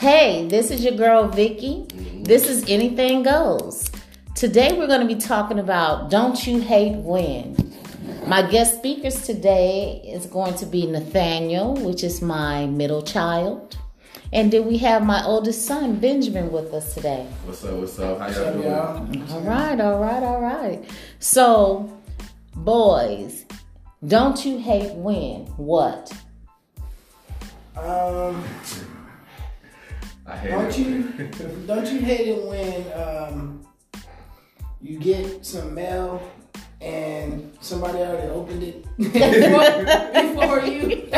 Hey, this is your girl Vicky. This is Anything Goes. Today we're going to be talking about Don't You Hate When. My guest speakers today is going to be Nathaniel, which is my middle child. And then we have my oldest son, Benjamin, with us today. What's up? What's up? How y'all doing? All right, all right, all right. So, boys, don't you hate when? What? Um, I hate don't it. you don't you hate it when um, you get some mail and somebody already opened it before, before you?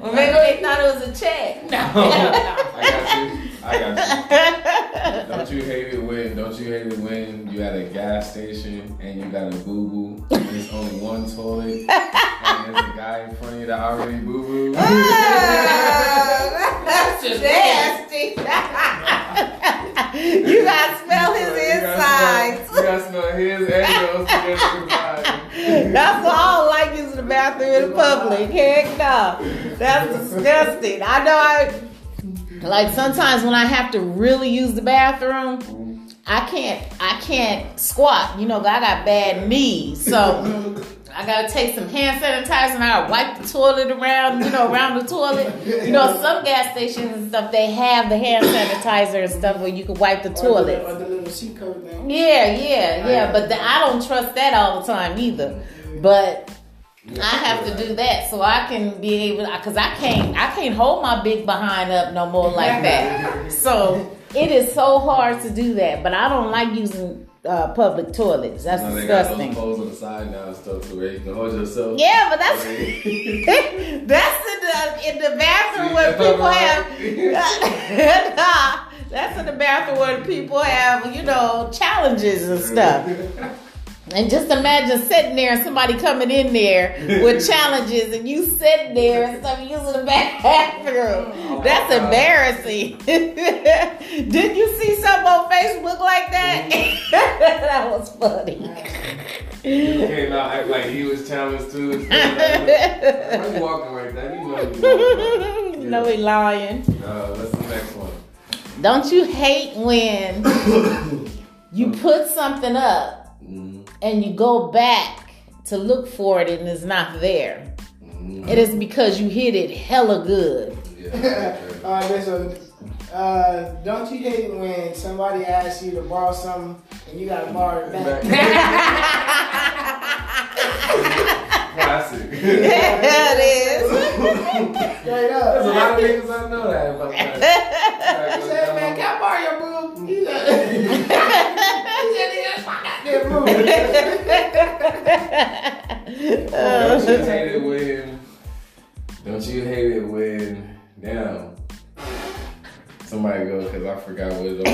Well, maybe they thought it was a check. No, I got you. I got you. Don't you hate it when? Don't you hate it when you at a gas station and you got a boo boo and it's only one toilet and there's a guy in front of you that already boo boo? That's just nasty. you gotta smell his insides. You gotta smell his and yours together. That's why I don't like using the bathroom in public. Heck no. That's disgusting. I know I like sometimes when I have to really use the bathroom, mm-hmm. I can't I can't squat. You know, I got bad knees. So I gotta take some hand sanitizer and I wipe the toilet around, you know, around the toilet. You know, some gas stations and stuff they have the hand sanitizer and stuff where you can wipe the toilet. or the little seat cover thing. Yeah, yeah, yeah. But the, I don't trust that all the time either. But I have to do that so I can be able, because I can't, I can't hold my big behind up no more like that. So it is so hard to do that. But I don't like using uh, public toilets. That's Now they got those disgusting. poles on the side now and stuff too where you can hold yourself. Yeah, but that's that's in the in the bathroom where people have. nah, that's in the bathroom where people have you know challenges and stuff. And just imagine sitting there and somebody coming in there with challenges and you sitting there and stuff using the bathroom. That's embarrassing. Did you see something on Facebook like that? that was funny. He came out act like he was challenged too. and stuff like. Why you walking like that? You know you walking. you know he lying. Uh, what's the next one? Don't you hate when you put something up Mm, and you go back to look for it and it's not there? mm, It is because you hit it hella good. yeah. Uh, there's a. Uh, don't you hate it when somebody asks you to borrow something and you gotta borrow it back? Classic. Yeah, it is. Straight There's a lot of niggas I know that about that. He said, man, can I borrow your boob? He said, he said, "That's my goddamn boob." Don't you hate it when? Don't you hate it when? Damn. Somebody go because I forgot what it was.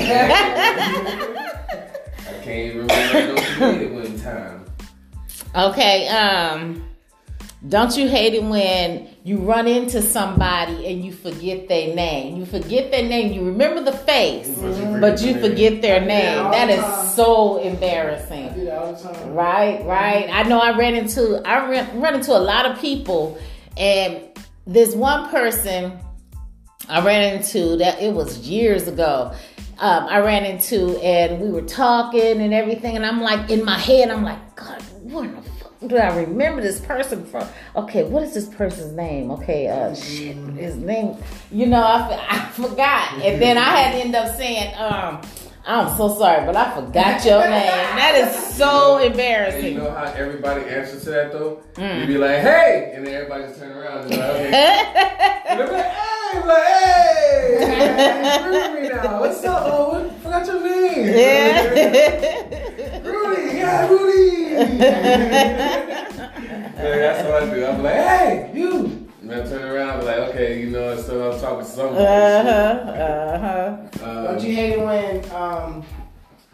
I can't even remember. Don't you hate it when time? Okay, um, don't you hate it when you run into somebody and you forget their name? You forget their name, you remember the face, but you forget their name. That is so embarrassing. do that all the time. Right, right. I know I ran into I ran, run into a lot of people, and this one person I ran into that it was years ago. Um, I ran into and we were talking and everything, and I'm like in my head, I'm like, God, what the fuck do I remember this person from? Okay, what is this person's name? Okay, uh, shit, his name. You know, I forgot, and then I had to end up saying, um. I'm so sorry, but I forgot your name. That is so And you embarrassing. know how everybody answers to that though? Mm. You be like, hey! And then everybody just turn around and be like, okay. And they be like, hey! I'm like, hey! Remember me now. What's up? Oh, what? Forgot your name. yeah. Rudy, yeah, Rudy. yeah, that's what I do. I'm like, hey, you. And I turn around like, okay, you know, so I'm talking to somebody. Uh-huh. Uh-huh. Uh, Don't you hate it when um,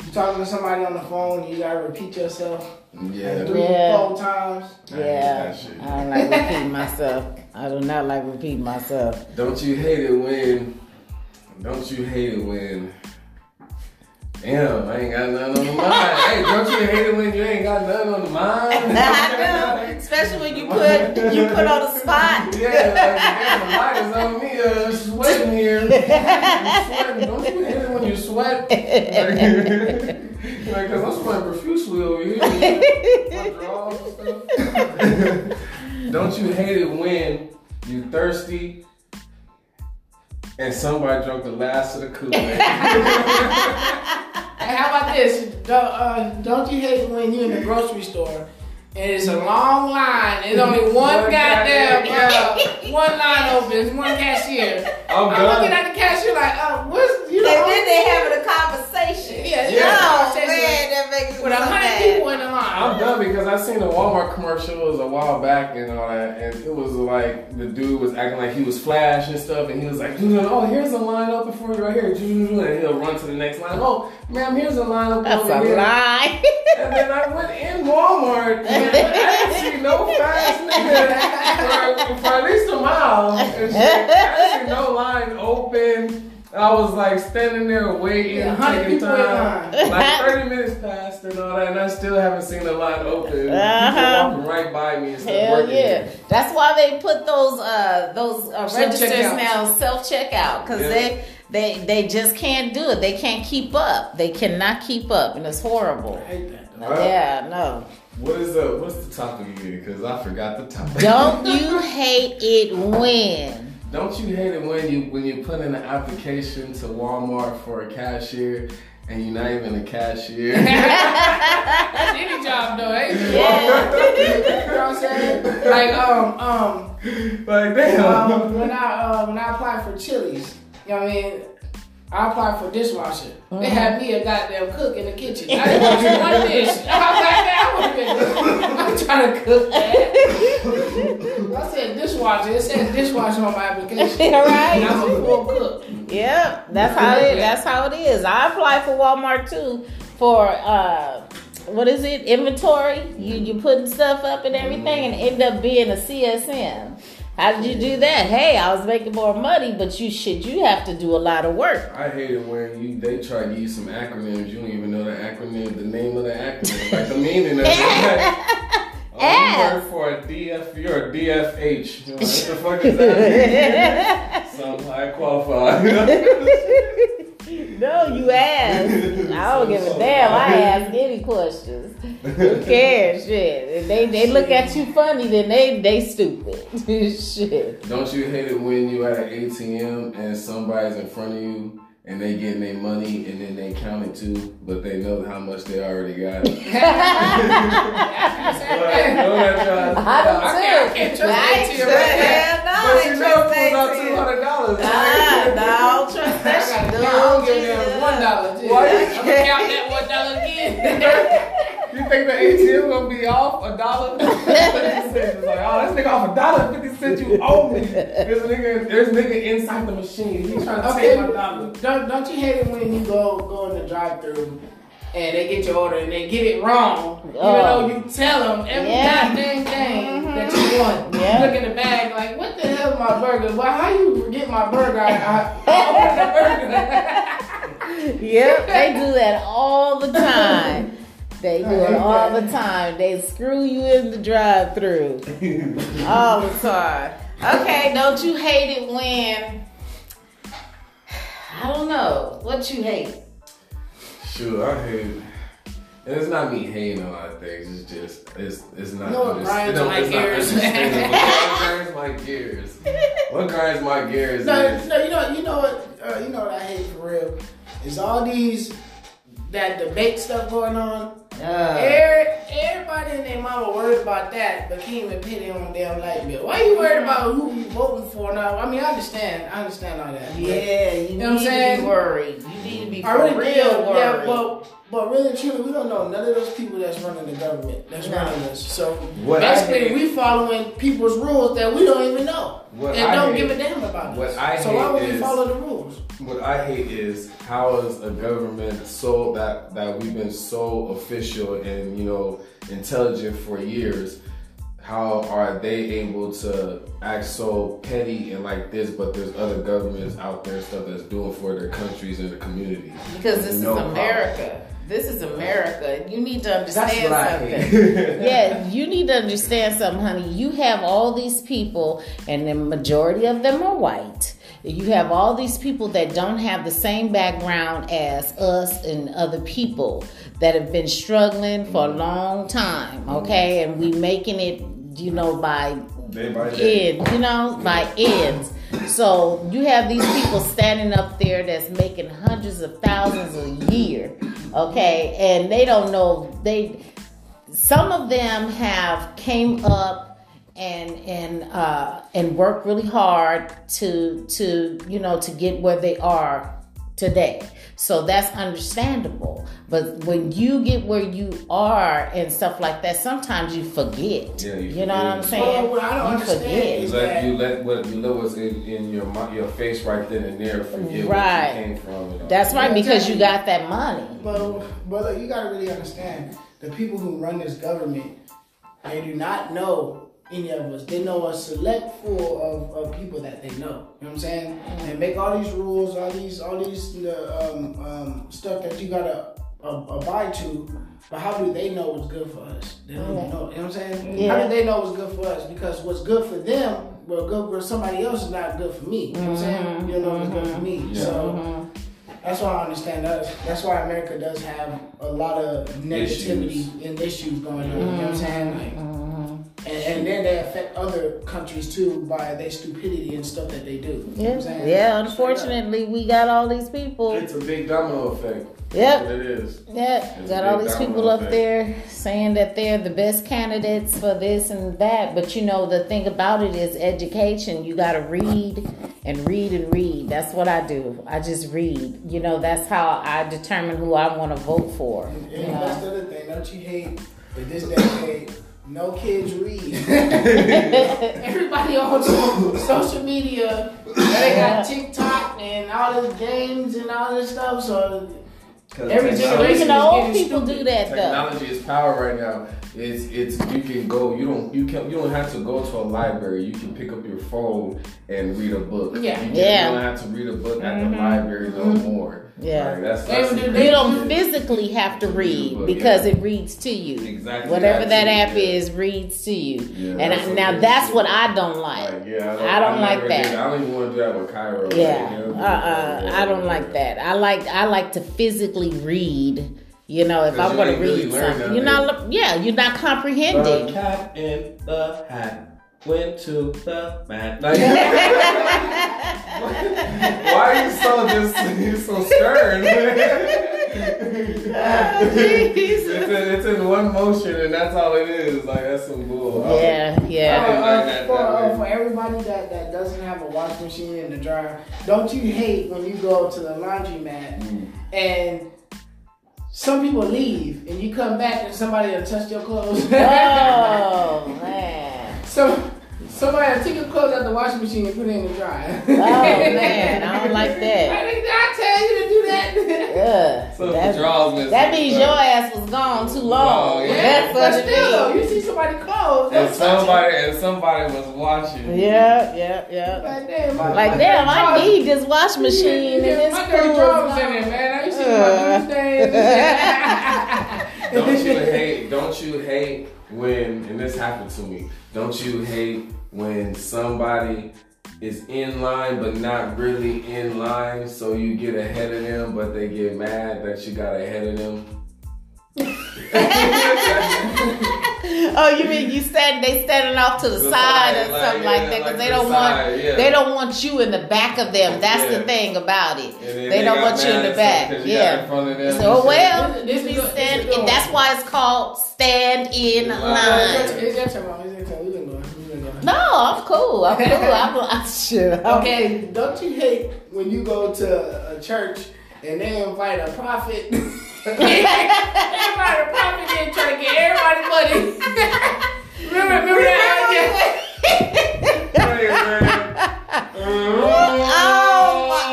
you're talking to somebody on the phone and you gotta repeat yourself yeah. three, Yeah. four times? Yeah. that shit. I don't like repeating myself. I do not like repeating myself. Don't you hate it when? Don't you hate it when? Damn, I ain't got nothing on the mind. hey, don't you hate it when you ain't got nothing on the mind? I know. especially when you put you put on the spot. Yeah, like, damn, the light is on me, uh, sweating here. I'm sweating. Don't you hate it when you sweat? Like, cause I'm sweating profusely over here. My drawers and stuff. Don't you hate it when you thirsty and somebody drunk the last of the Kool-Aid? Hey, how about this? Don't, uh, don't you hate it when you're in the grocery store and it's a long line? There's only one, One goddamn goddamn- uh, one line open. There's one cashier. I'm I'm looking at the cashier like, oh, what's you And know? then they having a conversation. Yeah, Yeah. Oh conversation man, that makes with a hundred people in the line. I'm done because I seen the Walmart commercial it was a while back and all that, and it was like the dude was acting like he was Flash and stuff, and he was like, "Oh, here's a line open for you right here," and he'll run to the next line. Oh, ma'am, here's a line open That's a here. lie. And then I went in Walmart and I didn't see no fast nigga for, for at least a mile. And shit. I didn't see no line open. I was like standing there waiting, Yeah, taking time. Like 30 minutes passed and all that, and I still haven't seen the line open. Uh-huh. People walking right by me instead of Hell working yeah! there. That's why they put those uh those uh, registers Self-checkouts. now self checkout because Yeah. they they they just can't do it. They can't keep up. They cannot keep up, and it's horrible. I hate that. Though. Well, Yeah, no. What is the what's the topic again? Because I forgot the topic. Don't you hate it when? Don't you hate it when you when you put in an application to Walmart for a cashier and you're not even a cashier? That's any job though, ain't it? Yeah. you know what I'm saying? Like um um like damn. um, when I uh, when I applied for Chili's, you know what I mean. I applied for dishwasher. They had me a goddamn cook in the kitchen. I didn't want to do one dish. I was like, man, I would have been. I'm trying to cook that. I said dishwasher. It said dishwasher on my application. All right. And I'm a full cook. Yep, that's how it. That's how it is. I applied for Walmart too for uh, what is it? Inventory. You you putting stuff up and everything, and end up being a CSM. How did you do that? Hey, I was making more money, but you should you have to do a lot of work. I hate it when you they try to use some acronyms. You don't even know the acronym, the name of the acronym, like the meaning of it. Oh, you Ass. work for a DF, you're a DFH. You're like, what the fuck is that? Some high qualified. No, you ask. I don't give a damn. I ask any questions. Who cares? Shit. If they they look at you funny, then they they stupid. Shit. Don't you hate it when you at an ATM and somebody's in front of you and they getting their money and then they count it too, but they know how much they already got? Like, know that y'all- I do I can't- I can't trust I ain't ATM trust. No, But you know trust it pulls out two hundred dollars. Ah, no, I don't trust I gotta shit. count. Don't give them one dollar. Why you- I'm count that one dollar again. You think the ATM gonna be off a dollar? it's like, oh, this nigga off a dollar fifty cents you owe me. There's a nigga, there's nigga inside the machine. He's trying to Okay, take my dollar. don't don't you hate it when you go go in the drive-through and they get your order and they get it wrong, even Oh. though you tell them every Yeah. goddamn thing that you mm-hmm. want. Yeah. You look in the bag like, what the hell my burger? Well, how you get my burger? I, I, I ordered the burger. Yep, they do that all the time. They do it all the time. They screw you in the drive-through all the time. Okay, don't you hate it when? I don't know what you hate. Sure, I hate it. And it's not me hating a lot of things. It's just it's it's not. Know what grinds it my gears? what grinds my gears? What grinds my gears No, is no, you know, you know what, uh, you know what I hate for real is all these that debate stuff going on. Uh, Every, everybody and their mama worried about that, but can't even pay their own damn light bill. Why you worried about who you voting for now? I mean, I understand, I understand all that. yeah, you, know what I'm need to saying? be worried. You need to be I for really real worried. yeah, but but really and truly, we don't know none of those people that's running the government that's No. running us. So What I basically, hate- we following people's rules that we don't even know What and I don't hate- give a damn about. what us. I so why hate would we is- follow the rules? What I hate is how is a government so that that we've been so official and you know intelligent for years. How are they able to act so petty and like this, but there's other governments out there stuff that's doing for their countries and the communities? because this No is problem. This is America. You need to That's understand something. yeah, you need to understand something, honey. You have all these people, and the majority of them are white. You have all these people that don't have the same background as us and other people that have been struggling for a long time, okay? And we making it, you know, by Day day. end, you know, by ends. So you have these people standing up there that's making hundreds of thousands a year, okay, and they don't know they. Some of them have came up and and uh, and worked really hard to to you know to get where they are today. So that's understandable. But when you get where you are and stuff like that, sometimes you forget. Yeah, you you know what I'm saying? Well, what I don't you understand You is- let you let what you let what's in, in your your face right then and there forget Right. where you came from. and all That's that. right, because you got that money. But, but look, you gotta really understand the people who run this government, they do not know any of us. They know a select full of, of people that they know. You know what I'm saying? And make all these rules, all these, all these um, um, stuff that you gotta uh, abide to. But how do they know what's good for us? They don't even know. You know what I'm saying? Yeah. How do they know what's good for us? Because what's good for them, well, good for somebody else is not good for me. You know what I'm saying? You don't know what's good for me. Yeah. So. That's why I understand that. That's why America does have a lot of negativity Issues. and issues going on. You know what I'm saying? Like, and, and then they affect other countries too by their stupidity and stuff that they do. You know what Yeah, I'm yeah. Unfortunately, we got all these people. It's a big domino effect. Yep. It is. Yeah, It's got all these people up effect. there saying that they're the best candidates for this and that. But you know, the thing about it is education. You got to read and read and read. That's what I do. I just read. You know, that's how I determine who I want to vote for. And You that's the other thing. Don't you hate that this decade no kids read? Everybody on social media, they got TikTok and all these games and all this stuff. So Every technology- generation Even the old people stupid. do that though. Technology is power right now. It's it's you can go you don't you can you don't have to go to a library. You can pick up your phone and read a book. Yeah. you, can, Yeah. you don't have to read a book at the library no more. Yeah. like, that's, that's would they You don't shit. physically have to read But, because yeah. it reads to you. Exactly. Whatever that app yeah. is reads to you. Yeah, and that's I, now it is. that's what I don't like. Like, yeah, I don't, I don't like that. did- I don't even want to do that with Cairo. Yeah, Like, you know, uh, uh I don't like that. I like I like to physically read. You know, if I'm going to ain't really read learn something, you're not. Yeah, you're not The comprehending. cat in the hat went to the mat. Like, why are you so just you so stern? it's, in, it's in one motion and that's all it is. Like that's some bull. Yeah, yeah. didn't uh, that for, that uh, for everybody that, that doesn't have a washing machine in the dryer, don't you hate when you go to the laundromat Mm. and some people leave and you come back and somebody will touch your clothes? Oh man. so somebody will take your clothes out the washing machine and put it in the dryer. Oh man, I don't like that. I that. think I tell you to do that. Ugh. So That, drawers missing. that means your ass was gone too long. Oh, yeah. That's but what still, though, you see somebody clothes. and somebody and somebody was watching. Yeah, yeah, yeah. Like, damn, my- Like damn, I need this washing machine and Yeah, this my dirty clothes. drawers in it, man. I used to see my blue. Don't you hate? Don't you hate when? And this happened to me. Don't you hate when somebody is in line but not really in line, so you get ahead of them, but they get mad that you got ahead of them? Oh, you mean you stand? They standing off to the, The side, side, or like, something yeah, like that because like they the don't side, want yeah. they don't want you in the back of them. That's Yeah. the thing about it. then They don't want you in the back. something 'cause you got in Yeah. front of them So oh, and well, This- you this be is- stand. this is and that's why it's called stand in Line. line. It's your turn, Mom. It's your No, I'm cool. I'm cool. I'm, I'm sure. Okay, don't you hate when you go to a church and they invite a prophet? they invite a prophet in try to get everybody money. remember, remember that?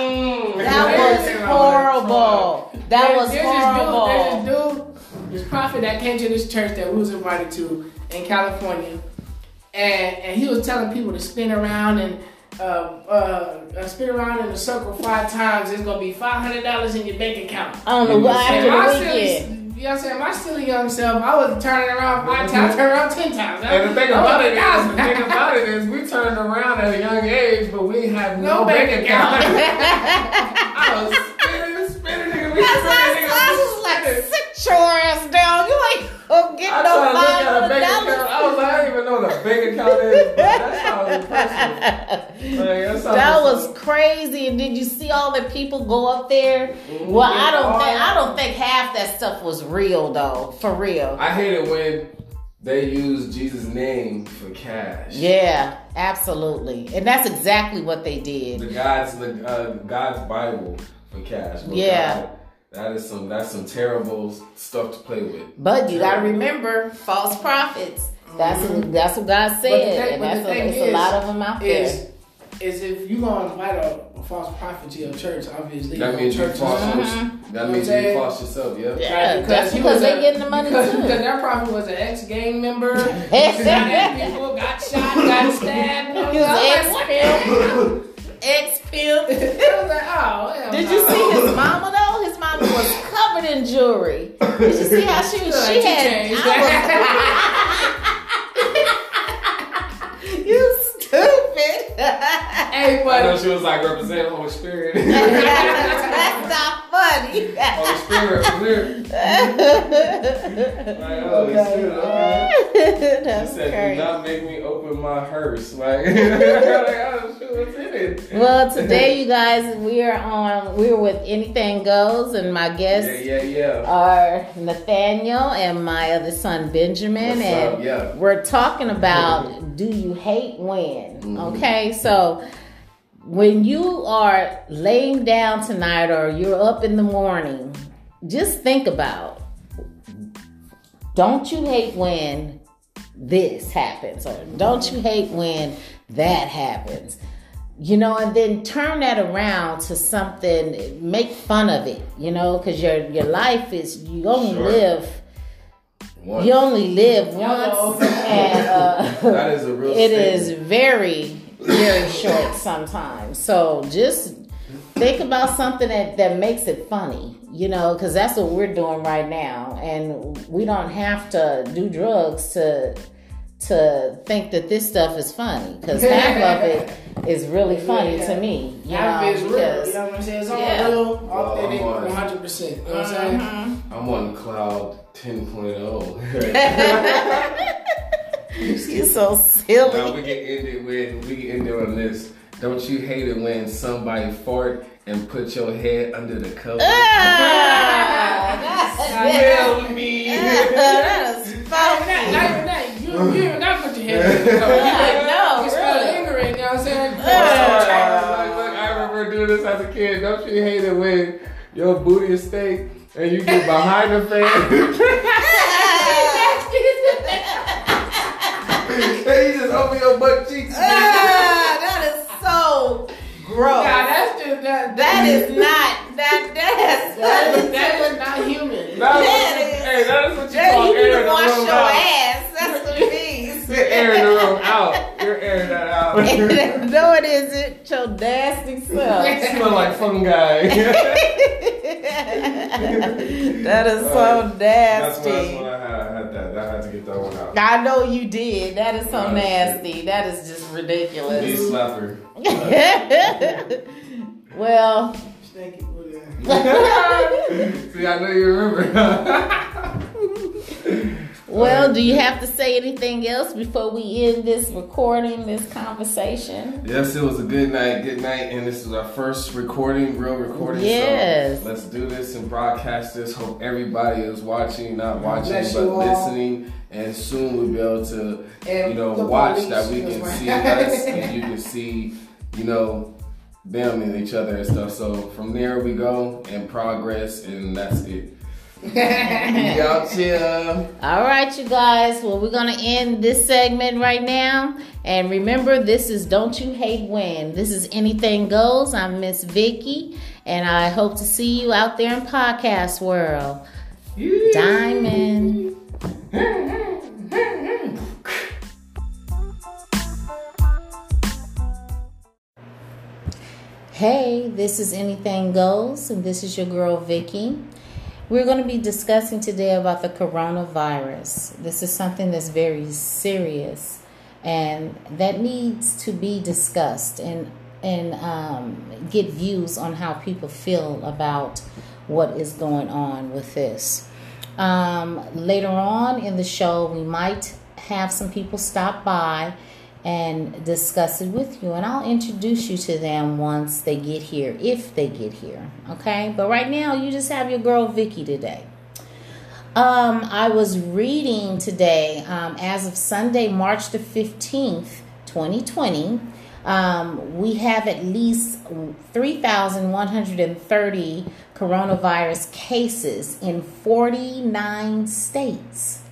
Oh, That was horrible. That There- was there's horrible. This dude, there's this dude, this prophet that came to this church that we was invited to in California, and and he was telling people to spin around and uh, uh, uh, spin around in a circle five times. It's gonna be five hundred dollars in your bank account. I don't know what And after And the weekend. you know what I'm saying? My silly young self, I was turning around five times, turning around ten times. And the thing I was about like, it is, the thing about it is, we turned around at a young age, but we had no, No bank bank account. account. I was spinning, spinning, nigga. We I was, spinning, I was like, sit your ass down. You ain't get I no tried to look at a bank account. dollars. I was like, I don't even know what a bank account is. That sounds impressive. Like, that was crazy. And did you see all the people go up there? Well, I don't think I don't think half that stuff was real though. For real. I hate it when they use Jesus' name for cash. Yeah, absolutely. And that's exactly what they did. The. God's the uh, God's Bible for cash. Yeah. That is some that's some terrible stuff to play with. But you gotta remember, false prophets. That's that's what God said, thing- and but the that's a, thing it's a lot of them out Is there. is if you gonna invite a, a false prophet to your church, obviously That means you church false. is- Mhm. That means what I'm you saying? false yourself. Yeah. Yeah, Right, that's because they a- getting the money because, too. Because that prophet was an ex gang member, shot at people, got shot, got stabbed. He was I was like, what the ex-pimp. Ex pimp. I was like, oh, hell Did no. you see his mama though? His mama was covered in jewelry. Did you see how she was? She had. was, you stupid. Hey, I know she was like representing Holy Spirit. That's not funny. Holy Spirit represent. Like, Holy Spirit. Okay. She That's said, "Do not make me open my hearse." Like, like oh, shit, what's in it? Well, today you guys, we are on. We're with Anything Goes, and my guests yeah, yeah. are Nathaniel and my other son Benjamin, What's and up? Yeah. we're talking about do you hate when? Mhm. Okay, so when you are laying down tonight or you're up in the morning, just think about don't you hate when this happens or don't you hate when that happens? You know, and then turn that around to something, make fun of it, you know, because your your life is you only Sure. live Once. you only live once, and uh, That is a real it is statement. very, very short sometimes. So just think about something that, that makes it funny, you know, because that's what we're doing right now. And we don't have to do drugs to to think that this stuff is funny because half of it is really funny to me. You half know, of it's real. You know what I'm saying? It's all Yeah. real, authentic, I'm on- 100. percent You know what I'm saying? Mhm. I'm on cloud oh. 10.0. You're so now silly. we can end it with we can end it on this. Don't you hate it when somebody fart and put your head under the cover? Ah, Smell me. that is funny. not even. You, you not put your head in the cover. Yeah, no, You smell really. ignorant, you know what I'm saying? I remember doing this as a kid. Don't you hate it when your booty is steak and you get behind the fan? You just your butt cheeks. Ah, that is so gross. Nah, that's just that. That is not that. That's that is, that is not human. That is, That is- hey, that is what you Jay, call you need to the wash room your ass. That's what it means. You're airing the room out. You're airing that out. no, it isn't. Your nasty self. smell like fungi. that is so nasty. That's why nasty. when I had, I had that. I had to get that one out. I know you did. That is so nasty. That is just Knee ridiculous. slapper. well, Thank you. See, I know you remember. Well, do you have to say anything else before we end this recording, this conversation? yes, it was a good night. Good night, and this is our first recording, real recording. Yes. So let's do this and broadcast this. Hope everybody is watching, not watching, bless but all. listening. And soon we'll be able to, And you know, watch that we can well. see us and you can see, you know, them and each other and stuff. So from there we go and progress, and that's it. Here. All right, you guys. Well, we're to end this segment right now. And remember, this is Don't You Hate When. This is Anything Goes. I'm Miss Vicky. And I hope to see you out there in podcast world. Diamond. Hey, this is Anything Goes, and this is your girl Vicky. We're going to be discussing today about the coronavirus. This is something that's very serious and that needs to be discussed and and um, get views on how people feel about what is going on with this. Um, later on in the show, we might have some people stop by and discuss it with you. And I'll introduce you to them once they get here, if they get here. Okay? But right now, you just have your girl Vicky today. Um, I was reading today, um, as of Sunday, March the 15th, 2020. Um, we have at least 3,130 coronavirus cases in 49 states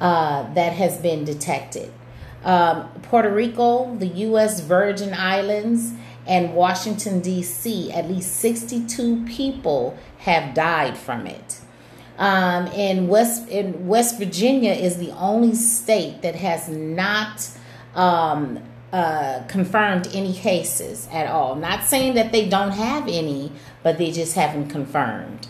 uh, that has been detected um, Puerto Rico, the U.S. Virgin Islands, and Washington, D.C., at least 62 people have died from it. Um, in West in West Virginia is the only state that has not um, uh, confirmed any cases at all. Not saying that they don't have any, but they just haven't confirmed.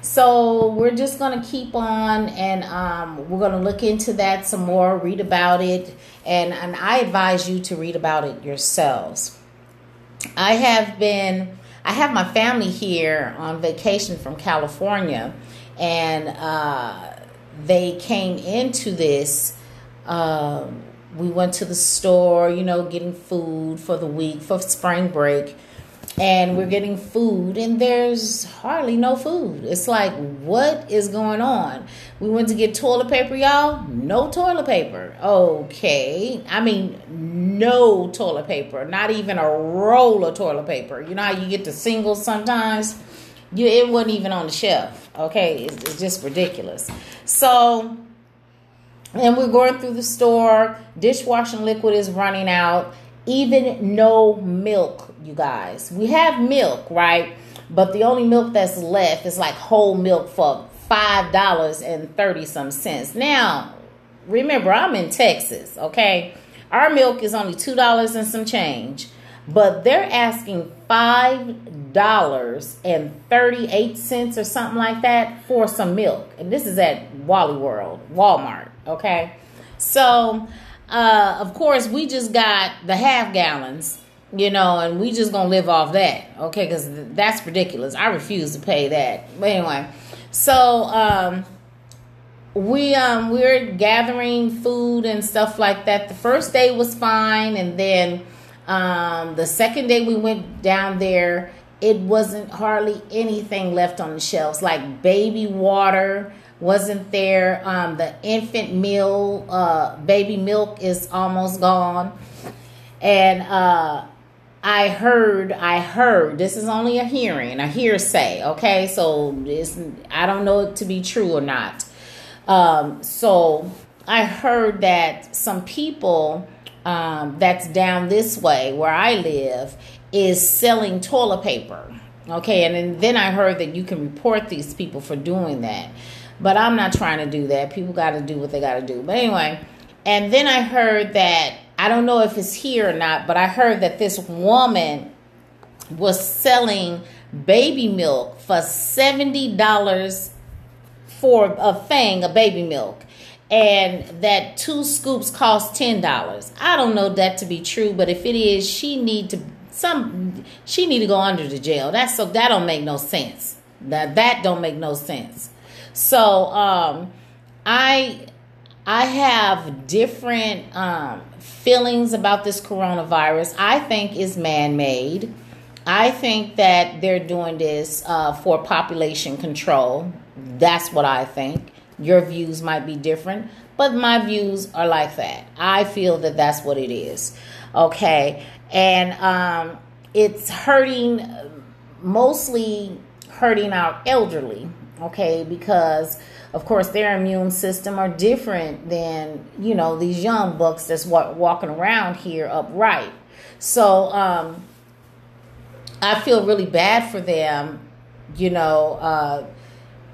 So we're just going to keep on and um, we're going to look into that some more, read about it, and, and I advise you to read about it yourselves. I have been, I have my family here on vacation from California, and uh, they came into this. Uh, we went to the store, you know, getting food for the week for spring break and we're getting food and there's hardly no food. It's like, what is going on? We went to get toilet paper, y'all. No toilet paper. Okay. I mean, no toilet paper. Not even a roll of toilet paper. You know how you get the singles sometimes? You, it wasn't even on the shelf. Okay. It's, it's just ridiculous. So, and we're going through the store. Dishwashing liquid is running out. Even no milk you guys. We have milk, right? But the only milk that's left is like whole milk for five dollars and thirty some cents. Now, remember, I'm in Texas, okay? Our milk is only two dollars and some change, but they're asking five dollars and thirty eight cents or something like that for some milk, and this is at Wally World, Walmart, okay? So, uh, of course, we just got the half gallons you know, and we just gonna live off that, okay? Because that's ridiculous. I refuse to pay that. But anyway, so um, we um we're gathering food and stuff like that. The first day was fine, and then um, the second day we went down there, it wasn't hardly anything left on the shelves, like baby water wasn't there. Um, the infant meal, uh, baby milk is almost gone, and uh I heard, I heard, this is only a hearing, a hearsay, okay? So this, I don't know it to be true or not. Um, so I heard that some people um, that's down this way where I live is selling toilet paper, okay? And then, then I heard that you can report these people for doing that. But I'm not trying to do that. People got to do what they got to do. But anyway, and then I heard that I don't know if it's here or not, but I heard that this woman was selling baby milk for $70 for a thing of baby milk and that two scoops cost $10. I don't know that to be true, but if it is, she need to some she need to go under the jail. That's so that don't make no sense. That that don't make no sense. So um I I have different um feelings about this coronavirus, I think, is man made. I think that they're doing this uh, for population control. That's what I think. Your views might be different, but my views are like that. I feel that that's what it is. Okay. And um, it's hurting, mostly hurting our elderly. Okay. Because of course, their immune system are different than you know these young bucks that's walking around here upright. So um, I feel really bad for them, you know, uh,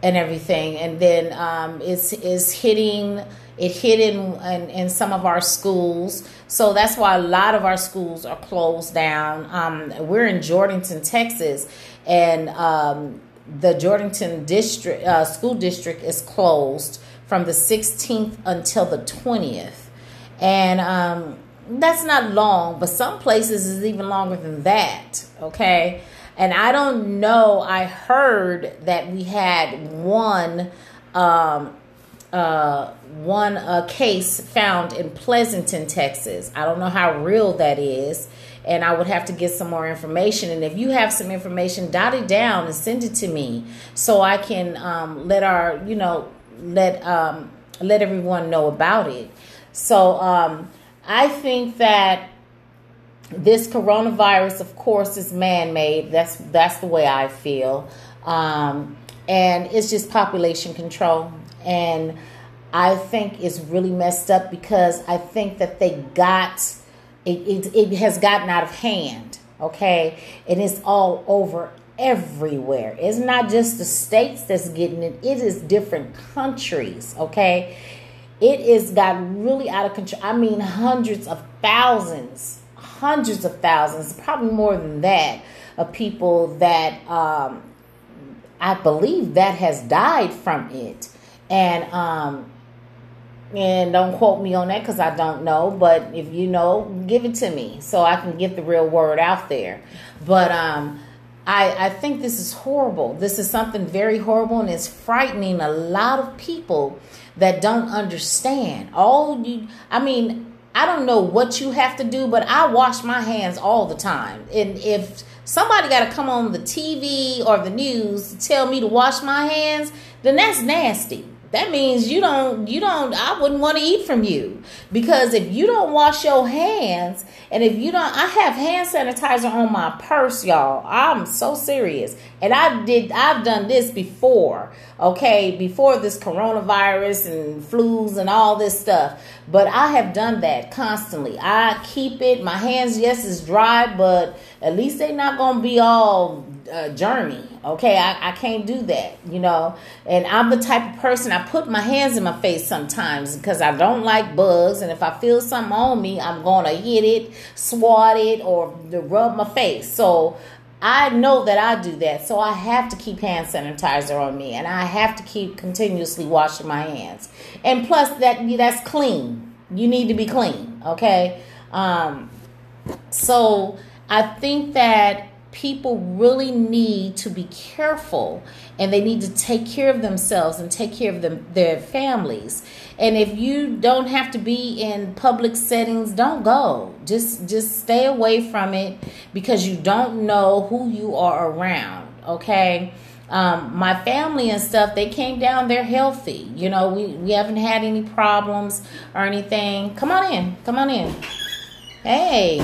and everything. And then um, it's is hitting it hit in, in, in some of our schools. So that's why a lot of our schools are closed down. Um, we're in Jourdanton, Texas, and um, the Jourdanton district uh, school district is closed from the 16th until the 20th, and um, that's not long. But some places is even longer than that. Okay, and I don't know. I heard that we had one. Um, uh, one uh, case found in Pleasanton, Texas. I don't know how real that is, and I would have to get some more information. And if you have some information, dot it down and send it to me so I can um, let our, you know, let um, let everyone know about it. So um, I think that this coronavirus, of course, is man-made. That's that's the way I feel, um, and it's just population control and I think it's really messed up because I think that they got it, it, it has gotten out of hand, okay, and it's all over everywhere. It's not just the states that's getting it; it is different countries, okay. It is got really out of control. I mean, hundreds of thousands, hundreds of thousands, probably more than that, of people that um, I believe that has died from it and um and don't quote me on that because I don't know, but if you know, give it to me so I can get the real word out there. But um, I, I think this is horrible. This is something very horrible and it's frightening a lot of people that don't understand. All you, I mean, I don't know what you have to do, but I wash my hands all the time. And if somebody got to come on the TV or the news to tell me to wash my hands, then that's nasty that means you don't you don't i wouldn't want to eat from you. Because if you don't wash your hands and if you don't i have hand sanitizer on my purse y'all. I'm so serious. And i did i've done this before okay before this coronavirus and flus and all this stuff but i have done that constantly i keep it my hands yes is dry but at least they're not gonna be all uh, germy Okay, I, I can't do that, you know. And I'm the type of person I put my hands in my face sometimes because I don't like bugs. And if I feel something on me, I'm gonna hit it, swat it, or rub my face. So I know that I do that. So I have to keep hand sanitizer on me, and I have to keep continuously washing my hands. And plus, that that's clean. You need to be clean. Okay. Um, so I think that people really need to be careful and they need to take care of themselves and take care of them, their families. And if you don't have to be in public settings, don't go. Just just stay away from it because you don't know who you are around, okay? Um, my family and stuff, they came down, they're healthy. You know, we, we haven't had any problems or anything. Come on in. Come on in. Hey.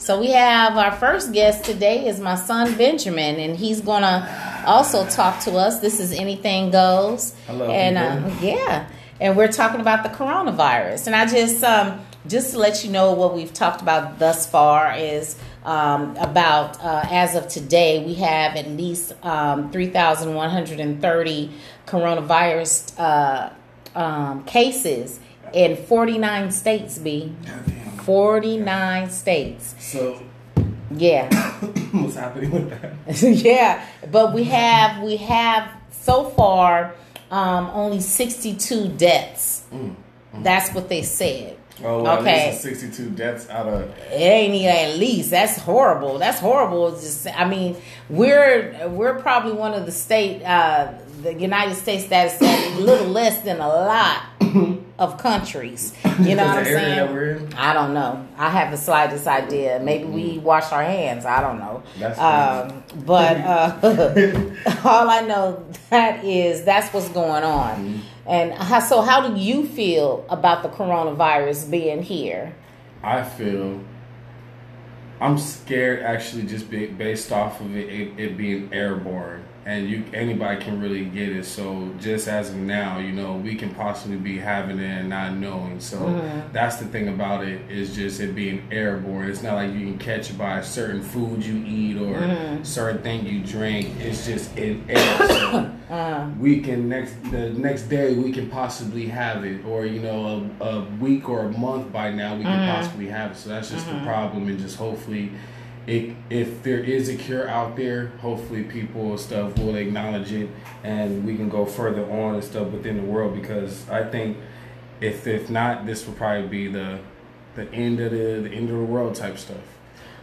So we have our first guest today is my son Benjamin, and he's gonna also talk to us. This is Anything Goes, Hello, and uh, yeah, and we're talking about the coronavirus. And I just um, just to let you know what we've talked about thus far is um, about uh, as of today we have at least um, three thousand one hundred and thirty coronavirus uh, um, cases in forty nine states. B. 49 states. So yeah. what's happening with that? yeah, but we have we have so far um, only 62 deaths. Mm, mm. That's what they said. Oh, well, okay. 62 deaths out of. It ain't even at least. That's horrible. That's horrible. just, I mean, we're we're probably one of the state, uh, the United States that's a little less than a lot of countries. You know what I'm saying? I don't know. I have the slightest idea. Maybe mm-hmm. we wash our hands. I don't know. Um, but uh, all I know that is that's what's going on. Mm-hmm. And how, so, how do you feel about the coronavirus being here? I feel I'm scared actually just based off of it, it, it being airborne and you anybody can really get it. So just as of now, you know, we can possibly be having it and not knowing. So mm-hmm. that's the thing about it is just it being airborne. It's not like you can catch it by certain food you eat or mm-hmm. certain thing you drink. It's just in air. So uh-huh. we can next the next day we can possibly have it, or you know, a, a week or a month by now we can mm-hmm. possibly have it. So that's just the mm-hmm. problem, and just hopefully it, if there is a cure out there, hopefully people and stuff will acknowledge it, and we can go further on and stuff within the world. Because I think if if not, this will probably be the the end of the the end of the world type stuff.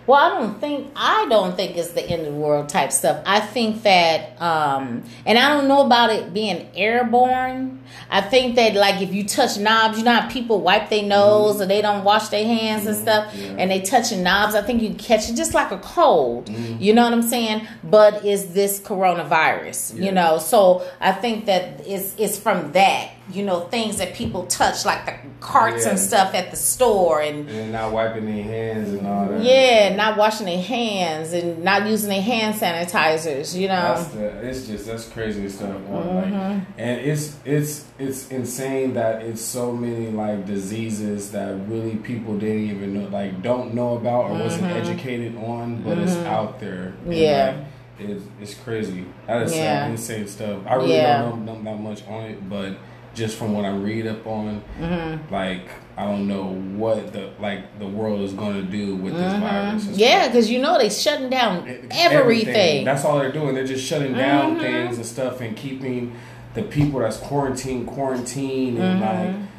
Well, I don't think I don't think it's the end of the world type stuff. I think that, um, and I don't know about it being airborne. I think that like if you touch knobs, you know how people wipe their nose mm-hmm. or they don't wash their hands mm-hmm. and stuff, yeah. and they touching knobs. I think you catch it just like a cold. Mm-hmm. You know what I'm saying? But is this coronavirus? Yeah. You know, so I think that it's it's from that you know things that people touch like the carts yeah. and stuff at the store and, and not wiping their hands and all that yeah not washing their hands and not using their hand sanitizers you know the, it's just that's crazy stuff mm-hmm. like, and it's it's it's insane that it's so many like diseases that really people didn't even know like don't know about or mm-hmm. wasn't educated on but mm-hmm. it's out there and, yeah like, it's, it's crazy. That is yeah. insane stuff. I really yeah. don't know that much on it, but just from what I read up on, mm-hmm. like I don't know what the like the world is going to do with this mm-hmm. virus. Yeah, because you know they shutting down everything. everything. That's all they're doing. They're just shutting down mm-hmm. things and stuff and keeping the people that's quarantined quarantined and mm-hmm. like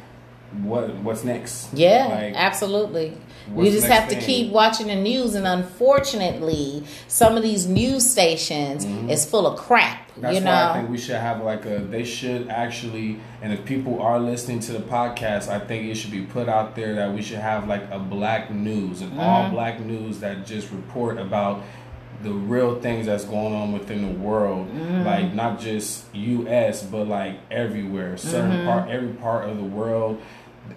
what what's next. Yeah, like, absolutely. We just have to keep watching the news, and unfortunately, some of these news stations mm-hmm. is full of crap. That's you know? why I think we should have like a. They should actually, and if people are listening to the podcast, I think it should be put out there that we should have like a black news, and mm-hmm. all black news that just report about the real things that's going on within the world, mm-hmm. like not just U.S. but like everywhere, certain mm-hmm. part, every part of the world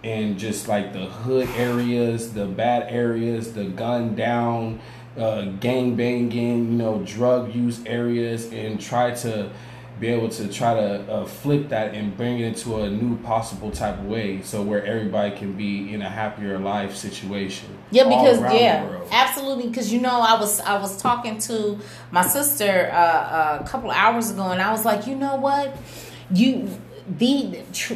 and just like the hood areas, the bad areas, the gun down, uh, gang banging, you know, drug use areas, and try to be able to try to uh, flip that and bring it into a new possible type of way so where everybody can be in a happier life situation yeah because yeah absolutely because you know i was i was talking to my sister uh, uh, a couple hours ago and i was like you know what? You the tr-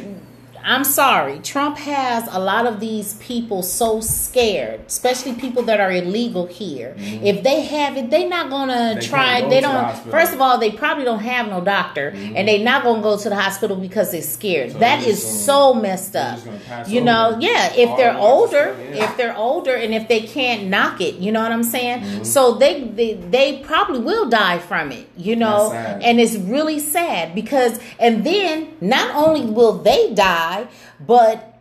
I'm sorry, Trump has a lot of these people so scared, especially people that are illegal here. Mm-hmm. If they have it, they're not gonna they try. Go they don't. The first of all, they probably don't have no doctor, mm-hmm. and they're not gonna go to the hospital because they're scared. So that is gonna, so messed up. You know, yeah. If they're older, yeah. if they're older, and if they can't knock it, you know what I'm saying. Mm-hmm. So they, they they probably will die from it. You know, and it's really sad because, and then not only will they die but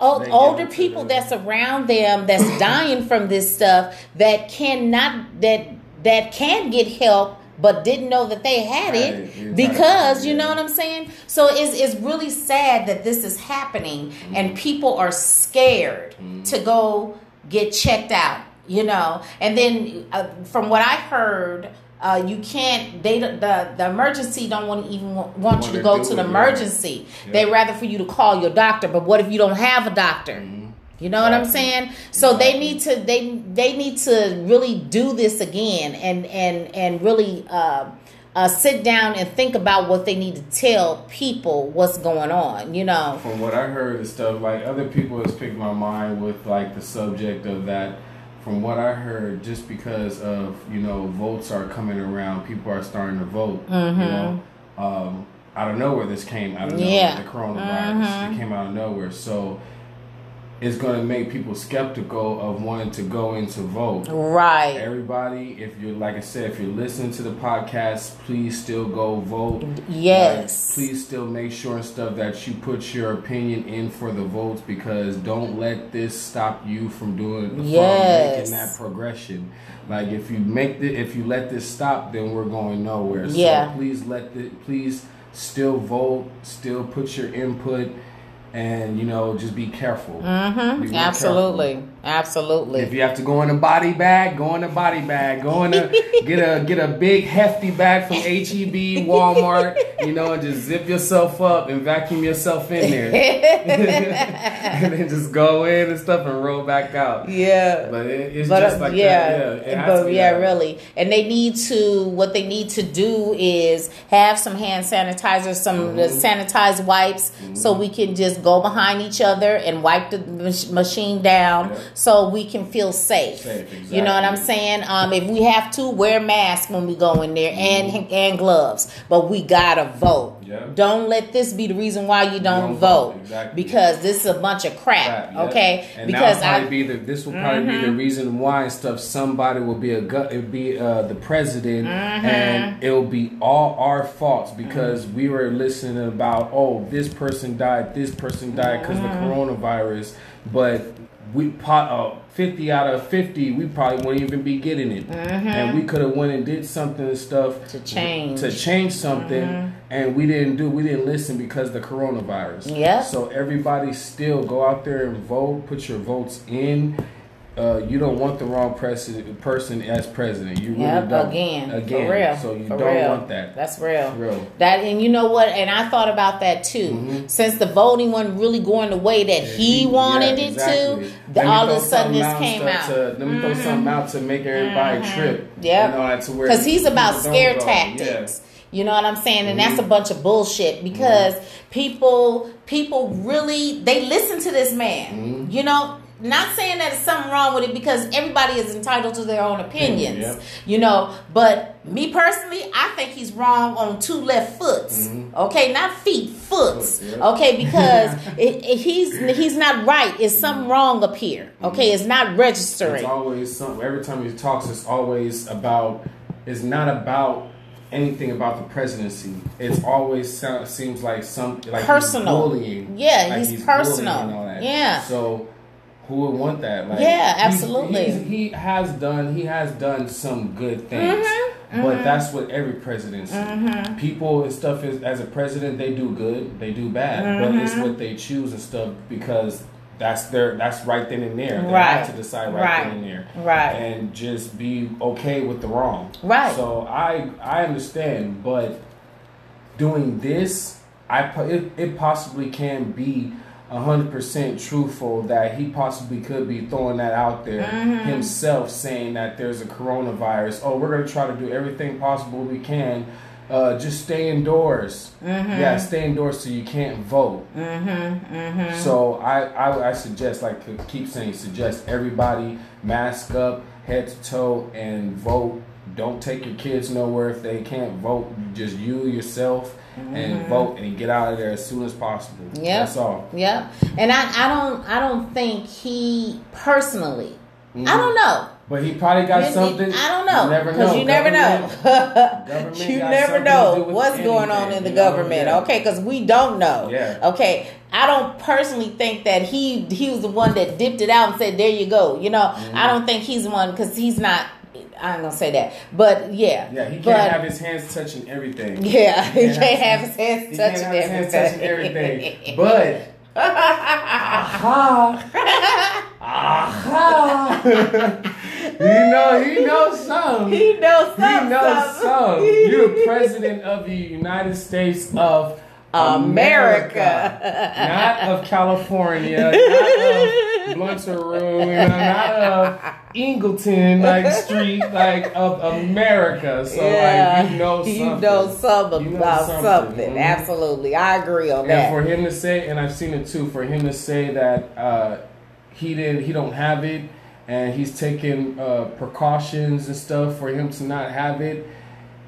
older people that's around them that's dying from this stuff that cannot that that can get help but didn't know that they had it because you know what I'm saying. So it's it's really sad that this is happening mm-hmm. and people are scared mm-hmm. to go get checked out. You know, and then uh, from what I heard, uh, you can't. They the the emergency don't want to even want, want you to go to the emergency. Yeah. They rather for you to call your doctor. But what if you don't have a doctor? Mm-hmm. You know what I'm saying? So they need to they they need to really do this again and and and really uh, uh, sit down and think about what they need to tell people what's going on. You know. From what I heard and stuff, like other people has picked my mind with like the subject of that from what I heard, just because of you know votes are coming around, people are starting to vote. Mm-hmm. You know, um, out of nowhere, this came out of nowhere. Yeah. The coronavirus, mm-hmm. it came out of nowhere. So it's going to make people skeptical of wanting to go in to vote. Right. Everybody, if you're like I said, if you're listening to the podcast, please still go vote. Yes. Like, please still make sure and stuff that you put your opinion in for the votes because don't let this stop you from doing yes. from making that progression. Like if you make the if you let this stop, then we're going nowhere. Yeah. So please let the please still vote, still put your input and you know just be careful. Mm-hmm. Absolutely, careful. Absolutely. If you have to go in a body bag, go in a body bag. Go in a get a get a big hefty bag from HEB, Walmart. You know, and just zip yourself up and vacuum yourself in there, and then just go in and stuff and roll back out. Yeah, but it, it's but, just like yeah, that. yeah, but yeah, really. And they need to what they need to do is have some hand sanitizer, some mm-hmm. sanitized wipes, mm-hmm. so we can just go behind each other and wipe the machine down Yeah. So we can feel safe. Safe, You know what I'm saying? Um, if we have to, wear masks when we go in there and mm-hmm. and gloves, but we gotta vote. Yeah. Don't let this be the reason why you don't, don't vote, vote, exactly. because this is a bunch of crap. Crap, yeah. Okay, And because I be the this will probably be the mm-hmm. reason why stuff. Somebody will be a gut, it'll be uh, the president, mm-hmm. and it'll be all our faults because we were listening about oh this person died, this person died because of the coronavirus, but we pot uh, fifty out of fifty, we probably wouldn't even be getting it, and we could have went and did something and stuff To change. to change something, and we didn't do. We didn't listen because of the coronavirus. yeah So everybody still go out there and vote. Put your votes in. Uh, you don't want the wrong president person as president. You really Yep, don't. again, again. for real. So you for don't real. want that. That's real. Real. That and you know what? And I thought about that too. Mhm. Since the voting wasn't really going the way that he wanted Yeah, it to, the, all of a sudden this came out. To, let me throw something out to make everybody trip. Yep. You know, that to where Because he's about scare tactics. You know what I'm saying? And Mm-hmm. that's a bunch of bullshit because people people really they listen to this man. Mm-hmm. You know, not saying that there's something wrong with it because everybody is entitled to their own opinions. You know, but me personally, I think he's wrong on two left foots. Mm-hmm. Okay, not feet, foots. Foot. Okay, because it, it- he's he's not right. It's something mm-hmm. wrong up here. Okay, it's not mm-hmm. registering. It's always something. Every time he talks, it's always about. It's not about anything about the presidency. It's always sound, seems like some like he's Personal. bullying. Yeah, Like he's bullying personal. and all that. Yeah. So who would want that? Like, Yeah, absolutely. he's- he has done. He has done some good things. Mm-hmm, But that's what every presidency. People and stuff is as a president, they do good, they do bad, but it's Mm-hmm. what they choose and stuff because that's their that's right then and there. They Right. have to decide right, Right. then and there, Right. and just be okay with the wrong. Right. So I I understand, but doing this, I it, it possibly can be hundred percent truthful that he possibly could be throwing that out there Mm-hmm. himself, saying that there's a coronavirus. Oh, we're gonna try to do everything possible we can. Uh, just stay indoors. Mm-hmm. Yeah, stay indoors so you can't vote. Mm-hmm. So I, I I suggest like to keep saying suggest everybody mask up head to toe and vote. Don't take your kids nowhere if they can't vote. Just you yourself and vote and get out of there as soon as possible. Mm-hmm. Yep. That's all. Yep. And I, I don't I don't think he personally. Mhm. I don't know. But he probably got you- something. I don't know You never because know. you never know. Government- government you never know what's going on in the you know? government. Yeah. Okay, because we don't know. Yeah. Okay, I don't personally think that he he was the one that dipped it out and said, "There you go." You know, Mm-hmm. I don't think he's the one because he's not. I ain't gonna say that, but yeah. Yeah, he can't but, have his hands touching everything. Yeah, he can't can't have his hands He touching his hands touching everything. everything. But aha, aha. you know, he knows some. he knows He knows some. You're president of the United States of America. not of California, not of Bluntaroo, you not of Ingleton, like street, like of America. So like you know something. You know something You know about something. something. Mhm. Absolutely, I agree on And that. for him to say, and I've seen it too, for him to say that uh, he didn't, he don't have it, and he's taking uh, precautions and stuff for him to not have it,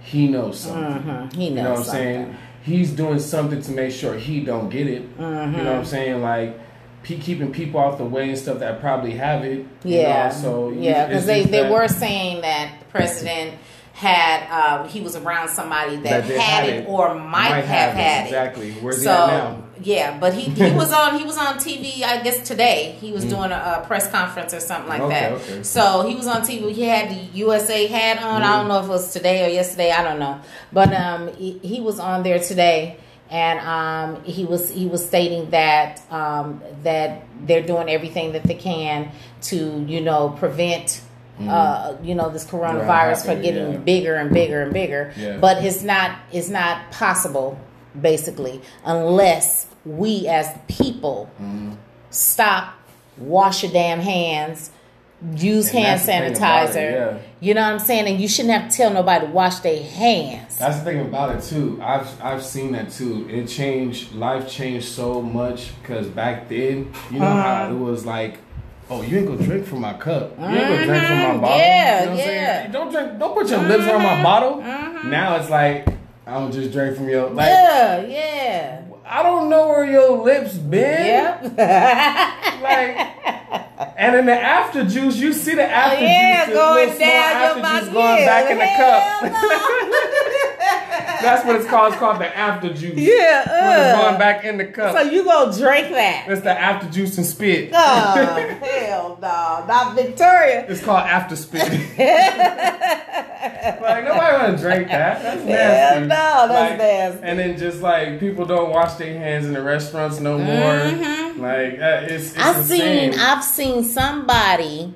he knows something. Mhm, He knows You know what I'm saying? He's doing something to make sure he don't get it. Mm-hmm. You know what I'm saying? Like keeping people off the way and stuff that probably have it. you Yeah. know? So yeah, because they, they that- were saying that the president had um, he was around somebody that, That had had it it. or might, have, had it. exactly. Where's so he at now? Yeah, but he, he was on he was on TV. I guess today he was doing a, a press conference or something like Mm. Okay, that. okay. So he was on TV. He had the USA hat on. I don't know if it was today or yesterday. I don't know, but um, he, he was on there today, and um, he was he was stating that um, that they're doing everything that they can to you know prevent. Uh, you know this coronavirus for happening, getting yeah. bigger and bigger and bigger, Yeah. but it's not it's not possible basically unless we as people Mm-hmm. stop, wash your damn hands, use And hand that's the thing about sanitizer. it, yeah. You know what I'm saying? And you shouldn't have to tell nobody to wash their hands. That's the thing about it too. I've I've seen that too. It changed. Life changed so much because back then, you know how Uh-huh. it was like. Oh, you ain't gonna drink from my cup. You ain't gonna drink from my Mhm. bottle. Yeah, you know yeah. saying? Don't drink. Don't put your lips on my bottle. Now it's like I'm just drink from your like. yeah, yeah. I don't know where your lips been. Yep. Like, and in the after juice, you see the after Oh, yeah, juice, the going down your mouth. going back in the hell cup. That's what it's called. It's called the after juice. yeah. When Uh. going back in the cup. So you gonna drink that? It's the after juice and spit. Oh, hell no, not Victoria. It's called after spit. like nobody want to drink that. That's Hell nasty. no, that's Like, nasty. And then just like people don't wash their hands in the restaurants no more. Like uh, it's, it's Mm-hmm. I've insane. seen I've seen somebody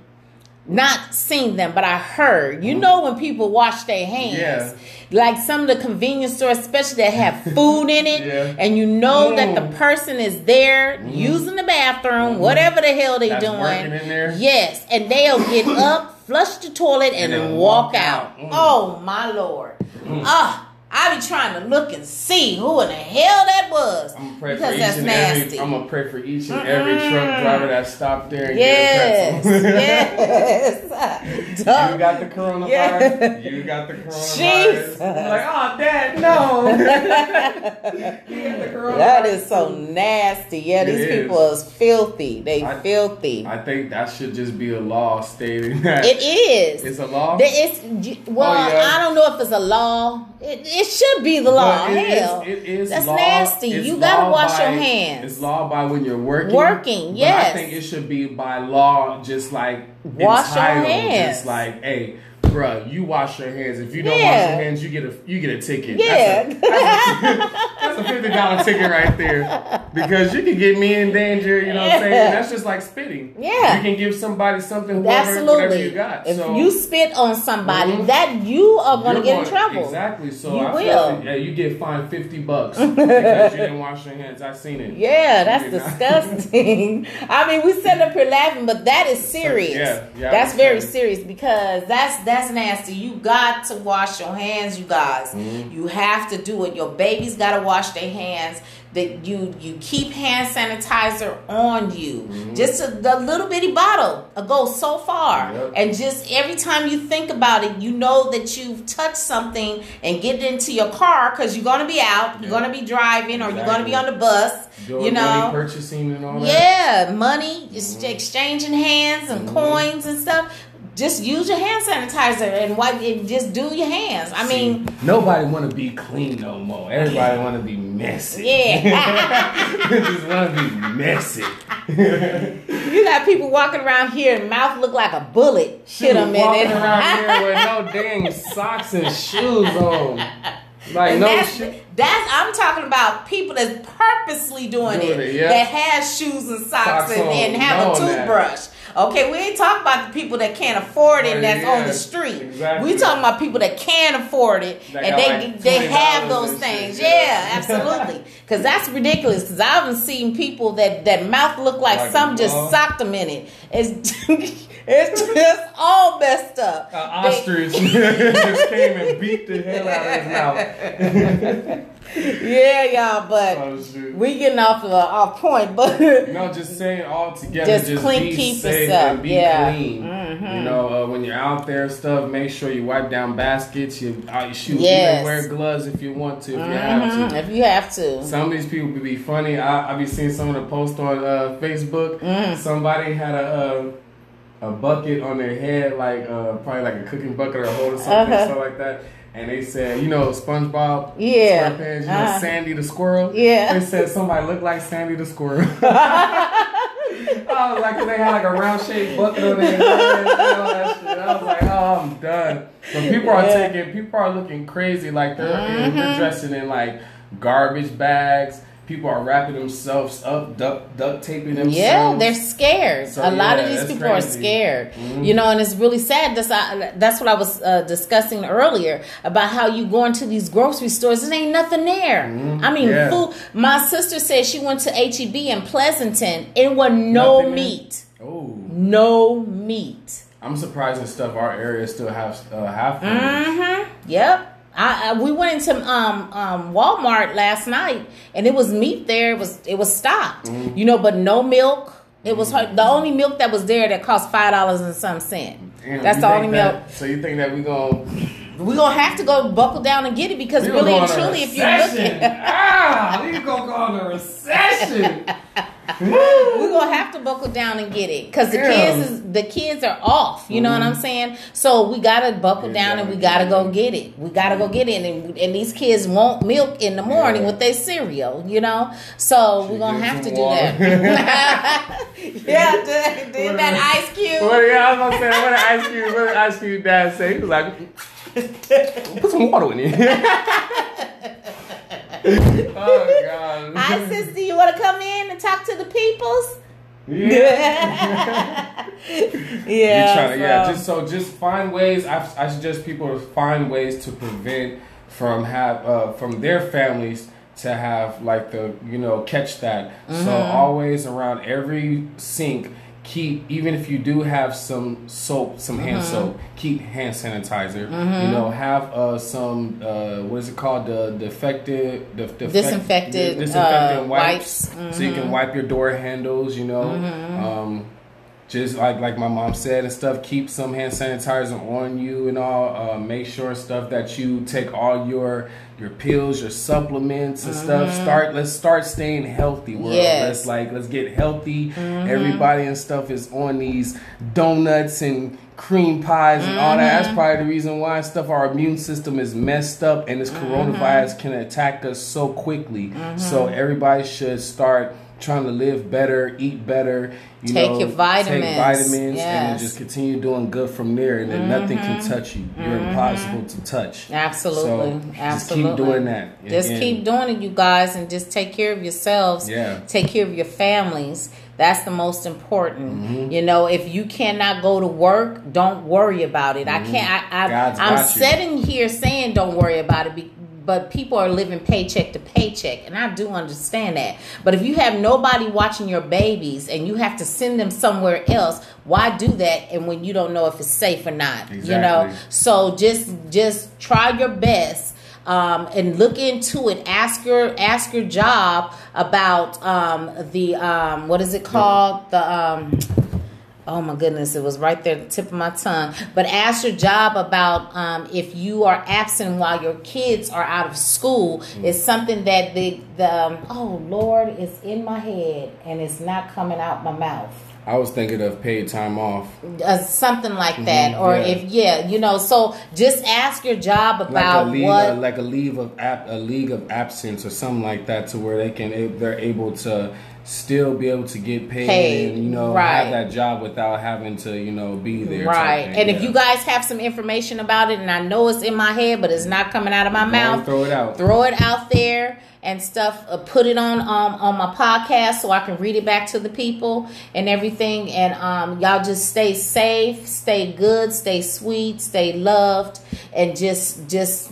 not seen them, but I heard. You know when people wash their hands. Yeah. Like some of the convenience stores, especially that have food in it, Yeah. and you know that the Mm. person is there using the bathroom, whatever the hell they That's doing. working in there. Yes, and they'll get up, flush the toilet, and, And then walk, walk out. out. Mm. Oh my lord! Ah, I be trying to look and see who in the hell that was I'm gonna pray because for each that's and nasty. every. I'm gonna pray for each and every truck driver that stopped there and Yes, get a pretzel. yes. you got the coronavirus. Yeah. You got the coronavirus. Jesus. I'm like, oh, Dad, no. you got the. That is so nasty. Yeah, It these is. people is filthy. They I- filthy. I think that should just be a law stating that it is. it's a law. There is- well, Oh, yeah. I don't know if it's a law. It, it should be the law. It is- Hell, it is that's law- nasty. You gotta wash your hands. It's law by when you're working. Working, yes. I think it should be by law, just like Wash your hands. Just like, hey, bruh, you wash your hands. If you don't wash your hands, you get a you get a ticket. Yeah. That's a, that's a fifty dollar ticket right there. Because you can get me in danger. You know what I'm saying? That's just like spitting. Yeah. You can give somebody something. Whatever, Absolutely. Whatever you got. If so, you spit on somebody, Mhm. that you are going to You're get in trouble. Exactly. So You I will. like, yeah, you get fined fifty bucks because you didn't wash your hands. I seen it. Yeah, that's disgusting. I mean, we sit up here laughing, but that is serious. Yeah, yeah, that's very serious because that's that's nasty. You got to wash your hands, you guys. Mm-hmm. You have to do it. Your babies got to wash their hands. That you you keep hand sanitizer on you. Mm-hmm. Just a, the little bitty bottle goes so far, Yep. and just every time you think about it, you know that you've touched something and get it into your car because you're gonna be out, you're gonna be driving, or you're gonna be on the bus. Doing you know, purchasing and all that. yeah, money, just exchanging hands and Mhm. coins and stuff. Just use your hand sanitizer and wipe and just do your hands. I mean, nobody want to be clean no more. Everybody want to be messy. yeah. just want to be messy. you got people walking around here and mouth look like a bullet. Shit, them in walking around here with no dang socks and shoes on. Like And no that's, shit. that's I'm talking about people that's purposely doing, Doing it, it, yeah. that has shoes and socks, Socks and, and have a toothbrush. that. Okay, we ain't talking about the people that can't afford it and that's yeah, on the street. exactly. We talking about people that can afford it That and they like they have those things. yeah, yeah. absolutely. Because that's ridiculous. Because I haven't seen people that that mouth look like, Like some just ball. socked them in it. It's it's just all messed up. An They- ostrich just came and beat the hell out of his mouth. yeah, y'all, but. oh. We getting off of our point, but No, just saying all together. Just Just, clean- be keep safe yourself, and be yeah. clean. Mhm. You know, uh, when you're out there stuff, make sure you wipe down baskets. You, uh, you shoot. Yes. Even wear gloves if you want to. If you have Mhm, to. if you have to, Some of these people be funny. I, I be seeing some of the posts on uh, Facebook. Mm. Somebody had a uh, a bucket on their head, like uh, probably like a cooking bucket or a hole or something, Uh-huh. stuff like that. And they said, you know, SpongeBob, Yeah. SquarePants, you know, Uh-huh. Sandy the squirrel. Yeah. They said somebody looked like Sandy the squirrel. I was like, they had like a round shaped bucket on their head and all that shit. I was like, oh, I'm done. But people are Yeah. taking, people are looking crazy. Like they're, Mhm. they're dressing in like garbage bags. People are wrapping themselves up, duct, duct taping themselves. yeah, they're scared. So, a lot yeah, of these people are crazy. scared. Mhm. You know, and it's really sad. That's I, that's what I was uh, discussing earlier about how you go into these grocery stores and ain't nothing there. Mhm. I mean, Yeah. food. My sister said she went to HEB in Pleasanton. It was no Nothing meat. Oh, No meat. I'm surprised and stuff. Our area still have uh, have. Mm-hmm. Yep. I, I we went into um um Walmart last night and it was meat there. It was it was stocked. Mm-hmm. You know, but no milk. It was her, the only milk that was there that cost five dollars and some cent. Damn, That's the only that- milk. So you think that we gonna? We're gonna have to go buckle down and get it because we really and go on a truly, if you look ah, we gonna go on a recession. we're gonna have to buckle down and get it because the Yeah. kids is the kids are off. You know what mm-hmm. I'm saying? So we gotta buckle down and we gotta go get it. We gotta go get it, and, and these kids want milk in the morning with their cereal. You know, so we're gonna have to some do water. that. yeah, did, did that ice cube. What yeah, I was gonna say, what did Ice Cube, what did Ice Cube dad say? He was like, put some water in it. oh God. Hi, sister. You want to come in and talk to the peoples? Yeah. yeah. Trying to, yeah, just so just find ways. I, I suggest people to find ways to prevent from have uh, from their families to have like the you know catch that. So Mm-hmm. always around every sink. Keep even if you do have some soap, some hand Mm-hmm. soap, keep hand sanitizer. You know, have uh, some uh, what is it called? The defective, the defect- Disinfected, disinfectant uh, wipes, wipes. so you can wipe your door handles. You know, um, just like like my mom said and stuff keep some hand sanitizer on you and all uh, make sure stuff that you take all your your pills your supplements and stuff. Mm-hmm. Start let's start staying healthy world. Yes. let's like let's get healthy. Mm-hmm. Everybody and stuff is on these donuts and cream pies and all that. That's mm-hmm. probably the reason why stuff our immune system is messed up and this coronavirus can attack us so quickly. So everybody should start trying to live better eat better you Take know, your vitamins. take vitamins and then Yes. Mm-hmm. just continue doing good from there and then nothing can touch you you're impossible to touch Absolutely, so absolutely. just keep doing that Just And- keep doing it, you guys, and just take care of yourselves. Yeah. Take care of your families. That's the most important. Mm-hmm. You know, if you cannot go to work, don't worry about it. I can't. I, I, I'm you. sitting here saying don't worry about it. But people are living paycheck to paycheck, and I do understand that. But if you have nobody watching your babies and you have to send them somewhere else, why do that? And when you don't know if it's safe or not, you know. So just just try your best um, and look into it. Ask your ask your job about um, the um, what is it called? The um, oh my goodness, it was right there at the tip of my tongue. But ask your job about um, if you are absent while your kids are out of school. It's something that the the um, oh Lord, it's in my head and it's not coming out my mouth i was thinking of paid time off uh, something like that or yeah. if yeah you know so just ask your job like about a leave, what uh, like a leave of ab- a league of absence or something like that, to where they can a- they're able to still be able to get paid, Paid, and you know right. have that job without having to you know be there. right and if you guys have some information about it and i know it's in my head but it's not coming out of my Go mouth throw it out. throw it out there and stuff uh, put it on um on my podcast so i can read it back to the people and everything and um y'all just stay safe stay good stay sweet stay loved and just just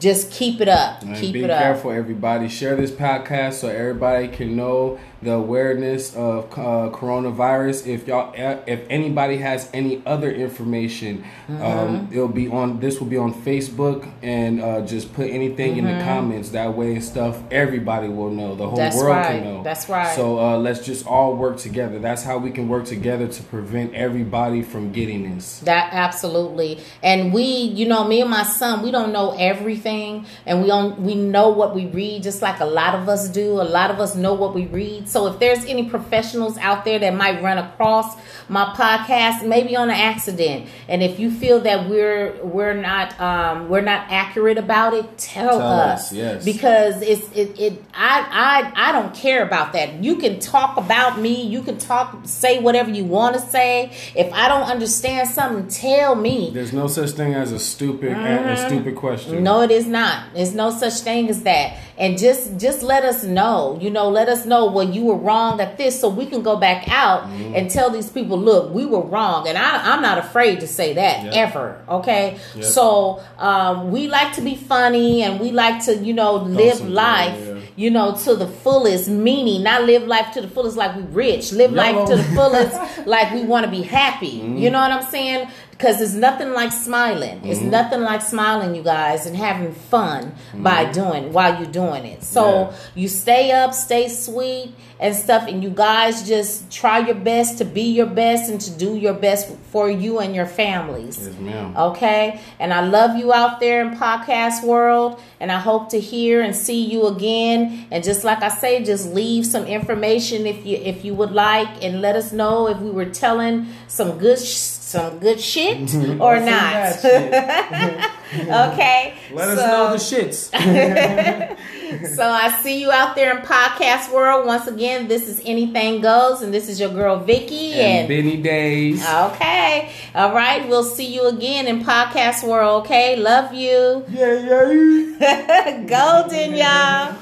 just keep it up And keep be it up careful, everybody. Share this podcast so everybody can know the awareness of uh, coronavirus. If y'all, if anybody has any other information, Mm-hmm. um, it'll be on. This will be on Facebook, and uh, just put anything in the comments. That way, and stuff. Everybody will know. The whole Mm-hmm. That's world right. can know. That's right. So uh, let's just all work together. That's how we can work together to prevent everybody from getting this. That absolutely, and we, you know, me and my son, we don't know everything, and we don't we know what we read, just like a lot of us do. A lot of us know what we read. So if there's any professionals out there that might run across my podcast, maybe on an accident, and if you feel that we're we're not um, we're not accurate about it, tell, Tell us, us, yes. because it's it, it I I I don't care about that. You can talk about me, you can talk say whatever you want to say. If I don't understand something, tell me. There's no such thing as a stupid a stupid question. No, it is not. There's no such thing as that. And just just let us know. You know, let us know when you were wrong at this, so we can go back out Mm-hmm. and tell these people, look, we were wrong. And I, I'm not afraid to say that Yep. ever. Okay, Yep. so um, we like to be funny and we like to, you know, live life. yeah. you know, to the fullest, meaning not live life to the fullest like we rich, live life to the fullest like we want to be happy. You know what I'm saying? Because it's nothing like smiling. It's mm-hmm. nothing like smiling, you guys, and having fun by mm-hmm. doing while you're doing it. So Yeah. you stay up, stay sweet and stuff, and you guys just try your best to be your best and to do your best for you and your families. Yes, ma'am. Okay, and I love you out there in podcast world, and I hope to hear and see you again. And just like I say, just leave some information if you if you would like, and let us know if we were telling some good sh- some good shit or not. bad okay, Let us know the shits. so I see you out there in podcast world once again. This is anything goes, and this is your girl Vicky and and. Benny Days. Okay. All right. We'll see you again in podcast world. Okay. Love you. Yeah, yeah. Golden, y'all.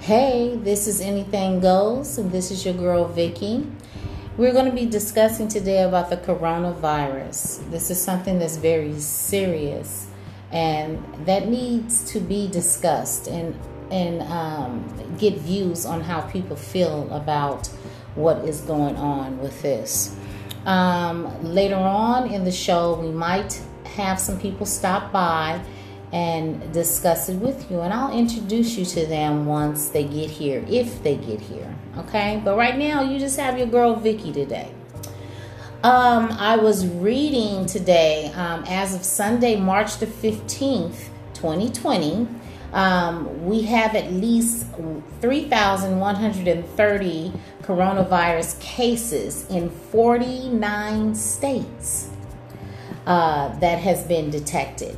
Hey, this is Anything Goes, and this is your girl Vicky. We're going to be discussing today about the coronavirus. This is something that's very serious and that needs to be discussed and and um, get views on how people feel about what is going on with this. Um, later on in the show, we might have some people stop by and discuss it with you, and I'll introduce you to them once they get here, if they get here. Okay, but right now, you just have your girl Vicky today. Um, I was reading today, um, as of Sunday, March the 15th, 2020, um, we have at least 3,130 coronavirus cases in 49 states uh, that has been detected.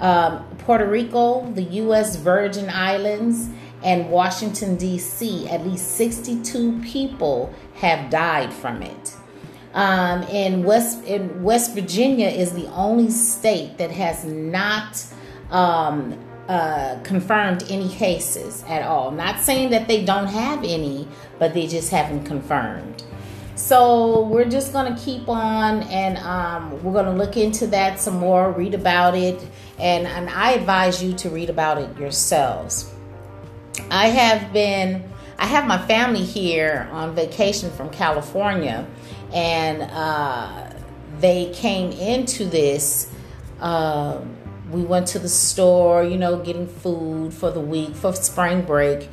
Um, Puerto Rico, the U.S. Virgin Islands, and Washington, D.C., at least 62 people have died from it. Um, in West in West Virginia is the only state that has not um, uh, confirmed any cases at all. Not saying that they don't have any, but they just haven't confirmed. So we're just gonna keep on, and um, we're gonna look into that some more, read about it, and, and I advise you to read about it yourselves. I have been, I have my family here on vacation from California, and uh, they came into this. Uh, we went to the store, you know, getting food for the week for spring break,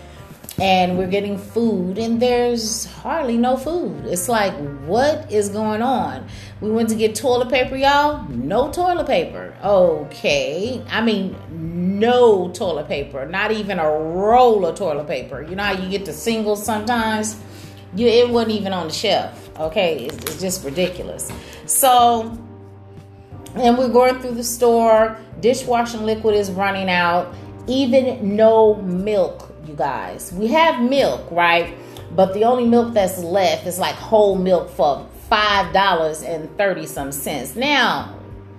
and we're getting food, and there's hardly no food. It's like, what is going on? We went to get toilet paper, y'all. No toilet paper. Okay. I mean, no toilet paper. Not even a roll of toilet paper. You know how you get the singles sometimes? You, it wasn't even on the shelf. Okay. It's, it's just ridiculous. So, and we're going through the store. Dishwashing liquid is running out. Even no milk, you guys. We have milk, right? But the only milk that's left is like whole milk for five dollars and thirty some cents. Now,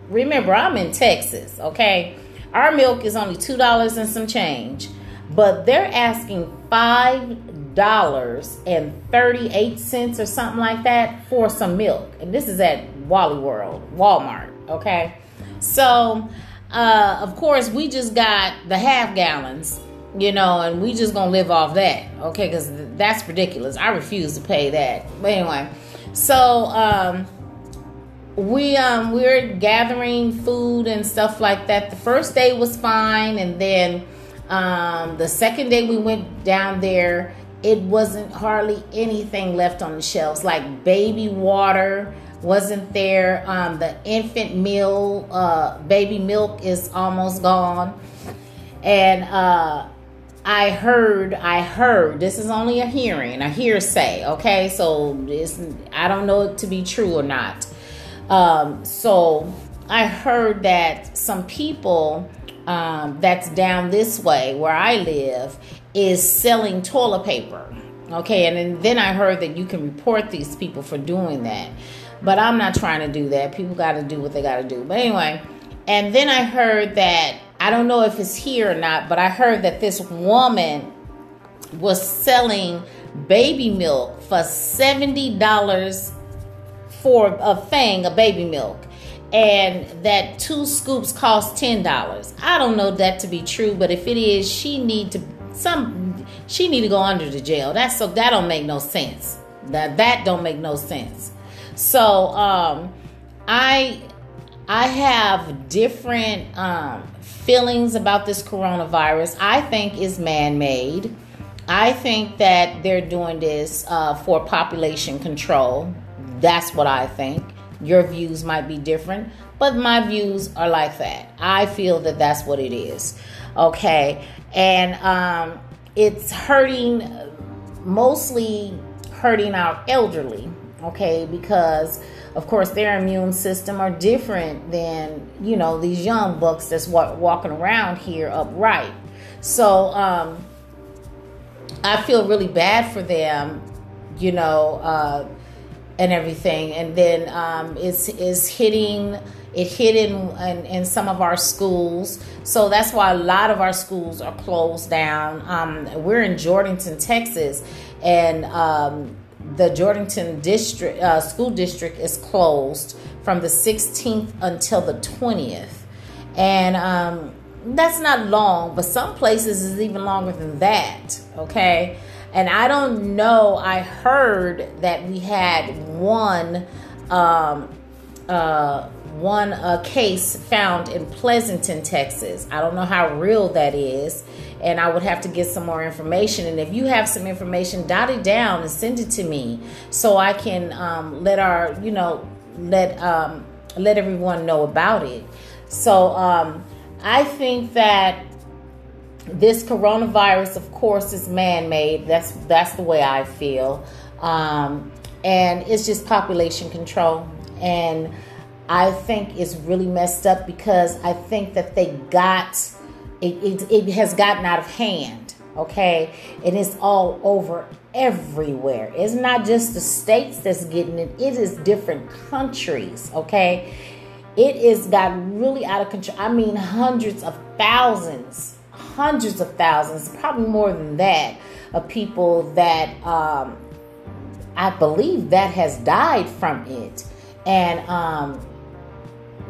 remember, I'm in Texas, okay? Our milk is only two dollars and some change, but they're asking five dollars and thirty-eight cents or something like that for some milk. And this is at Wally World, Walmart, okay? So, uh, of course, we just got the half gallons, you know, and we just gonna live off that, okay? Because that's ridiculous. I refuse to pay that. But anyway, so um, we um we're gathering food and stuff like that. The first day was fine, and then um, the second day we went down there, it wasn't hardly anything left on the shelves, like baby water wasn't there. Um, the infant meal, uh, baby milk is almost gone. And uh, I heard, I heard, this is only a hearing, a hearsay, okay? So it's, I don't know it to be true or not. Um, so I heard that some people um, that's down this way where I live is selling toilet paper. Okay, and then, then I heard that you can report these people for doing that. But I'm not trying to do that. People got to do what they got to do. But anyway, and then I heard that, I don't know if it's here or not, but I heard that this woman was selling baby milk for $70 for a Fang, a baby milk, and that two scoops cost ten dollars. I don't know that to be true, but if it is, she need to some she need to go under the jail. That's so that don't make no sense. That that don't make no sense. So um, I I have different um, feelings about this coronavirus. I think is man made. I think that they're doing this uh, for population control. That's what I think. Your views might be different, but my views are like that. I feel that that's what it is. Okay. And um, it's hurting, mostly hurting our elderly. Okay. Because, of course, their immune system are different than, you know, these young bucks that's walking around here upright. So, um, I feel really bad for them, you know, uh, and everything. And then um, it's is hitting it hit in, in, in some of our schools, so that's why a lot of our schools are closed down. Um, we're in Jourdanton, Texas, and um, the Jourdanton district uh, school district is closed from the 16th until the 20th, and um, that's not long, but some places is even longer than that. Okay. And I don't know, I heard that we had one um, uh, one case found in Pleasanton, Texas. I don't know how real that is, and I would have to get some more information. And if you have some information, dot it down and send it to me so I can um, let our, you know, let um, let everyone know about it. So um, I think that this coronavirus, of course, is man-made. That's that's the way I feel, um, and it's just population control. And I think is really messed up because I think that they got it. It, it has gotten out of hand. Okay, and it's all over everywhere. It's not just the states that's getting it. It is different countries. Okay, it is got really out of control. I mean, hundreds of thousands hundreds of thousands, probably more than that, of people that um, I believe that has died from it. And um,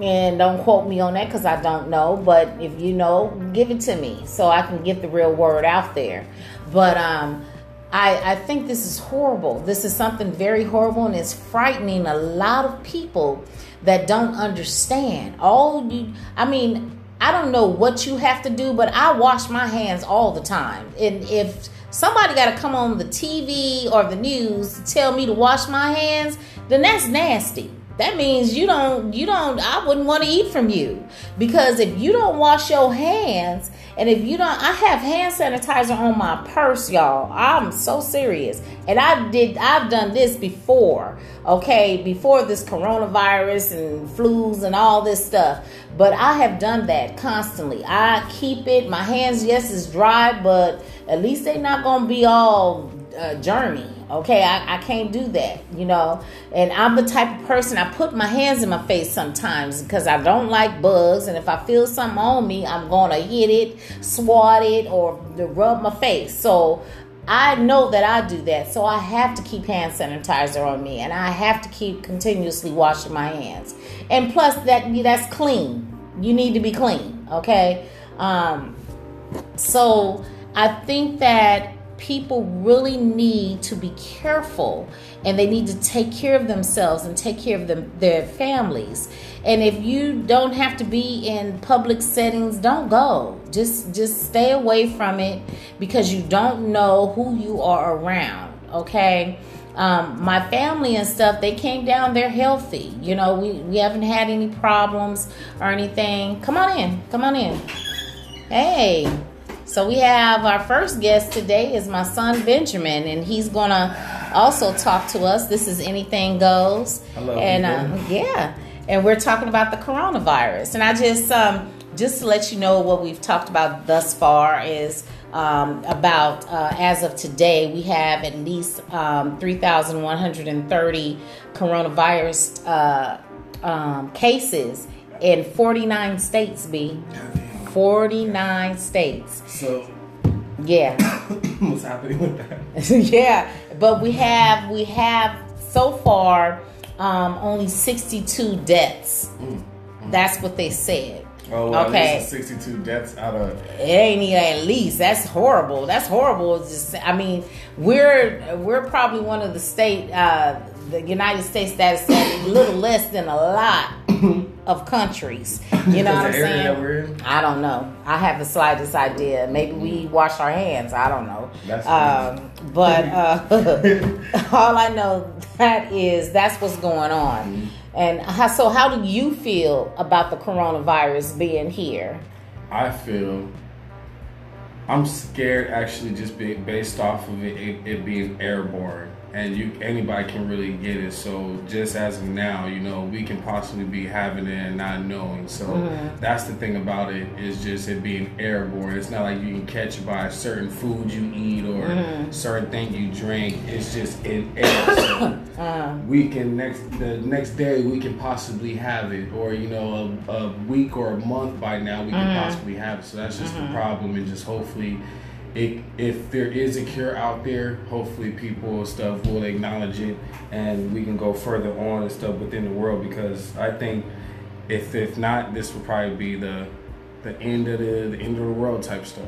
and don't quote me on that because I don't know. But if you know, give it to me so I can get the real word out there. But um, I, I think this is horrible. This is something very horrible and it's frightening a lot of people that don't understand. All you, I mean, I don't know what you have to do, but I wash my hands all the time. And if somebody got to come on the TV or the news to tell me to wash my hands, then that's nasty. That means you don't, you don't, I wouldn't want to eat from you. Because if you don't wash your hands, and if you don't, I have hand sanitizer on my purse, y'all. I'm so serious. And I did, I've done this before, okay, before this coronavirus and flus and all this stuff. But I have done that constantly. I keep it, my hands, yes, is dry, but at least they're not to be all uh, germy. Okay, I, I can't do that, you know. And I'm the type of person I put my hands in my face sometimes because I don't like bugs. And if I feel something on me, I'm gonna hit it, swat it, or rub my face. So I know that I do that. So I have to keep hand sanitizer on me, and I have to keep continuously washing my hands. And plus, that that's clean. You need to be clean, okay? Um, so I think that people really need to be careful and they need to take care of themselves and take care of them, their families. And if you don't have to be in public settings, don't go. Just just stay away from it because you don't know who you are around, okay? Um, my family and stuff, they came down, they're healthy. You know, we, we haven't had any problems or anything. Come on in. Come on in. Hey. So we have our first guest today is my son Benjamin, and he's gonna also talk to us. This is Anything Goes, Hello, and uh, yeah, and we're talking about the coronavirus. And I just um, just to let you know what we've talked about thus far is um, about uh, as of today we have at least um, 3,130 coronavirus uh, um, cases in 49 states. B. 49 states. So, yeah. what's happening with that? yeah, but we have we have so far um, only 62 deaths. That's what they said. Oh, well, Okay. at least 62 deaths out of. It ain't even at least. That's horrible. That's horrible. It's just, I mean, we're we're probably one of the state, uh, the United States that is a little less than a lot of countries. You know what I'm the area that saying? I don't know. I have the slightest idea. Maybe we wash our hands. I don't know. Um, but uh, all I know that is that's what's going on. And how, so, how do you feel about the coronavirus being here? I feel I'm scared actually just based off of it, it, it being airborne and you anybody can really get it. So just as of now, you know, we can possibly be having it and not knowing. So mm-hmm. that's the thing about it is just it being airborne. It's not like you can catch it by certain food you eat or mm-hmm. certain thing you drink. It's just in air. So uh. we can next the next day we can possibly have it or you know a, a week or a month by now we can mm-hmm. possibly have it so that's just the problem and just hopefully it, if there is a cure out there hopefully people and stuff will acknowledge it and we can go further on and stuff within the world because i think if if not this will probably be the the end of the, the end of the world type stuff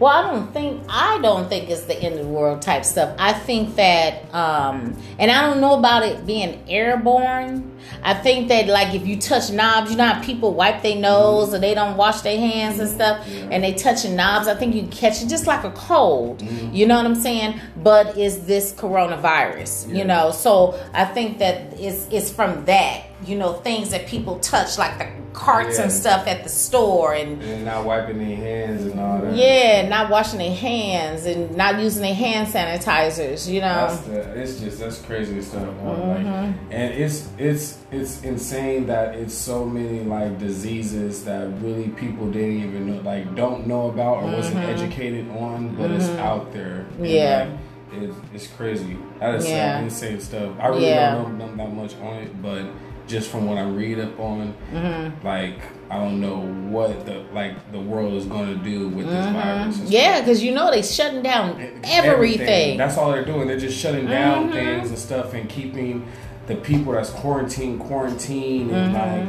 Well, I don't think I don't think it's the end of the world type stuff. I think that, um, and I don't know about it being airborne. I think that like if you touch knobs, you know how people wipe their nose or they don't wash their hands and stuff, and they touching knobs. I think you catch it just like a cold. You know what I'm saying? But is this coronavirus? You know, so I think that it's it's from that. You know, things that people touch like the carts and stuff at the store and and not wiping their hands and all that yeah, not washing their hands and not using their hand sanitizers, you know. That's the, it's just that's crazy stuff. man. Mm-hmm. Like, and it's it's it's insane that it's so many like diseases that really people didn't even know, like don't know about or wasn't educated on, but it's out there. And, Mm-hmm. Yeah. like, it's, it's crazy. That is Yeah. insane stuff. I really Yeah. don't know that much on it, but just from what I read up on, Mm-hmm. like I don't know what the like the world is going to do with this virus. Mm-hmm. Yeah, because you know they shutting down everything. That's all they're doing. They're just shutting down Mm-hmm. things and stuff and keeping the people that's quarantined quarantined and like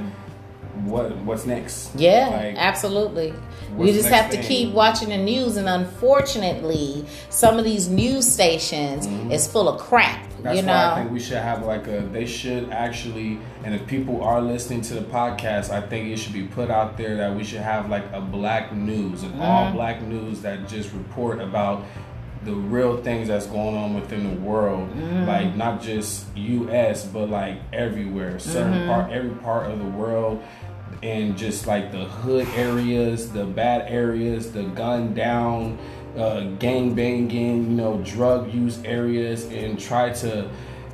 what what's next? Mm-hmm. Yeah, Like, absolutely. We just have next to thing? keep watching the news, and unfortunately, some of these news stations is full of crap. That's you why I think we should have like a. They should actually, and if people are listening to the podcast, I think it should be put out there that we should have like a black news, an Mm-hmm. all black news that just report about the real things that's going on within the world, Mm-hmm. like not just U.S. but like everywhere, certain Mm-hmm. part, every part of the world. And just like the hood areas, the bad areas, the gun down, uh, gang banging, you know, drug use areas, and try to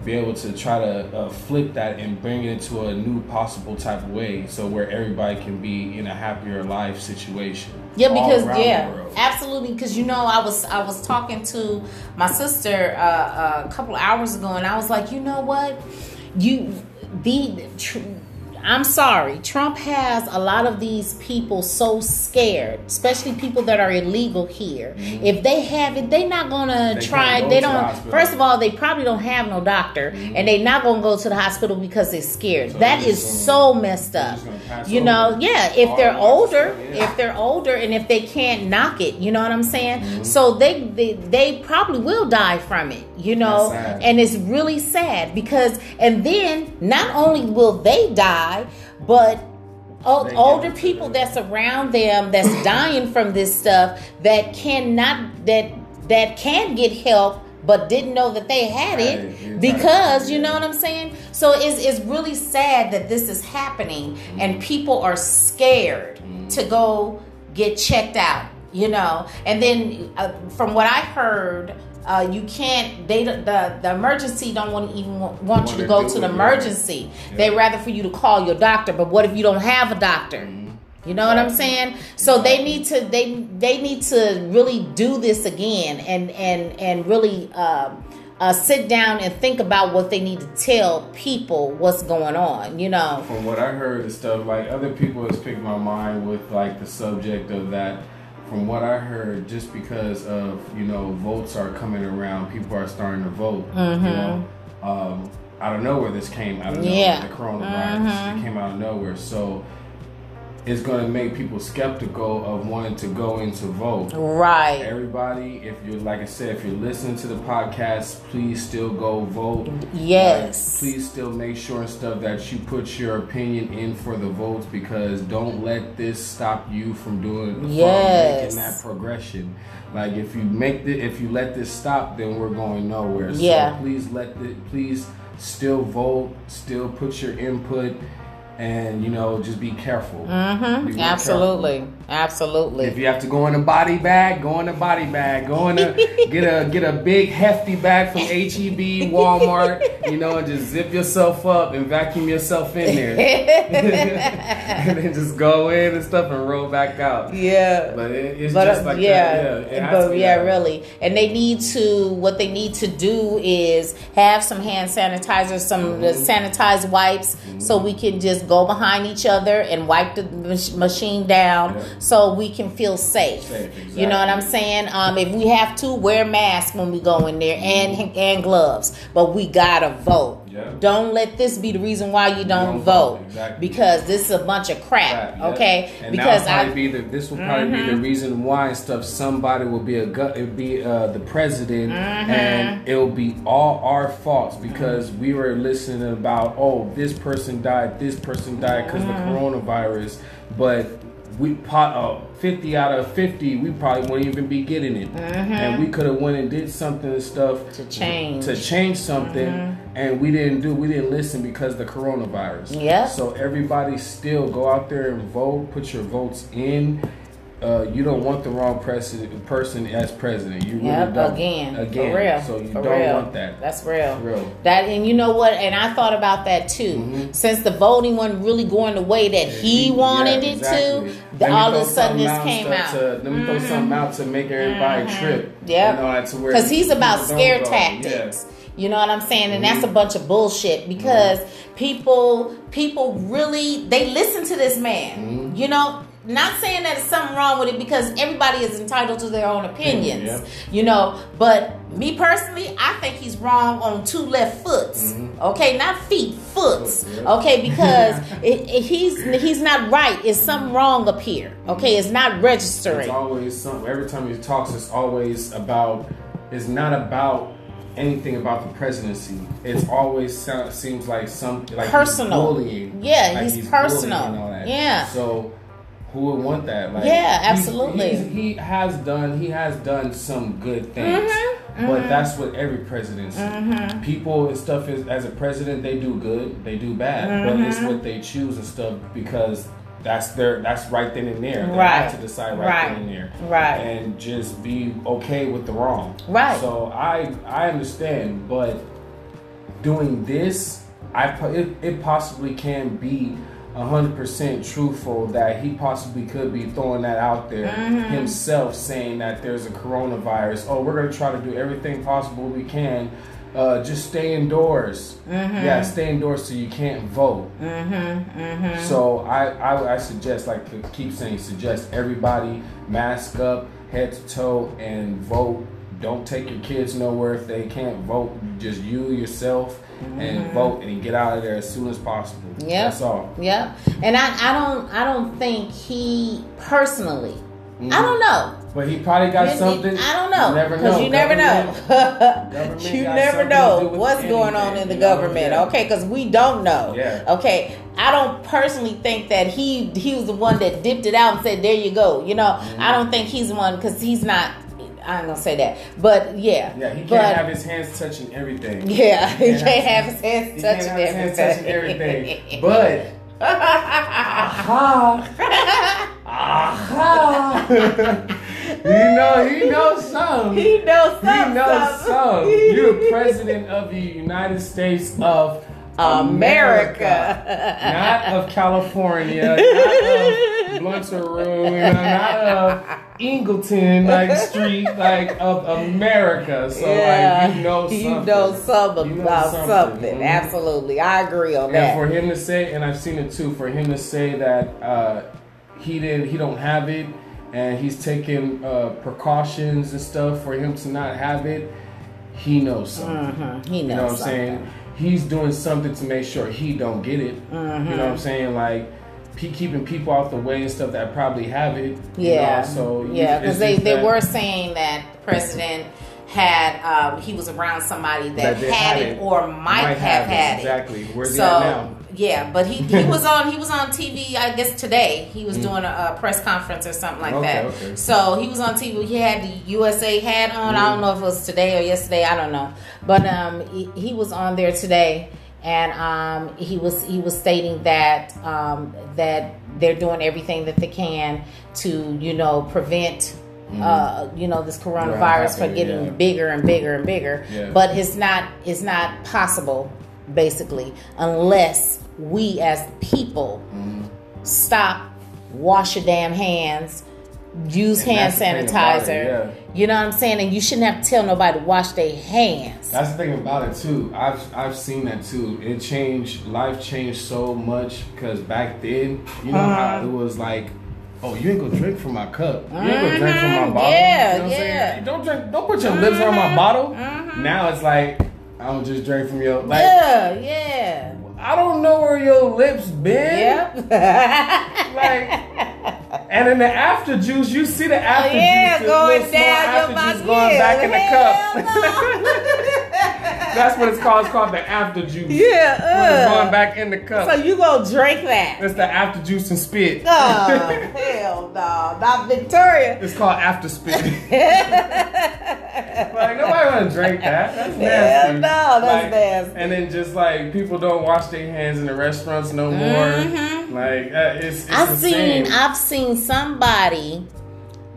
be able to try to uh, flip that and bring it into a new possible type of way, so where everybody can be in a happier life situation. Yeah, because yeah, absolutely. Because you know, I was I was talking to my sister uh, uh, a couple hours ago, and I was like, you know what, you the. Tr- I'm sorry. Trump has a lot of these people so scared, especially people that are illegal here. If they have it, they're not gonna Mm-hmm. They try. go They don't. hospital. First of all, they probably don't have no doctor, and they're not gonna go to the hospital because they're scared. So that they're is so gonna- messed up. gonna You know, yeah. If they're older, if they're older and if they can't knock it you know what i'm saying Mm-hmm. so they, they they probably will die from it you know and it's really sad because and then not only will they die but older people that's around them that's dying from this stuff that cannot that that can get help but didn't know that they had it because you know what I'm saying? So it's, it's really sad that this is happening Mm-hmm. and people are scared to go get checked out, you know. And then uh, from what I heard, uh, you can't. They the the emergency don't want to even want, want you Wanna go to the it, yeah. emergency. They rather for you to call your doctor. But what if you don't have a doctor? Mm-hmm. You know what I'm saying? So they need to they they need to really do this again and and and really um, uh, sit down and think about what they need to tell people what's going on. You know? From what I heard and stuff, like other people has picked my mind with like the subject of that. From what I heard, just because of you know votes are coming around, people are starting to vote. You know, um, out of nowhere. This came out of nowhere. Yeah. The coronavirus Mhm. it came out of nowhere. So it's going to make people skeptical of wanting to go in to vote. Right. Everybody, if you're like I said, if you're listening to the podcast, please still go vote. Yes. Like, please still make sure and stuff that you put your opinion in for the votes because don't let this stop you from doing from Yes. making that progression. Like if you make the if you let this stop, then we're going nowhere. Yeah. So please let the please still vote, still put your input, and you know just be careful. Mm-hmm. real Absolutely. Absolutely. if you have to go in a body bag, go in a body bag. Go in a get a get a big hefty bag from HEB, Walmart, you know, and just zip yourself up and vacuum yourself in there, and then just go in and stuff and roll back out. yeah. But it, it's But just like yeah, that. Yeah, it has to but be yeah, that really. And they need to. What they need to do is have some hand sanitizer, some Mm-hmm. sanitized wipes, so we can just go behind each other and wipe the machine down, Yeah. so we can feel safe. Safe, You know what I'm saying? Um, if we have to, wear masks when we go in there and and gloves, but we gotta vote. Yeah. Don't let this be the reason why you don't, don't vote, vote, exactly. because this is a bunch of crap. Yeah. Okay, And because I be the this will probably be the mm-hmm. reason why and stuff. Somebody will be a gut, it'll be uh, the president, mm-hmm. and it'll be all our faults because we were listening about oh this person died, this person died because of the mm-hmm. coronavirus, but we pot uh, 50 out of 50 we probably wouldn't even be getting it and we could have went and did something and stuff To change. to change something and we didn't do we didn't listen because of the coronavirus Yeah. so everybody still go out there and vote put your votes in uh, you don't want the wrong president, person as president. You really Yep, don't. again, again. for real. So you for don't real. want that. That's real. Real. That and you know what? And I thought about that too. Mhm. Since the voting wasn't really going the way that he wanted Yeah, it to, all of a sudden this came out. Mm-hmm. To, let me throw something out to make everybody trip. Yep. You know, that to where Because he's about scare tactics. You know what I'm saying? And that's a bunch of bullshit because people people really they listen to this man. Mhm. You know, not saying that there's something wrong with it because everybody is entitled to their own opinions. Yeah. You know, but me personally, I think he's wrong on two left foots. Mhm. Okay, not feet, foots. Foot, yeah. Okay, because it, it- he's he's not right. It's something wrong up here. Okay, it's not registering. It's always something. Every time he talks, it's always about. It's not about anything about the presidency. It's always sound, seems like some like he's Personal. bullying. Yeah, Like he's personal. all that. Yeah. So who would want that? Like, Yeah, absolutely. he's- he has done. He has done some good things. Mhm, But mhm. that's what every presidency. Mhm. People and stuff is as a president, they do good, they do bad, but it's Mhm. what they choose and stuff because that's their that's right then and there. They Right. have to decide right, Right. then and there, Right. and just be okay with the wrong. Right. So I I understand, but doing this, I it, it possibly can be hundred percent truthful that he possibly could be throwing that out there Mhm. himself, saying that there's a coronavirus. Oh, we're gonna try to do everything possible we can. Uh, just stay indoors. Mhm. Yeah, stay indoors so you can't vote. Mm-hmm. Mm-hmm. So I, I, I suggest, like keep saying, suggest everybody mask up, head to toe, and vote. Don't take your kids nowhere if they can't vote. Just you yourself and vote and get out of there as soon as possible. Mm-hmm. Yep. That's all. Yep. And I, I don't I don't think he personally. I don't know. But he probably got something. I don't know You never know. you never know. Government- government you never know what's going on in the you know? government. Yeah. Okay, because we don't know. Yeah. Okay, I don't personally think that he he was the one that dipped it out and said, "There you go." You know, Mm-hmm. I don't think he's the one because he's not. I ain't gonna say that, but yeah. Yeah, he can't but, have his hands touching everything. Yeah, he can't can't have have his hands He touching can't have his hands touching everything. everything. But aha, aha. You know, he knows some. he knows some. He knows some. You're president of the United States of America. not of California, not of know, not of Ingleton, like street, like of America. So like you know something. You know something You know about something. something. Mhm. Absolutely. I agree on And that. for him to say, and I've seen it too, for him to say that uh, he didn't, he don't have it, and he's taking uh, precautions and stuff for him to not have it, he knows something. Mhm. He knows You know what I'm something. saying? he's doing something to make sure he don't get it. Mm-hmm. You know what I'm saying? Like keeping people off the way and stuff that probably have it. you Yeah. know, so yeah, because they, they that- were saying that the president had um, he was around somebody that, That had had it it. or might, have, had it. exactly. Where's he so at now? Yeah, but he, he was on he was on TV. I guess today he was doing a, a press conference or something like Mm. Okay, that. okay. So he was on TV. He had the USA hat on. I don't know if it was today or yesterday. I don't know, but um, he, he was on there today, and um, he was he was stating that um, that they're doing everything that they can to you know prevent. Uh, you know this coronavirus from happening, getting yeah. bigger and bigger and bigger, Yeah. but it's not it's not possible basically unless we as people Mm-hmm. stop wash your damn hands use And hand that's the thing about sanitizer it, yeah. you know what i'm saying and you shouldn't have to tell nobody to wash their hands That's the thing about it too. I've I've seen that too. It changed. Life changed so much because back then, you know how Uh-huh. it was like, oh, you ain't gonna drink from my cup. You ain't gonna drink from my Mhm. bottle. Yeah, you know yeah. saying? Don't drink. Don't put your lips on my bottle. Now it's like I'm just drink from your like. yeah yeah I don't know where your lips been. yep Like, and in the after juice, you see the after Oh, yeah, juice, going down your mouth. going back in the hell cup. That's what it's called. It's called the after juice. yeah It's uh. going back in the cup. so you gonna drink that It's the after juice and spit. oh hell no not victoria It's called after spit. like nobody want to drink that. That's Hell nasty. no, that's Like, nasty. And then just like people don't wash their hands in the restaurants no more. Like uh, it's, it's Mm-hmm. I've insane. seen I've seen somebody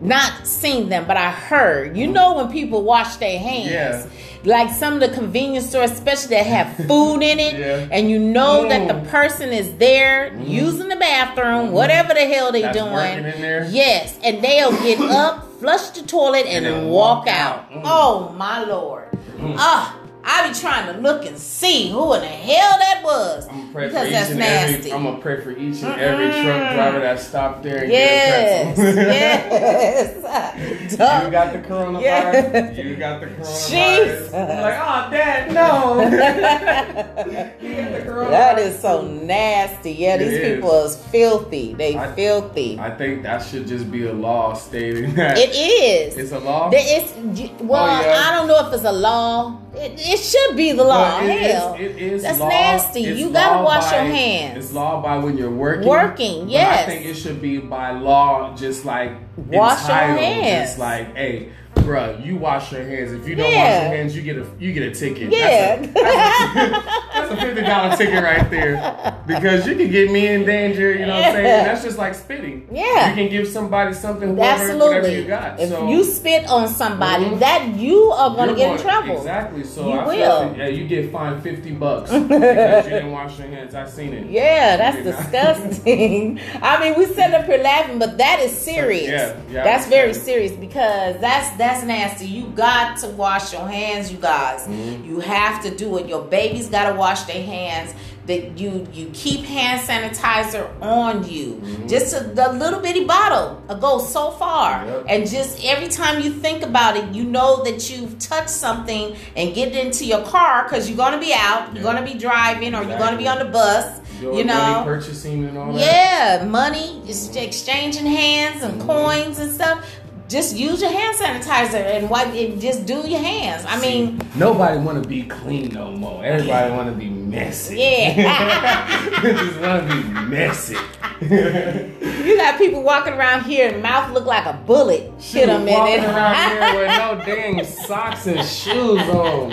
not seen them, but I heard. You know when people wash their hands. Yeah. Like some of the convenience stores, especially that have food in it, Yeah. and you know that the Mm. person is there using the bathroom, whatever the hell they That's doing. Yes, and they'll get up, flush the toilet, and, And then walk walk out. out. Mm. Oh my lord! Ah, I be trying to look and see who in the hell that was I'm pray because for each that's and nasty. every. I'm gonna pray for each and every truck driver that stopped there and Yes, get a yes. you got the coronavirus. Yeah. You got the coronavirus. Jesus. I'm like, oh, Dad, no. you got the. That is so nasty. Yeah, It these is. people are filthy. They I- filthy. I think that should just be a law stating that it is. it's a law. It's well, Oh, yeah. I don't know if it's a law. It, it should be the law. It is- Hell, it is that's law. nasty. You gotta wash your hands. It's law by when you're working. Working, yes. I think it should be by law, just like Wash your hands. Just like, hey, bruh, you wash your hands. If you don't Yeah. wash your hands, you get a you get a ticket. Yeah. That's a, that's a fifty dollar ticket right there. Because you can get me in danger. You know what I'm saying? That's just like spitting. Yeah. You can give somebody something. Whatever, whatever Absolutely. you got. If so, you spit on somebody, Mhm. that you are going to You're get in trouble. Exactly. So You I will. that, yeah, you get fined fifty bucks because you didn't wash your hands. I seen it. Yeah, that's disgusting. I mean, we sit up here laughing, but that is serious. Yeah, yeah, that's very serious because that's that's nasty. You got to wash your hands, you guys. Mm-hmm. You have to do it. Your babies got to wash their hands. That you you keep hand sanitizer on you. Mm-hmm. Just a, the little bitty bottle goes so far, Yep. and just every time you think about it, you know that you've touched something and get it into your car because you're gonna be out, you're gonna be driving, or you're gonna be on the bus. You know, purchasing and all that. yeah, money, just exchanging hands and coins and stuff. Just use your hand sanitizer and wipe and just do your hands. I mean, Nobody want to be clean no more. Everybody want to be messy. yeah. just want to be messy. you got people walking around here and mouth look like a bullet Shit, them in walking around here with no dang socks and shoes on.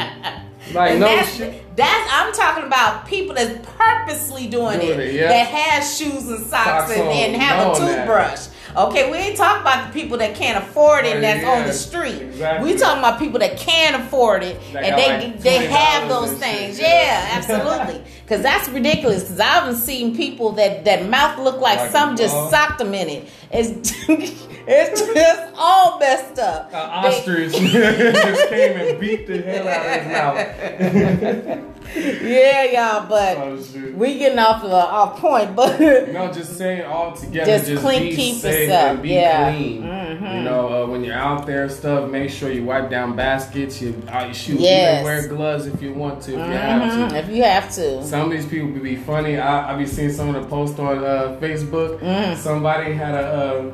Like And no that's, shit. that's I'm talking about people that's purposely doing, Doing it, it, yeah. that has shoes and socks, Socks and, and have a toothbrush. that. Okay, we ain't talking about the people that can't afford it and that's on the street. exactly. We talking about people that can afford it That and they like they have those things. yeah, yeah. absolutely. Because that's ridiculous. Because I haven't seen people that that mouth look like, Like some just ball. socked them in it. It's it's just all messed up. An ostrich just came and beat the hell out of his mouth. Yeah, y'all, but Oh, we getting off the off point, but No, just saying all together. Just Just, clean- keep safe yourself, and be yeah. clean. Mhm. You know, uh, when you're out there stuff, make sure you wipe down baskets. You, uh, you shoot. Yes. Even wear gloves if you want to. If you have Mhm, to. if you have to. Some of these people be funny. I, I be seeing some of the posts on uh, Facebook. Mm. Somebody had a uh,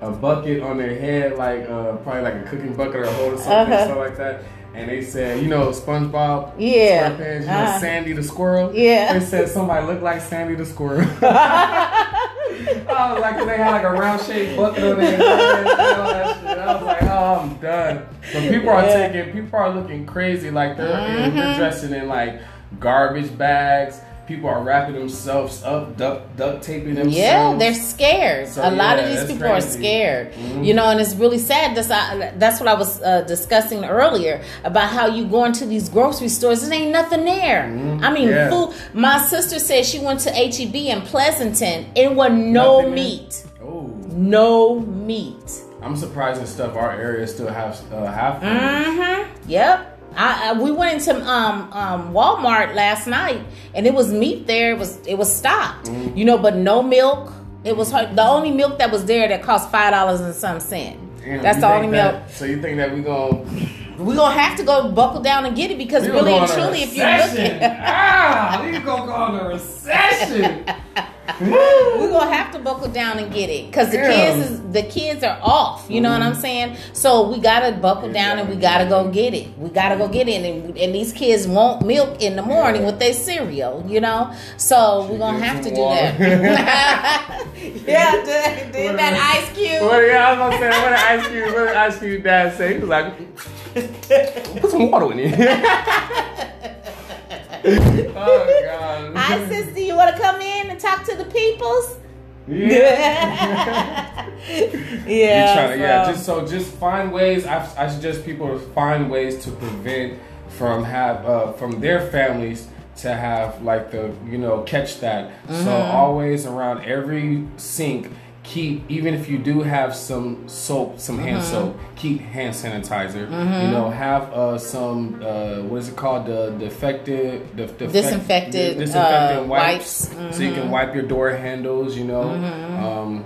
a bucket on their head, like uh, probably like a cooking bucket or a hole or something, Uh-huh. stuff like that. And they said, you know, SpongeBob, Yeah. SquarePants, you know, Uh-huh. Sandy the squirrel. Yeah. They said somebody looked like Sandy the squirrel. I was like, they had like a round shaped bucket on their head. and all that shit. I was like, oh, I'm done. But people are Yeah. taking, people are looking crazy. Like they're, Mhm. they're dressing in like garbage bags. People are wrapping themselves up, duct, duct taping themselves. Yeah, they're scared. So, a lot yeah, of these people are crazy. scared. Mhm. You know, and it's really sad. That's I, that's what I was uh, discussing earlier about how you go into these grocery stores. There ain't nothing there. Mhm. I mean, Yeah. food. My sister said she went to HEB in Pleasanton. It was no Nothing meat. Oh, No meat. I'm surprised and stuff. Our area still have uh, have. Mm-hmm. Yep. I, I we went into um, um Walmart last night and it was meat there. It was it was stocked. Mhm. You know, but no milk. It was her, the only milk that was there that cost five dollars and some cent. Damn, That's the only that- milk. So you think that we gonna We're gonna have to go buckle down and get it because we really and go on a truly, if you're looking, ah, we gonna go on a recession. we're gonna have to buckle down and get it because the kids is the kids are off. You know what I'm mm-hmm. saying? So we gotta buckle down and we gotta go get it. We gotta go get it, and, and these kids want milk in the morning with their cereal. You know, so we're gonna have to do water. that. yeah, did, did that ice cube. Well, yeah, I was gonna say, what did Ice Cube, what did Ice Cube dad say? He was like, put some water in it. oh, God. Hi, sister. You want to come in and talk to the peoples? Yeah. yeah. Trying to, yeah, just so just find ways. I, I suggest people to find ways to prevent from have uh, from their families to have like the you know catch that. So Mm-hmm. always around every sink. Keep even if you do have some soap, some hand Mm-hmm. soap, keep hand sanitizer. You know, have uh, some uh, what is it called? The defective, the defect- Disinfected, the disinfectant uh, wipes, wipes. so you can wipe your door handles. You know, Mm-hmm. um,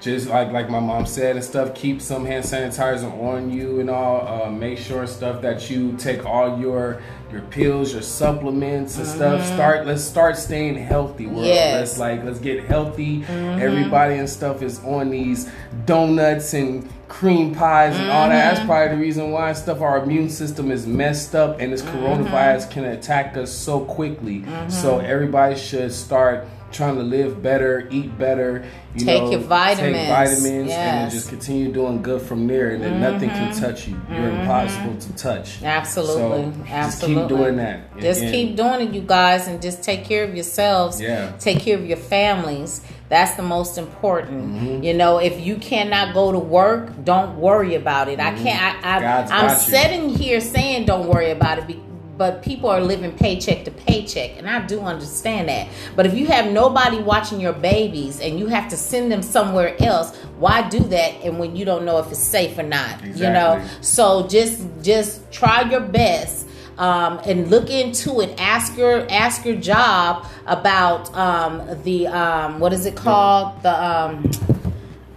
just like like my mom said and stuff keep some hand sanitizer on you and all uh, make sure stuff that you take all your your pills your supplements and stuff start let's start staying healthy world Mm-hmm. Yes. let's like let's get healthy Mm-hmm. everybody and stuff is on these donuts and cream pies and all that Mm-hmm. that's probably the reason why stuff our immune system is messed up and this Mm-hmm. coronavirus can attack us so quickly so everybody should start trying to live better eat better you Take know, your vitamins. take vitamins and Yes. Mm-hmm. just continue doing good from there and then nothing can touch you you're impossible to touch Absolutely. so Absolutely. just keep doing that Just And- keep doing it, you guys, and just take care of yourselves. Yeah. Take care of your families. That's the most important. Mm-hmm. You know, if you cannot go to work, don't worry about it. I can't. I, I, God's I'm got you. sitting here saying don't worry about it. But people are living paycheck to paycheck, and I do understand that. But if you have nobody watching your babies and you have to send them somewhere else, why do that? And when you don't know if it's safe or not, you know. So just just try your best um, and look into it. Ask your ask your job about um, the um, what is it called? The um,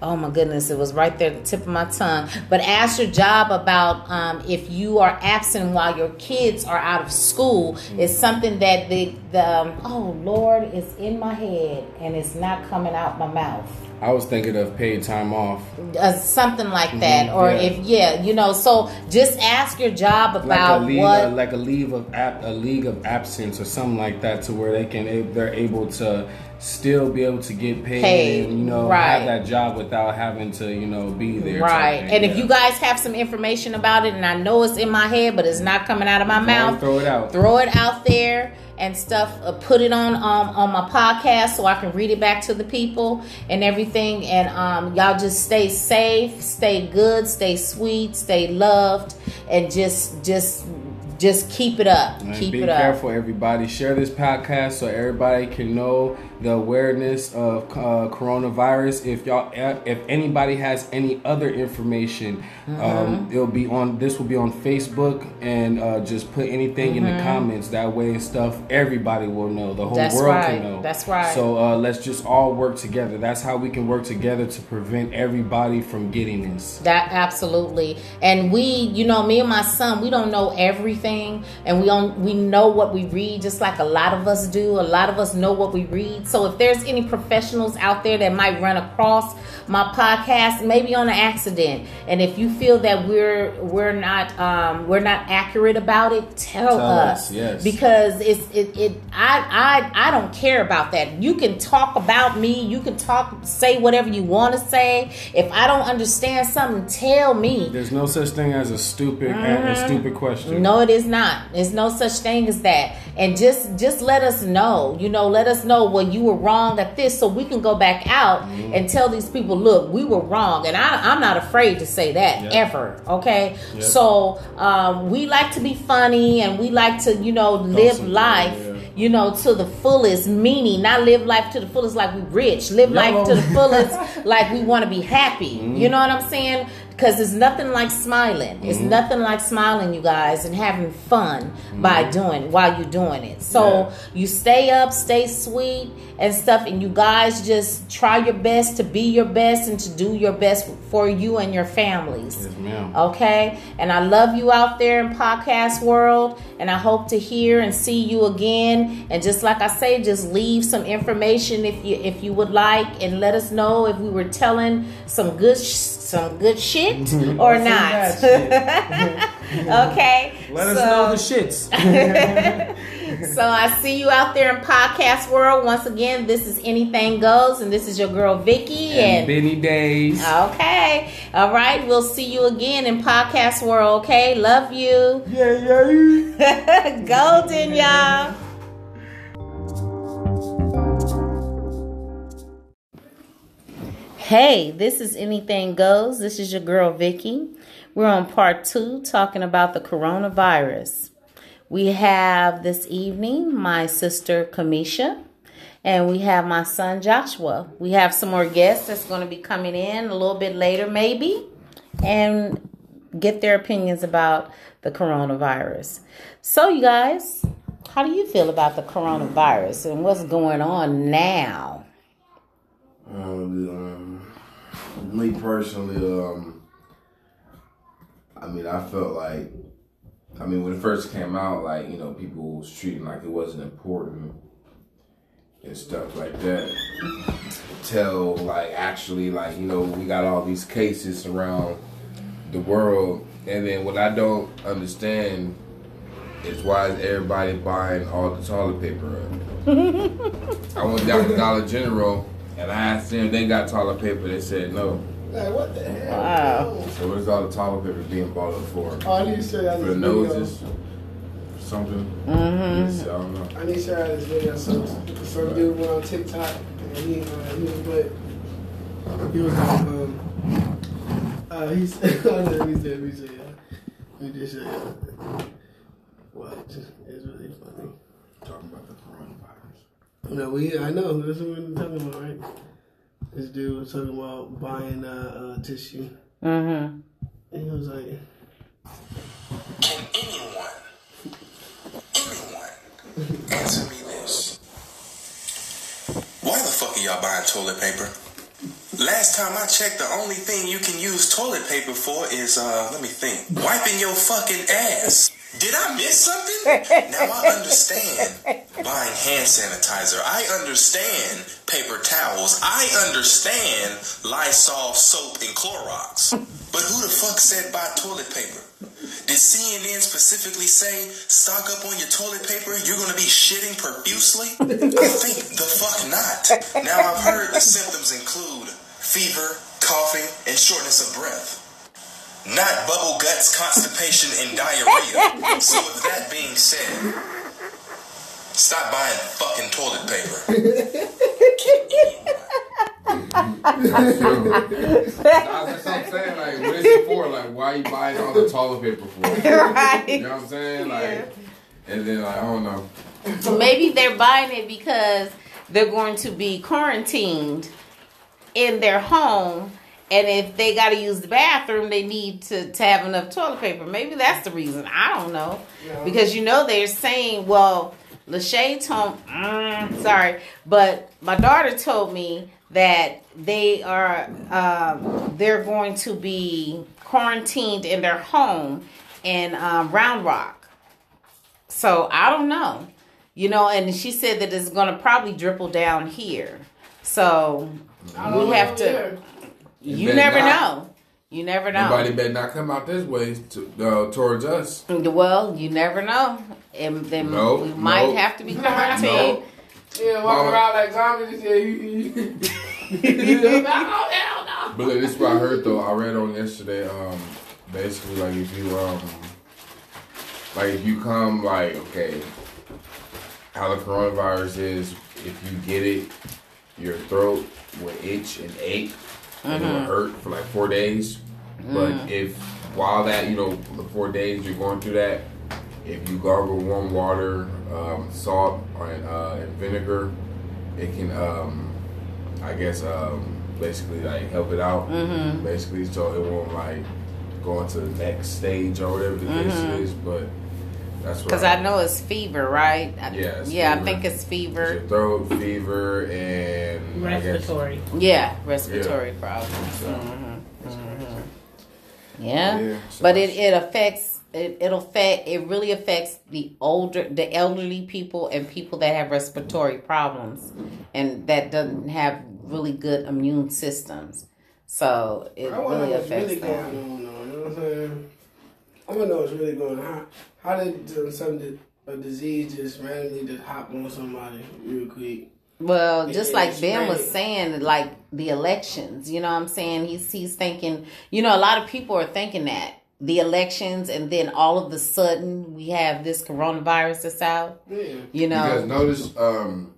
oh my goodness, it was right there at the tip of my tongue. But ask your job about um, if you are absent while your kids are out of school. It's something that the the um, oh Lord, it's in my head and it's not coming out my mouth i was thinking of paid time off uh, something like that or yeah. if yeah you know so just ask your job like about a leave, what uh, like a leave of ab- a league of absence or something like that, to where they can they're able to still be able to get paid, Paid, and you know right. have that job without having to you know be there. right and if you guys have some information about it and i know it's in my head but it's not coming out of my mouth throw it out. throw it out there and stuff uh, put it on um, on my podcast so i can read it back to the people and everything and um, y'all just stay safe stay good stay sweet stay loved and just just just keep it up And keep be it up careful, everybody. Share this podcast so everybody can know the awareness of uh, coronavirus. If y'all, if anybody has any other information, um, Mm-hmm. it'll be on. This will be on Facebook, and uh, just put anything in the comments. That way and stuff, everybody will know. The whole Mm-hmm. That's world right. can know. That's right. So uh, let's just all work together. That's how we can work together to prevent everybody from getting this. That absolutely. And we, you know, me and my son, we don't know everything and we don't we know what we read just like a lot of us do. A lot of us know what we read. So if there's any professionals out there that might run across my podcast maybe on an accident and if you feel that we're we're not um we're not accurate about it, tell, Tell us. us, yes. Because it's it, it I I I don't care about that. You can talk about me, you can talk say whatever you want to say. If I don't understand something, tell me. There's no such thing as a stupid a, a stupid question. No, it is not. There's no such thing as that. And just just let us know. You know, let us know when you were wrong at this, so we can go back out Mm-hmm. and tell these people, look, we were wrong. And I, I'm not afraid to say that Yep. ever. Okay. Yep. So um, we like to be funny and we like to, you know, live life. yeah. You know, to the fullest, meaning not live life to the fullest like we rich. Live life to the fullest like we want to be happy. Mm-hmm. You know what I'm saying? Because it's nothing like smiling. It's Mm-hmm. nothing like smiling, you guys, and having fun by doing while you're doing it. So Mm-hmm. Yeah. you stay up, stay sweet and stuff, and you guys just try your best to be your best and to do your best for you and your families. Yes, ma'am. Okay, and I love you out there in podcast world, and I hope to hear and see you again. And just like I say, just leave some information if you if you would like, and let us know if we were telling some good sh- some good shit or not. bad okay, Let us know the shits. so I see you out there in podcast world. Once again, this is Anything Goes, and this is your girl Vicky. and And, Benny Days. okay, all right, we'll see you again in podcast world. Okay, love you, Yeah, yeah. golden y'all. Hey, this is Anything Goes. This is your girl Vicky. We're on part two talking about the coronavirus. We have this evening my sister Kamisha, and we have my son Joshua. We have some more guests that's going to be coming in a little bit later, maybe, and get their opinions about the coronavirus. So, you guys, how do you feel about the coronavirus and what's going on now? Um, um, me personally, um, I mean, I felt like, I mean, when it first came out, like you know, people was treating like it wasn't important and stuff like that. Till like actually, like you know, we got all these cases around the world, and then what I don't understand is why is everybody buying all the toilet paper up? I went down to Dollar General and I asked them if they got toilet paper. They said no. Like, what the hell? Wow. So what is all the toilet paper being bought up for? Oh, I need to show y'all For this the video. noses? Something? Mm-hmm. Yes, I don't know. I need to show y'all this video. Some, some dude went on TikTok and he, uh, he was but he was um uh he said let me say let me say uh, let me just show y'all. Watch. It's really funny. Talking about the coronavirus. No, we I know that's what we're talking about, right? This dude was talking about buying uh, uh tissue. Mm-hmm. And he was like Can anyone, anyone, answer me this? Why the fuck are y'all buying toilet paper? Last time I checked, the only thing you can use toilet paper for is, uh, let me think, wiping your fucking ass. Did I miss something? Now I understand buying hand sanitizer. I understand paper towels. I understand Lysol soap and Clorox. But who the fuck said buy toilet paper? Did CNN specifically say stock up on your toilet paper? You're gonna be shitting profusely? I think the fuck not. Now I've heard the symptoms include fever, coughing, and shortness of breath. Not bubble guts, constipation, and diarrhea. So with that being said, stop buying fucking toilet paper. That's what I'm saying. Like, what is it for? Like, why are you buying all the toilet paper for? right. You know what I'm saying? Like, and then like, I don't know. So maybe they're buying it because they're going to be quarantined in their home. And if they got to use the bathroom, they need to, to have enough toilet paper. Maybe that's the reason. I don't know. Yeah. Because you know they're saying, well, Lachey told, mm, sorry, but my daughter told me that they are, um, they're going to be quarantined in their home in um, Round Rock. So I don't know, you know, and she said that it's going to probably dribble down here. So we have to, either. you never not. know. You never know. Nobody better not come out this way to, uh, towards us. Well, you never know. And then No, we might no. have to be No. quarantined. Yeah, walking Mama. around like zombies and say, hell no. But look, this is what I heard though. I read on yesterday. Um, basically, like if you um, like if you come, like okay, how the coronavirus is. If you get it, your throat will itch and ache, and it will hurt for like four days. But if while that, you know, the four days you're going through that, if you gargle warm water, um, salt, and, uh, and vinegar, it can, um, I guess, um, basically like help it out. Mm-hmm. Basically, so it won't like go into the next stage or whatever the case is. But that's what Because I know it's fever, right? I- Yeah, it's yeah, I think it's it's fever. your throat, fever, and I guess Respiratory. Yeah, respiratory problems. So- hmm Yeah, Yeah, so but it, it affects it. It'll affect. It really affects the older, the elderly people and people that have respiratory problems and that doesn't have really good immune systems. So it I want to really know what's affects really going them. on. You know what I'm saying? I want to know what's really going on. How, how did uh, some di- a disease just randomly just hop on somebody real quick? Well, It just like is Ben was saying, like the elections, you know what I'm saying? He's he's thinking, you know, a lot of people are thinking that the elections and then all of the sudden we have this coronavirus that's out. Yeah. You know. Because know. notice, um,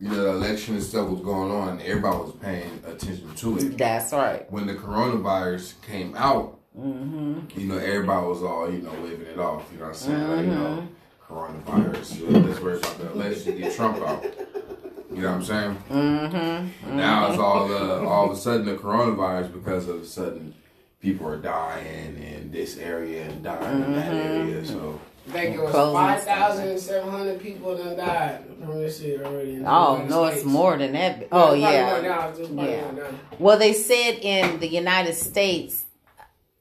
you know, the election and stuff was going on. Everybody was paying attention to it. That's right. When the coronavirus came out, Mm-hmm. you know, everybody was all, you know, waving it off. You know what I'm saying? Like, you know, coronavirus. Let's worry about the election. Get Trump out. You know what I'm saying? Mm-hmm. Now it's all the all of a sudden the coronavirus because of a sudden people are dying in this area and dying in that Mm-hmm. area. So I think it was Closing 5,700 people that died from this shit already. in the Oh United no, it's more than that. Oh yeah. more now. It's just probably Yeah. Well, they said in the United States,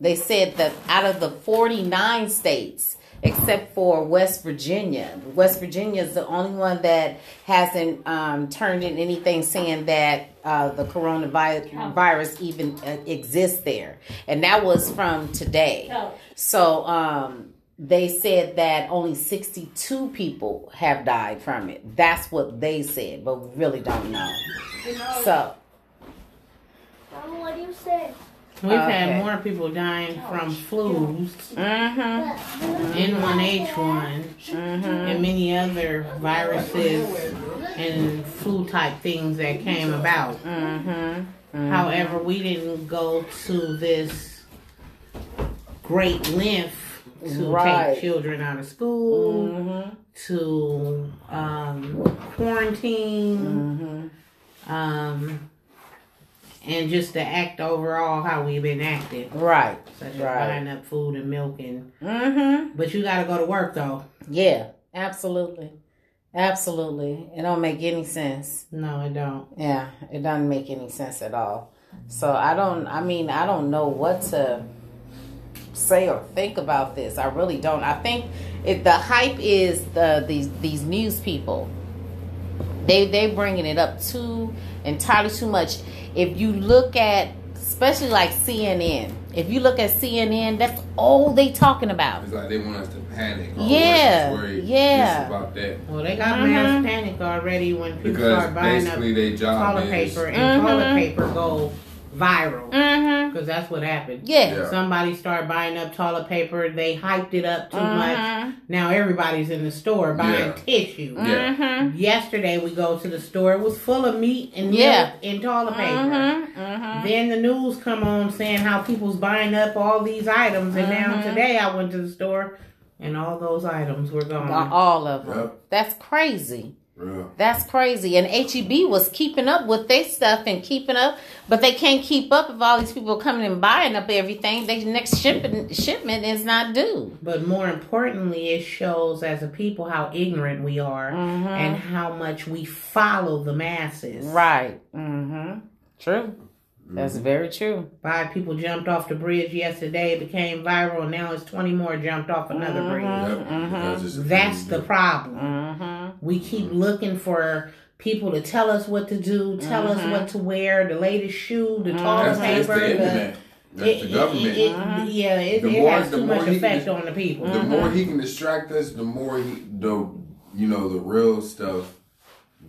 they said that out of the 49 states, except for West Virginia, West Virginia is the only one that hasn't um, turned in anything saying that uh, the coronavirus even uh, exists there. And that was from today. So um, they said that only 62 people have died from it. That's what they said, but we really don't know. So. Mama, what do you say? We've Okay. had more people dying from flus, Mm-hmm. N1H1, and many other viruses and flu type things that came about. Mm-hmm. However, we didn't go to this great length to Right. take children out of school, Mm-hmm. to um, quarantine, Mm-hmm. um, and just to act overall how we've been acting. Right. such as Right. buying up food and milk and Mm-hmm. but you gotta go to work though Yeah. Absolutely. Absolutely. It don't make any sense. no it don't Yeah. It doesn't make any sense at all. So I don't. I mean, I don't know what to say or think about this. I really don't. I think if the hype is the these these news people, they they bringing it up too entirely too much. If you look at, especially like CNN, if you look at CNN, that's all they talking about. it's like they want us to panic. Or Yeah, worry, worry yeah. just about that. well they got Mhm. mass panic already when people Because start buying up basically their job toilet is paper and Mhm. toilet paper go viral Mm-hmm. because that's what happened Yeah. Yeah. somebody started buying up toilet paper they hyped it up too Mhm. much now everybody's in the store buying Yeah. tissue Yeah. Mm-hmm. yesterday we go to the store it was full of meat and Yeah. milk and toilet paper Mm-hmm. Mm-hmm. Then the news come on saying how people's buying up all these items, and now Mhm. today I went to the store and all those items were gone. All of them. Yep. That's crazy. Real. That's crazy. And HEB was keeping up with their stuff and keeping up, but they can't keep up if all these people are coming and buying up everything. Their next shipment shipment is not due. But more importantly, it shows as a people how ignorant we are Mhm. and how much we follow the masses. Right. Mm-hmm. True. That's mm-hmm. very true. Five people jumped off the bridge yesterday, it became viral, and now it's 20 more jumped off another mm-hmm. bridge. Mm-hmm. Yep. Because it's a That's the problem. Mm-hmm. We keep looking for people to tell us what to do, tell us what to wear, the latest shoe, the toilet That's, that's paper. the the- That's it- the it- government. it- it- yeah, it, The it more- has too much effect can- on the people. the more he can distract us, the more he the you know the real stuff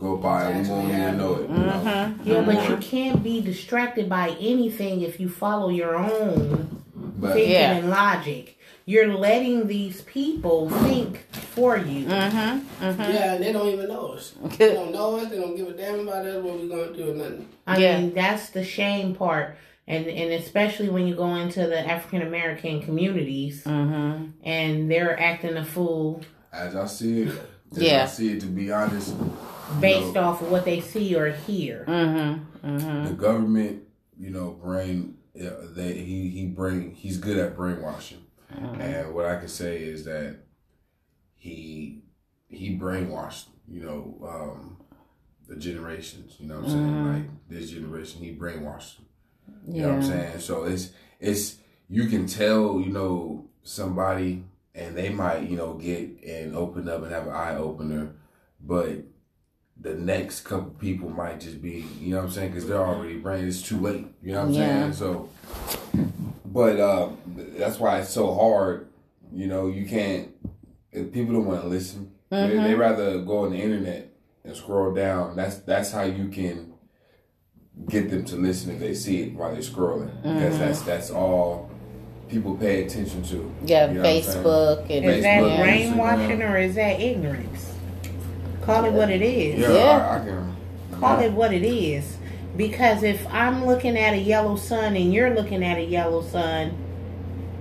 go by, and we won't even know it. You know? Yeah, The but more- you can't be distracted by anything if you follow your own but thinking Yeah. and logic. You're letting these people think for you. Mm-hmm. Yeah, and they don't even know us. They don't know us. They don't give a damn about us. What we gonna do or nothing. I Yeah. mean, that's the shame part. And, and especially when you go into the African American communities Mm-hmm. and they're acting a fool as I see it, as Yeah. I see it. To be honest, based No. off of what they see or hear. Mm-hmm. Mm-hmm. the government, you know, brain. Yeah, they he he brain. He's good at brainwashing, and what I can say is that he he brainwashed. You know, um, the generations. You know what I'm saying? Like this generation, he brainwashed. them. You know what I'm saying? So it's it's you can tell, you know, somebody and they might, you know, get and open up and have an eye opener, but the next couple people might just be, you know what I'm saying? Because they're already brain. It's too late. You know what I'm Yeah. saying? So, but uh, that's why it's so hard. You know, you can't. People don't want to listen, they, they rather go on the internet and scroll down. That's that's how you can get them to listen if they see it while they're scrolling because that's that's all people pay attention to. Yeah, You know what I'm saying? Facebook and Is that Facebook, brainwashing Instagram. or is that ignorance? Call it what it is. Yeah, Yeah. I, I can. Call it what it is. Because if I'm looking at a yellow sun and you're looking at a yellow sun,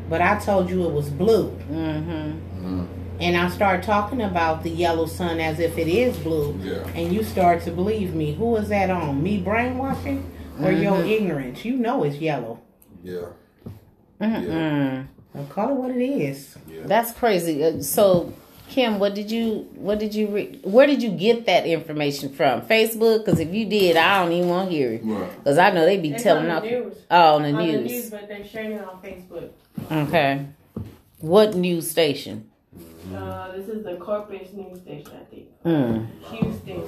but I told you it was blue, Mm-hmm. and I start talking about the yellow sun as if it is blue, Yeah. and you start to believe me, who is that on? Me brainwashing or your ignorance? You know it's yellow. Yeah. Mm-mm. Well, call it what it is. That's crazy. Uh, So, Kim, what did you what did you re- where did you get that information from? Facebook? Because if you did, I don't even want to hear it. Right. Because I know they be It's telling on off. the news. Oh, on the on the news. news, but they're sharing it on Facebook. Okay. What news station? Uh, this is the Corpus news station, I think. Mm. Houston,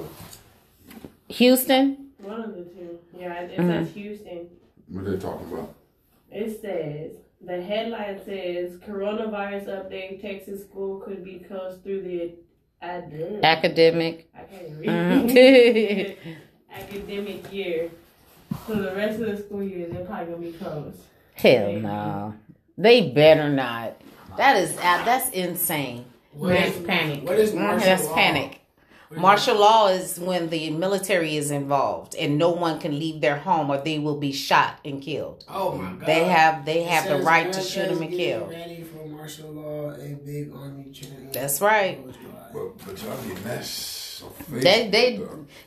Houston. one of the two. Yeah, it, it Mhm. says Houston. What are they talking about? It says the headline says coronavirus update: Texas school could be closed through the ad- Academic. I can't read. Academic year. So the rest of the school year, they're probably gonna be closed. Hell no. They better not. That is uh, that's insane. What Mass is- panic. What is martial That's law? panic. Mm-hmm. Martial law is when the military is involved and no one can leave their home or they will be shot and killed. Oh my god. They have they It have the right to shoot them and kill. Ready for martial law, a big army training. That's right. But, but y'all getting that so They they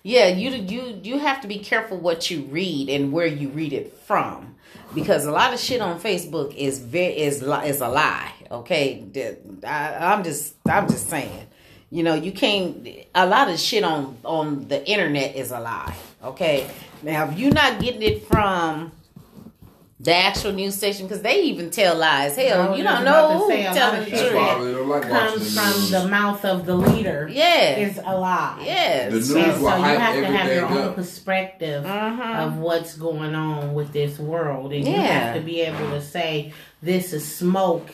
yeah, you you you have to be careful what you read and where you read it from. Because a lot of shit on Facebook is very is li- is a lie. Okay, I, I'm just I'm just saying. You know, you can't. A lot of shit on on the internet is a lie. Okay, now if you're not getting it from the actual news station, because they even tell lies. Hell, was you don't know to who say, a lot telling the shit That's why I truth. like Comes the from the mouth of the leader. Yeah, Is a lie. yes. The news And so you have to have your everything own up. perspective Mhm. of what's going on with this world, and you Yeah. have to be able to say this is smoke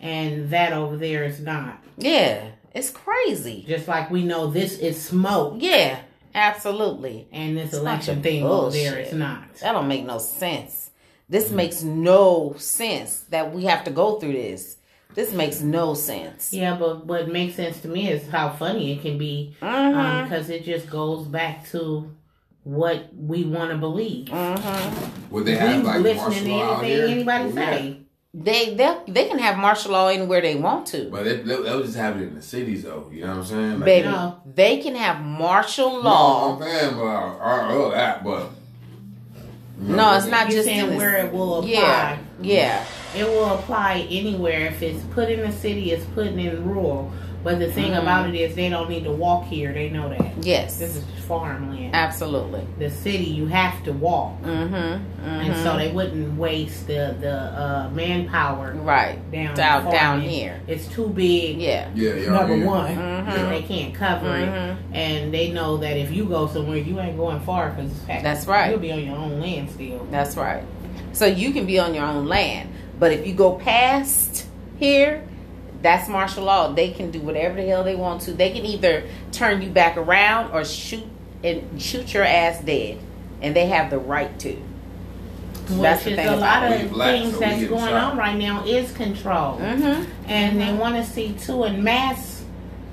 and that over there is not. Yeah, it's crazy. Just like we know this is smoke Yeah, absolutely. and this It's a bunch election of thing over there bullshit. is not. That don't make no sense. This mm. makes no sense that we have to go through this. This makes no sense. Yeah, but what makes sense to me is how funny it can be um, mm-hmm. because it just goes back to what we want to believe. Mhm. Would they have like listening martial to law out anything here? anybody oh, Yeah. say. They they they can have martial law anywhere they want to. But they, they, they'll just have it in the cities, though. You know what I'm saying? Like, Baby, No. they can have martial No, law. I'm saying, but I, I know that, but. No, it's not You're just saying the- where it will apply. Yeah, yeah. It will apply anywhere. If it's put in the city, it's put in rural. But the thing about it is, they don't need to walk here. They know that. Yes, This is farmland. absolutely. The city, you have to walk, Mm-hmm. and so they wouldn't waste the the uh, manpower right down down down here. It's too big. Yeah. Yeah, yeah. Number yeah. one, Mhm. they can't cover it, and they know that if you go somewhere, you ain't going far because That's right. You'll be on your own land still. That's right. So you can be on your own land, but if you go past here, that's martial law. They can do whatever the hell they want to. They can either turn you back around or shoot and shoot your ass dead, and they have the right to. That's Which the is thing a lot of it. We black, things so that's going shot. on right now is control, Mm-hmm. and they want to see too in mass,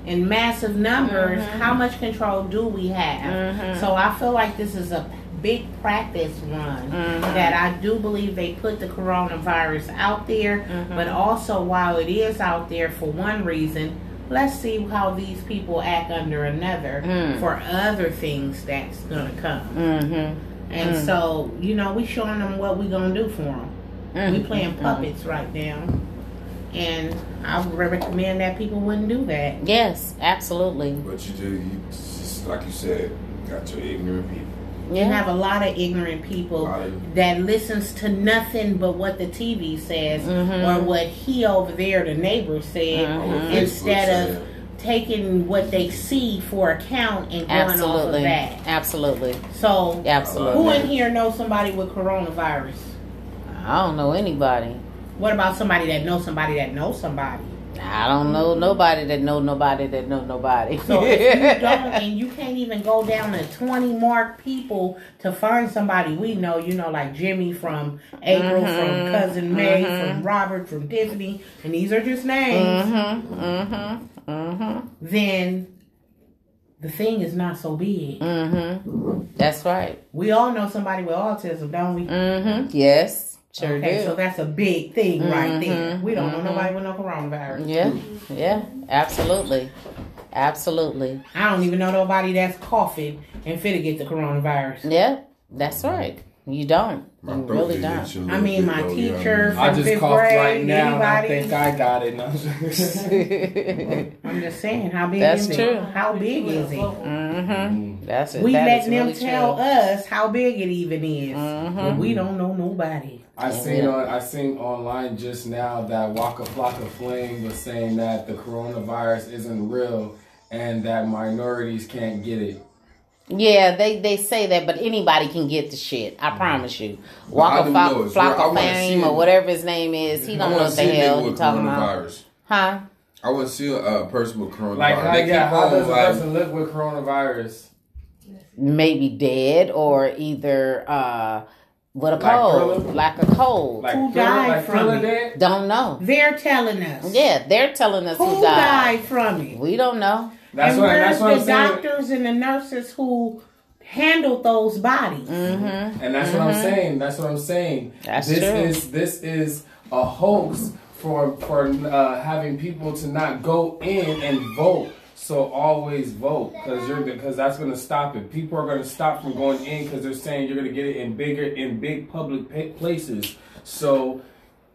in massive numbers, Mhm. how much control do we have? Mhm. So I feel like this is a big practice run Mhm. that I do believe they put the coronavirus out there, Mhm. but also while it is out there for one reason. Let's see how these people act under another Mm. for other things that's gonna come. Mm-hmm. And Mm. so, you know, we showing them what we gonna do for them. Mm-hmm. We playing puppets right now, and I would recommend that people wouldn't do that. Yes, absolutely. But you do, you just like you said, got your ignorant people. You have a lot of ignorant people A lot of- that listens to nothing but what the TV says Mhm. or what he over there, the neighbor, said, Mhm. Or what Facebook instead of taking what they see for account and going off of Absolutely. that. Absolutely. So, Absolutely. who in here knows somebody with coronavirus? I don't know anybody. What about somebody that knows somebody that knows somebody? I don't know nobody that know nobody that know nobody. So if you don't, and you can't even go down to twenty mark people to find somebody we know, you know, like Jimmy from April, Mhm, from Cousin May, mhm. from Robert, from Tiffany, and these are just names. Mm-hmm. Mm-hmm. Mm-hmm. Then the thing is not so big. Mm-hmm. That's right. We all know somebody with autism, don't we? Mm-hmm. Yes. Sure okay, do. so that's a big thing right there. Mhm, We don't know mhm. nobody with no coronavirus. yeah. Yeah. Absolutely. Absolutely. I don't even know nobody that's coughing and fit to get the coronavirus. Yeah. That's right. You don't. My You really don't. itching a I little mean, my though, you know what teacher I from just fifth coughed grade, right now, and I anybody? think I got it. I'm just saying, how big That's is true. it? How big is it? mm-hmm. That's it. We That is letting them really tell true. us how big it even is. Mhm. But we don't know nobody. I seen on I seen online just now that Waka Flocka Flame was saying that the coronavirus isn't real and that minorities can't get it. Yeah, they, they say that, but anybody can get the shit. I promise you. Well, I Waka do know Flo- it's real. I Flocka wanna see Fame it. or whatever his name is, he don't know what the a nigga hell he with talking about. Huh? I want to see a uh, person with coronavirus. Like, how, They yeah, keep how on, does a like, person live with coronavirus? Maybe dead or either uh what a Like cold, Thriller? like a cold. Like Who Thriller- died like from Thriller it? dead? don't know. They're telling us. Yeah, they're telling us Who, who, died. died. from it? We don't know. That's and what where's that's what the I'm saying. doctors and the nurses who handled those bodies? Mm-hmm. And that's what I'm saying. That's what I'm saying. That's this true. is this is a hoax for for uh, having people to not go in and vote. So always vote because you're because that's going to stop it. People are going to stop from going in because they're saying you're going to get it in bigger in big public places. So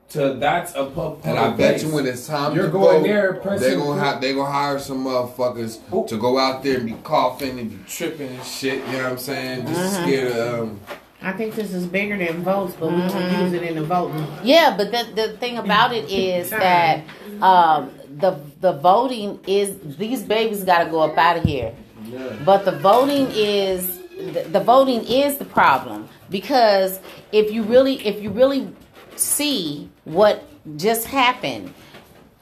to that's a pub. And I public bet place. you when it's time You're to going vote, there, pressing- they're gonna have they gonna hire some motherfuckers to go out there and be coughing and be tripping and shit. You know what I'm saying? Just Mm-hmm. scared of. Um, I think this is bigger than votes, but we don't use it in the voting. Yeah, but the the thing about it is that um, the the voting is these babies got to go up out of here. But the voting is the, the voting is the problem because if you really if you really see what just happened,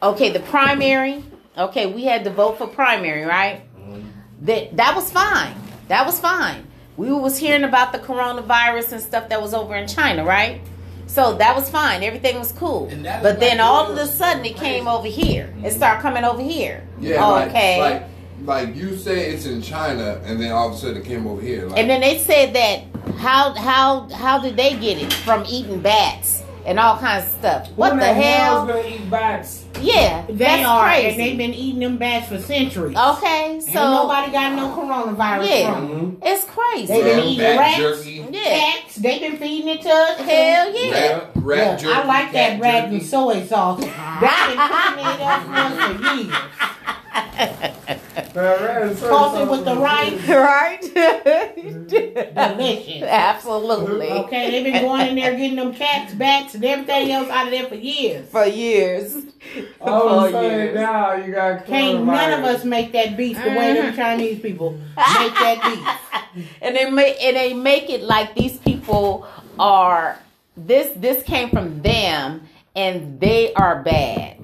okay, the primary, okay, we had to vote for primary, right? That that was fine. That was fine. We was hearing about the coronavirus and stuff that was over in China, right? So that was fine. Everything was cool. And that is But then like all of a sudden it came over here. It mm-hmm. started coming over here. yeah, Oh, like, okay. like like you say it's in China, and then all of a sudden it came over here. Like, And then they said that how how how did they get it from eating bats and all kinds of stuff. What in the hell? hell's gonna eat bats? Yeah, They that's are, crazy. and they've been eating them bats for centuries. okay, Ain't so nobody got no coronavirus Yeah. from. Mm-hmm. it's crazy. They've been Yeah, eating bat rats, jerky. Yeah, cats. They've been feeding it to us. hell yeah. Rat, rat Yeah, jerky. I like that rat jerky. and soy sauce. That's been cooking it up for us for years. Toss it with the rice. right? Delicious. Absolutely. Okay, they've been going in there getting them cats, bats, and everything else out of there for years. For years. Oh, of For sudden years. now you got Can't none of us make that beef the way them mm-hmm. Chinese people make that beef. and they make and they make it like these people are this this came from them and they are bad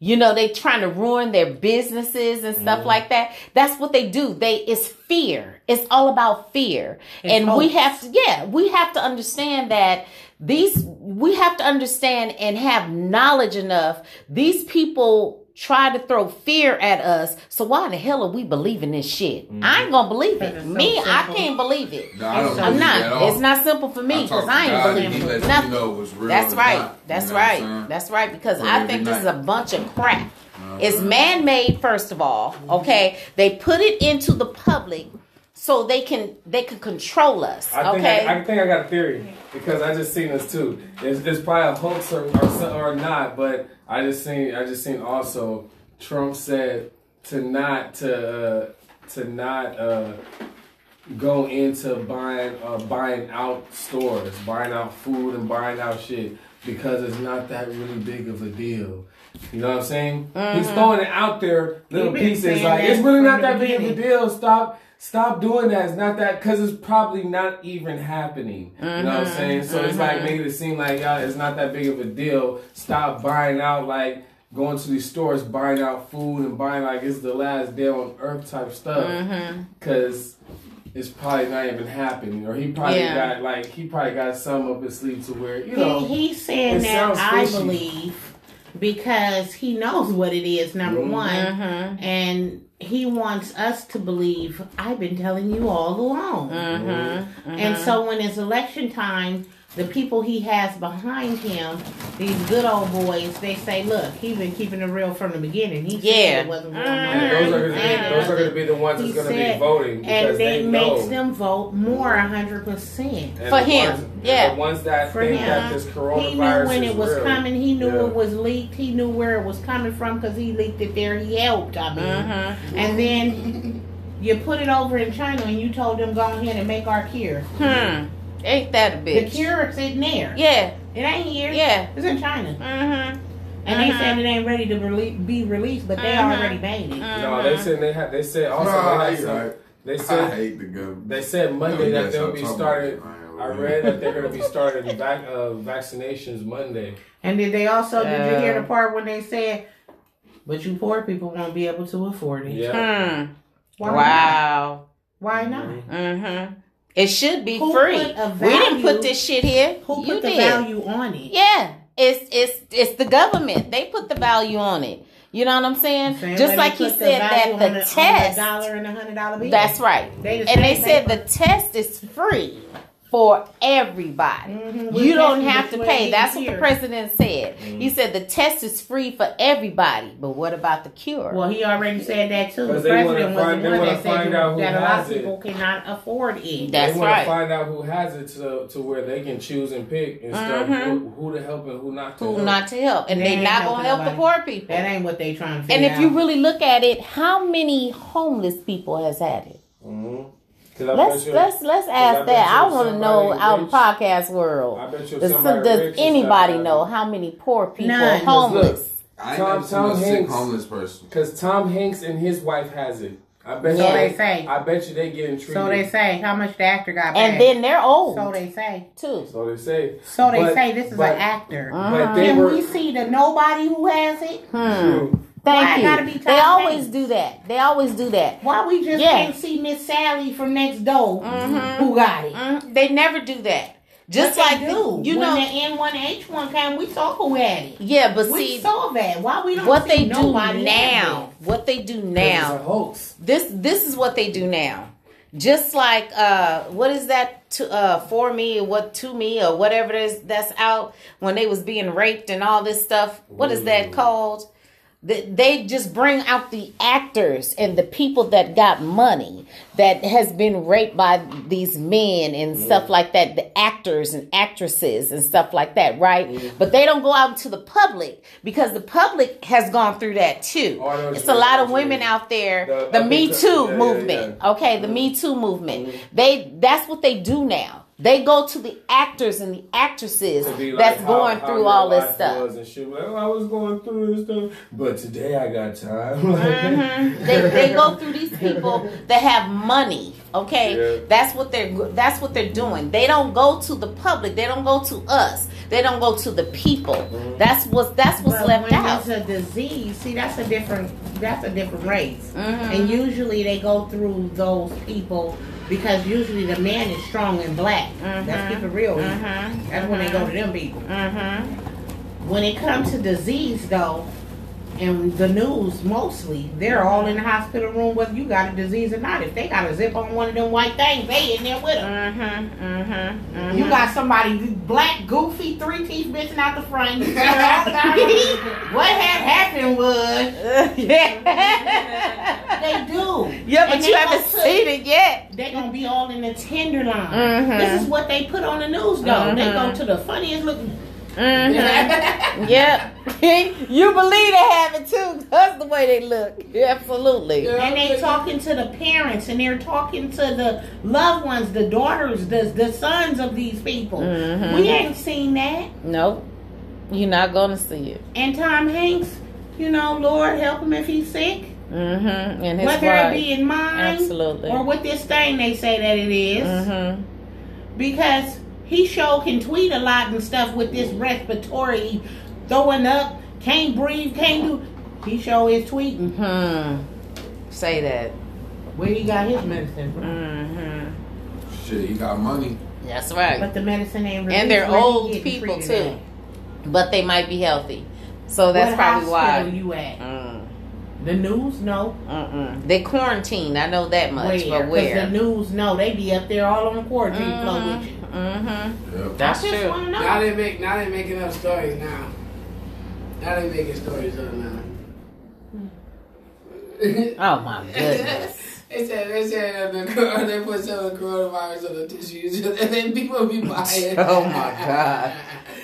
you know they trying to ruin their businesses and stuff mm-hmm. like that. That's what they do. They it's fear. It's all about fear. It's and we have to yeah we have to understand that these we have to understand and have knowledge enough. These people try to throw fear at us so why the hell are we believing this shit i ain't gonna believe it so me i can't believe it No, I don't I'm believe it at not. It's not simple for me because I ain't believing he for let nothing. You know what's real That's right. not, you That's know right. That's right. Because Pray I every think this is a bunch of crap. Uh-huh. It's man made, first of all. Okay, they put it into the public so they can they can control us. I think Okay, I, I think I got a theory because I just seen this too. It's, it's probably a hoax or or, or not, but I just seen I just seen also Trump said to not to uh, to not uh, go into buying uh, buying out stores, buying out food and buying out shit because it's not that really big of a deal. You know what I'm saying? He's mm-hmm. throwing it out there, little pieces. Like it's really not that big of a deal. Stop, stop doing that. It's not that because it's probably not even happening. You know what I'm mm-hmm. saying? So it's like mm-hmm. making it seem like yeah, it's not that big of a deal. Stop buying out like going to these stores, buying out food and buying like it's the last day on earth type stuff. Because it's probably not even happening, or he probably Yeah. got like he probably got some up his sleeve to where you know. He, he's saying that I believe because he knows what it is, number Mhm. one, Mm-hmm. and he wants us to believe I've been telling you all along. Mm-hmm. And so when it's election time, the people he has behind him, these good old boys, they say, "Look, he's been keeping it real from the beginning. He Yeah. said it wasn't going And on." those are gonna be those are gonna be the ones that's gonna be voting because and they it know. makes them vote more hundred percent. And For him, ones- yeah. The ones that For think him, that this He knew when it was real. coming. He knew Yeah. it was leaked. He knew where it was coming from because he leaked it there. He helped. I mean, Mm-hmm. and then you put it over in China and you told them go ahead and make our cure. hmm. Ain't that a bitch? The cure is sitting there. Yeah, It ain't here. yeah. It's in China. Mm-hmm. And they said it ain't ready to rele- be released, but they Mhm. already made it. No, they said they had. They said also Nah, they, had you some- right. they I said hate the government. they said Monday You that they'll be started. I read that they're gonna be starting vac- uh, vaccinations Monday. And did they also did you hear the part when they said, "But you poor people won't be able to afford it"? Yeah. Hmm. Why Not? Wow. Why not? Mm-hmm. It should be Who free. a we didn't put this shit here. Who you put the did. value on it? Yeah, it's it's it's the government. They put the value on it. You know what I'm saying? Same Just like he said that the test. dollar and a hundred dollar bill. That's right. They and they said the test is free for everybody. Mhm. You don't have to pay. eight That's what the president said. He said the test is free for everybody. But what about the cure? Well, he already said that too. The Because they president wanna was find- the they one wanna that said you- out who that a lot has of it. people cannot afford it. That's they want right. to find out who has it to to where they can choose and pick and stuff Mhm. who, who to help and who not to Who help. not to help, and They they not gonna help the poor people. That ain't what they're trying to figure And if out. you really look at it, how many homeless people has had it? 'Cause I Let's let's let's ask bet that. I want to know somebody out rich- podcast world. I bet you Does, does anybody stuff know how many poor people None. are homeless? I Tom- Tom a sick Hanks. homeless person. Cause Tom Hanks and his wife has it. I bet So you they say. I bet you they getting treated. So they say how much the actor got And then they're old so they say. too. So they say. So they But- say this is but- an actor. But they Can were. we see the nobody who has it? Hmm. Why Thank it gotta you. be They always Hanks? do that. They always do that. Why we just Yeah. can't see Miss Sally from next door Mhm. who got it? Mhm. They never do that. Just But like they the- do. you when know. the N1H1 came, we saw who had it. yeah, but see. we see saw that. Why we don't what see they do now. What they do now. This this is what they do now. just like uh what is that to uh for me or what to me or whatever it is that's out when they was being raped and all this stuff what is that called Th- they just bring out the actors and the people that got money that has been raped by these men and stuff like that the actors and actresses and stuff like that right? But they don't go out to the public because the public has gone through that too. Oh, I know what it's a lot of know what you women out there The the me too yeah, movement yeah. okay? The me too movement. They that's what they do now. They go to the actors and the actresses like that's how- going how through all this stuff. and shit. Like, oh, I was going through this stuff, but today I got time. Mhm. they, they go through these people that have money okay Yeah. that's what they're that's what they're doing they don't go to the public they don't go to us they don't go to the people Mm-hmm. that's what that's what's But left when out it's a disease, see that's a different that's a different race. Mhm. And usually they go through those people because usually the man is strong and black. Let's keep it real. Mhm. That's when they go to them people. mm-hmm. When it comes to disease though, and the news mostly, they're all in the hospital room whether you got a disease or not. If they got a zip on one of them white things, they in there with them. Mm-hmm. Mm-hmm. You got somebody black, goofy, three teeth missing out the front. You figure out what had happened was they do. yeah, but you haven't seen it yet. They're gonna be all in the tenderloin. Mhm. This is what they put on the news though. They go Mhm. to the funniest looking. Mm-hmm. yep. you believe they have it too. That's the way they look. Absolutely. And they talking to the parents and they're talking to the loved ones, the daughters, the the sons of these people. Mhm. We ain't seen that. Nope. You're not gonna see it. And Tom Hanks, you know, Lord help him if he's sick. Mm-hmm. And his Whether wife. it be in mind Absolutely. or with this thing they say that it is. Mm-hmm. because he sure can tweet a lot and stuff with this respiratory throwing up, can't breathe, can't do. He sure is tweeting. Hmm. Say that. Where he got his medicine from? Mm-hmm. Shit, he got money. That's right. But the medicine ain't. and they're. Where old people treated too, but they might be healthy. So that's what probably hospital why. you at? Mm. The news, no. Mm-mm. They quarantine. I know that much, Where? but 'Cause where? the news, no. They be up there all on the quarantine floor with you. Mm-hmm. Yep. That's true. want to know. Now they make now they making up stories now. Now they making stories up now. Oh my goodness. They said they said that the they put some of the coronavirus on the tissues and then people be buying. Oh my God.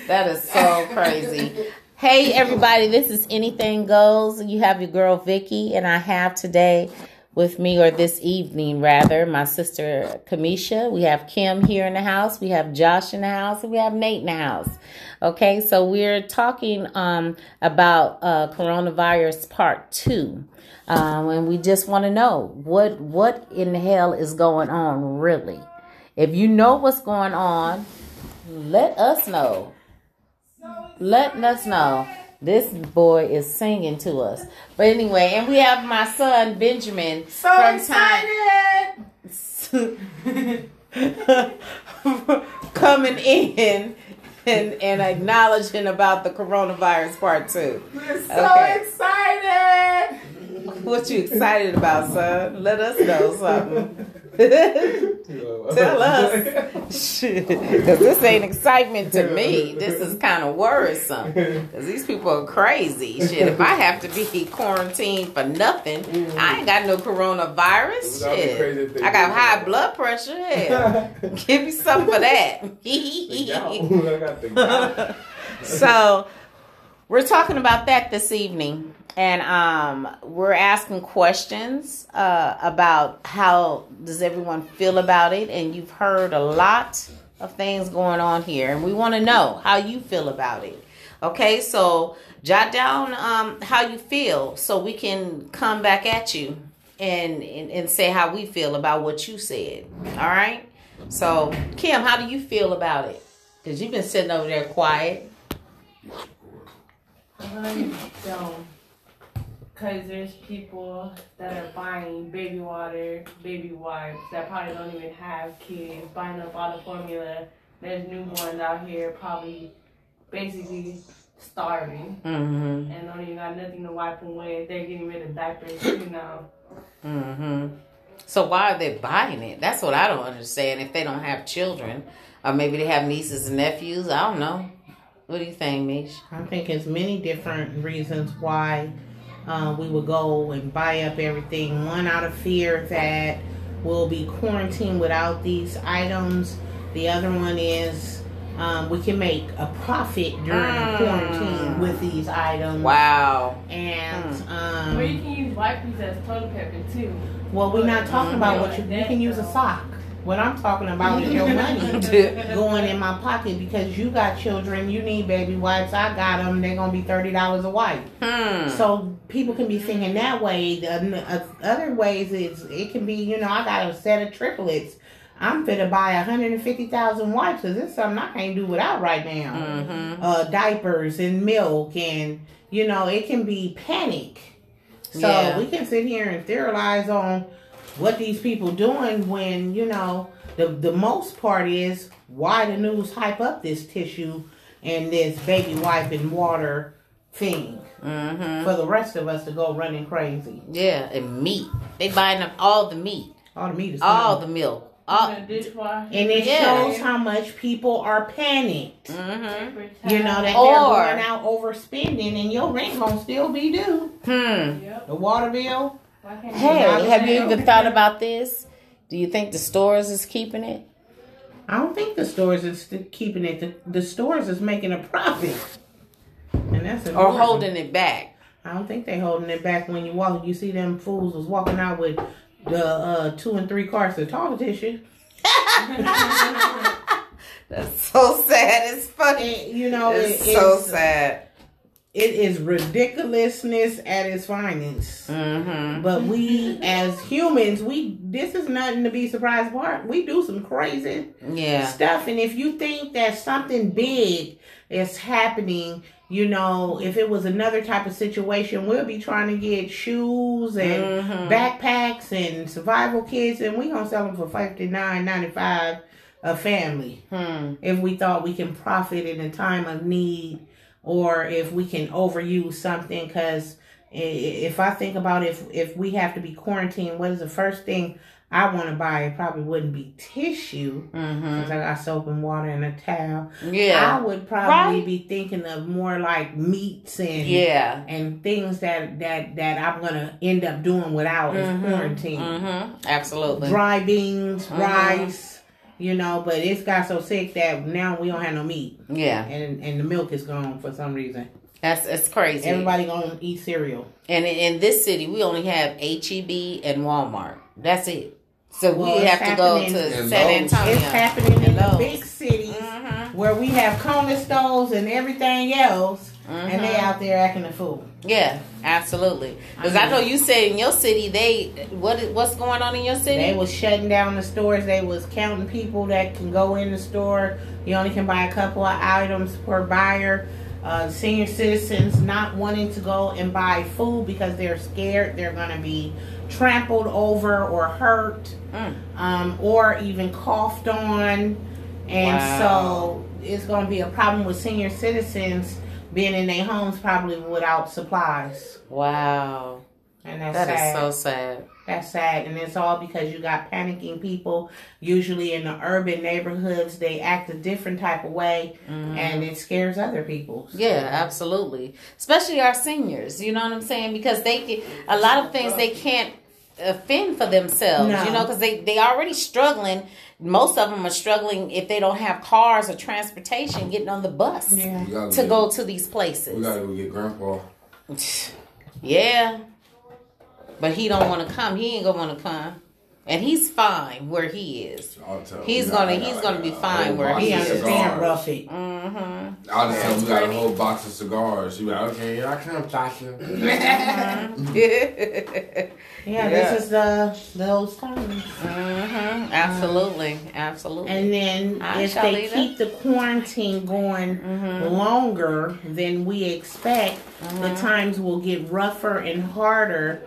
That is so crazy. Hey everybody, this is Anything Goes. You have your girl Vicky, and I have today with me, or this evening rather, my sister Kamisha. We have Kim here in the house. We have Josh in the house, and we have Nate in the house. Okay, so we're talking um, about uh, coronavirus part two. Um, and we just want to know what what in the hell is going on really. If you know what's going on, let us know. Let us know. This boy is singing to us. But anyway, and we have my son Benjamin So from excited! time coming in and, and acknowledging about the coronavirus part two. We're so Okay. excited! What you excited about, son? Let us know something. Tell us. Shit. Because this ain't excitement to me. This is kind of worrisome. Because these people are crazy. Shit, if I have to be quarantined for nothing, I ain't got no coronavirus. Shit. crazy if they I got high blood pressure. Hell. Give me some for that. I got the gout. so we're talking about that this evening and um, we're asking questions uh, about how does everyone feel about it? And you've heard a lot of things going on here. And we want to know how you feel about it. Okay so jot down um, how you feel so we can come back at you and, and and say how we feel about what you said. All right? So kim how do you feel about it? Because you've been sitting over there quiet. I don't. Because there's people that are buying baby water, baby wipes that probably don't even have kids, buying up all the formula. There's newborns out here probably basically starving Mm-hmm. and don't even got nothing to wipe them with. They're getting rid of diapers too now. Mm-hmm. So why are they buying it? That's what I don't understand. If they don't have children, or maybe they have nieces and nephews, I don't know. What do you think, Mish? I think it's many different reasons why uh, we would go and buy up everything. One out of fear that we'll be quarantined without these items. The other one is um, we can make a profit during Mm. quarantine with these items. Wow. And Or you um, can use wipes as toilet paper too. well, we're not talking about what you you can use a sock. What I'm talking about is your money going in my pocket because you got children, you need baby wipes. I got them. They're gonna be thirty dollars a wipe. Hmm. So people can be thinking that way. The uh, other ways is it can be, you know, I got a set of triplets. I'm finna buy 150,000 wipes because it's something I can't do without right now. Mm-hmm. Uh, diapers and milk and, you know, it can be panic. So Yeah. we can sit here and theorize on what these people doing when, you know, the, the most part is why the news hype up this tissue and this baby wipe and water thing Mm-hmm. for the rest of us to go running crazy. Yeah, and meat. They buying up all the meat, All the meat is all gone. the milk. All, In a dishwasher. and it Yeah. shows how much people are panicked. mm-hmm. You know that Or- they're going out overspending, and your rent gonna still be due. Hmm. Yep. The water bill. Hey, have you even thought about this? Do you think the stores is keeping it? I don't think the stores is keeping it. The, the stores is making a profit, and that's Or holding it back? I don't think they holding it back when you walk. You see them fools was walking out with the uh, two and three carts of toilet tissue. That's so sad. It's funny. And, you know, it- It's so sad. It is ridiculousness at its finest. Mm-hmm. But we, as humans, we this is nothing to be surprised about. We do some crazy Yeah. stuff, and if you think that something big is happening, you know, if it was another type of situation, we'll be trying to get shoes and Mhm. backpacks and survival kits, and we gonna sell them for fifty nine ninety five a family Hmm. if we thought we can profit in a time of need or if we can overuse something because if i think about if if we have to be quarantined what is the first thing i want to buy it probably wouldn't be tissue Mm-hmm. because i got soap and water and a towel Yeah. i would probably Right. be thinking of more like meats and Yeah. and things that that that i'm gonna end up doing without is quarantine Mm-hmm. Absolutely. dry beans Mhm. rice you know but it's got so sick that now we don't have no meat Yeah. and and the milk is gone for some reason. That's that's crazy. Everybody gonna eat cereal. And in, in this city, we only have HEB and Walmart. That's it. So Well, we have to go to San Antonio. It's happening in And the big cities Mhm. where we have corner stores and everything else, and they Mhm. out there acting a fool. Yeah, absolutely. Because I I, know you said in your city, they what what's going on in your city? They was shutting down the stores. They was counting people that can go in the store. You only can buy a couple of items per buyer. Uh, senior citizens not wanting to go and buy food because they're scared they're going to be trampled over or hurt. Mm. um, or even coughed on. And Wow. so it's going to be a problem with senior citizens being in their homes probably without supplies. Wow, And that's that is sad. so sad. that's sad. And it's all because you got panicking people. Usually in the urban neighborhoods, they act a different type of way mm-hmm. and it scares other people. Yeah, absolutely. Especially our seniors. You know what I'm saying? Because they get a lot of things they can't fend for themselves. No. You know, because they they already struggling. Most of them are struggling if they don't have cars or transportation, getting on the bus Yeah. We gotta to get- go to these places. We gotta go get grandpa. Yeah. But he don't want to come. He ain't gonna want to come. And he's fine where he is. I'll tell him. He's gonna- got he's gonna be fine where He he is. understand cigars. rough it. Mm-hmm. I'll just tell him we got a whole box of cigars. She be like, okay, here I come, Tasha. Yeah, Yeah. this is the those times. mm-hmm. Absolutely. Absolutely. And then Hi, if they Shalita. keep the quarantine going longer than we expect, the times will get rougher and harder,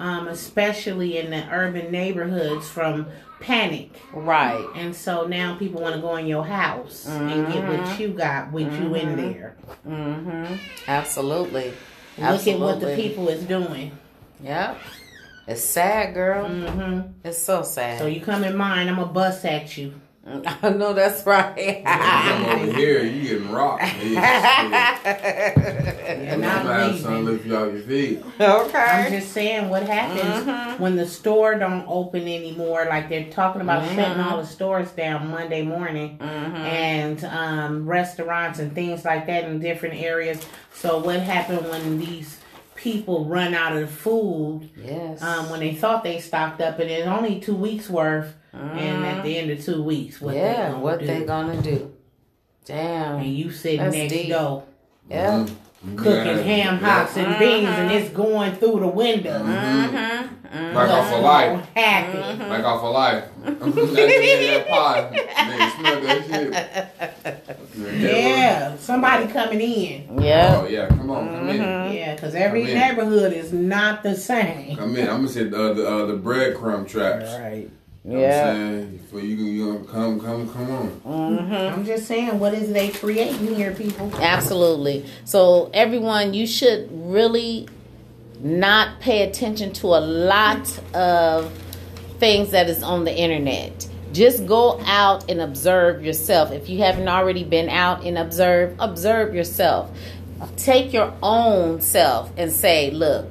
um, especially in the urban neighborhoods from panic. right. And so now people want to go in your house and get what you got with you in there. Mm-hmm. Absolutely. Look at what the people is doing. Yep. It's sad, girl. Mm-hmm. It's so sad. So you come in mine, I'm gonna bust at you. I know that's right. Come over here, you getting rocked. Yeah, And I'm I'm son leaving. lift you off your feet. Okay. I'm just saying what happens Mm-hmm. when the store don't open anymore. Like they're talking about Mm-hmm. shutting all the stores down Monday morning, and um, restaurants and things like that in different areas. So what happened when these people run out of food? Yes. Um, when they thought they stocked up, and it's only two weeks worth, and at the end of two weeks, what they Mm-hmm. gonna What do? they gonna do? Damn. and you sitting That's next deep. door Yeah. cooking Yeah. ham hocks and beans, and it's going through the window. Mm-hmm. Like off of life. Happy. Like off of life. that nigga that pie. Nigga smell that. Yeah, somebody coming in. Yeah. Oh yeah, come on, come in. Yeah, because every neighborhood is not the same. Come in. I'm gonna say uh, the uh, the breadcrumb traps. Right. You know Yeah. what I'm saying? For you, you gonna come, come, come on. Mm-hmm. I'm just saying, what is they creating here, people? Absolutely. So everyone, you should really not pay attention to a lot of things that is on the internet. Just go out and observe yourself. If you haven't already been out and observe, observe yourself. Take your own self and say, look,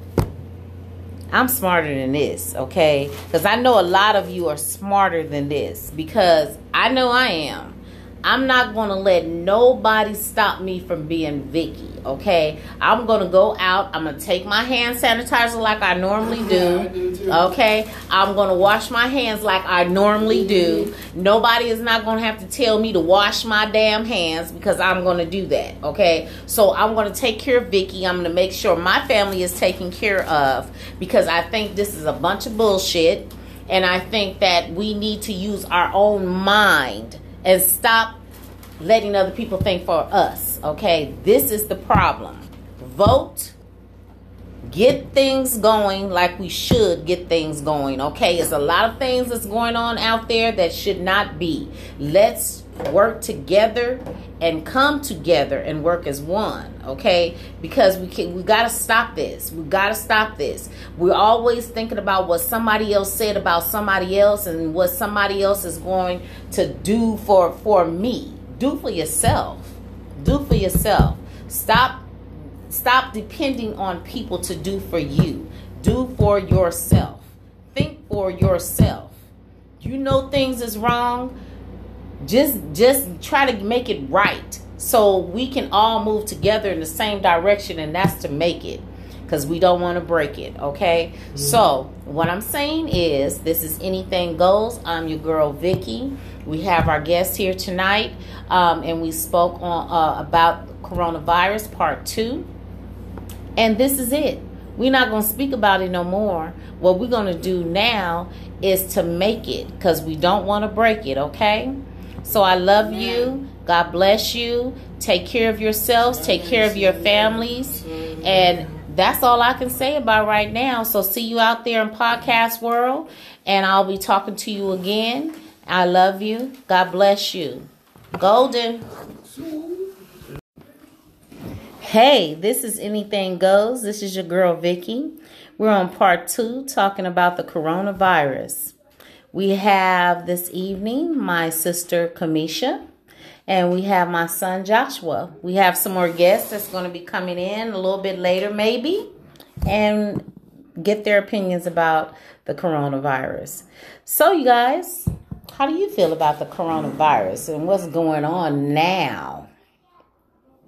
I'm smarter than this, okay? Because I know a lot of you are smarter than this because I know I am. I'm not going to let nobody stop me from being Vicky, okay? I'm going to go out. I'm going to take my hand sanitizer like I normally do okay? I'm going to wash my hands like I normally do. Nobody is not going to have to tell me to wash my damn hands because I'm going to do that, okay? So I'm going to take care of Vicky. I'm going to make sure my family is taken care of because I think this is a bunch of bullshit. And I think that we need to use our own mind and stop letting other people think for us. Okay, this is the problem. Vote, get things going like we should get things going. Okay, it's a lot of things that's going on out there that should not be. Let's work together and come together and work as one okay? Because we can we got to stop this. We got to stop this. We're always thinking about what somebody else said about somebody else and what somebody else is going to do for for me. Do for yourself. Do for yourself. Stop stop depending on people to do for you. Do for yourself. Think for yourself. You know things is wrong just just try to make it right. So we can all move together in the same direction and that's to make it because we don't want to break it okay? So what i'm saying is this is anything goes. I'm your girl vicky. We have our guest here tonight um, and we spoke on uh, about coronavirus part two. And this is it. We're not going to speak about it no more. What we're going to do now is to make it because we don't want to break it okay so I love you. God bless you. Take care of yourselves. Take care of your families. And that's all I can say about right now. So see you out there in podcast world. And I'll be talking to you again. I love you. God bless you. Golden. Hey, this is Anything Goes. This is your girl Vicky. We're on part two talking about the coronavirus. We have this evening my sister Kamisha, and we have my son Joshua. We have some more guests that's going to be coming in a little bit later, maybe, and get their opinions about the coronavirus. So, you guys, how do you feel about the coronavirus and what's going on now?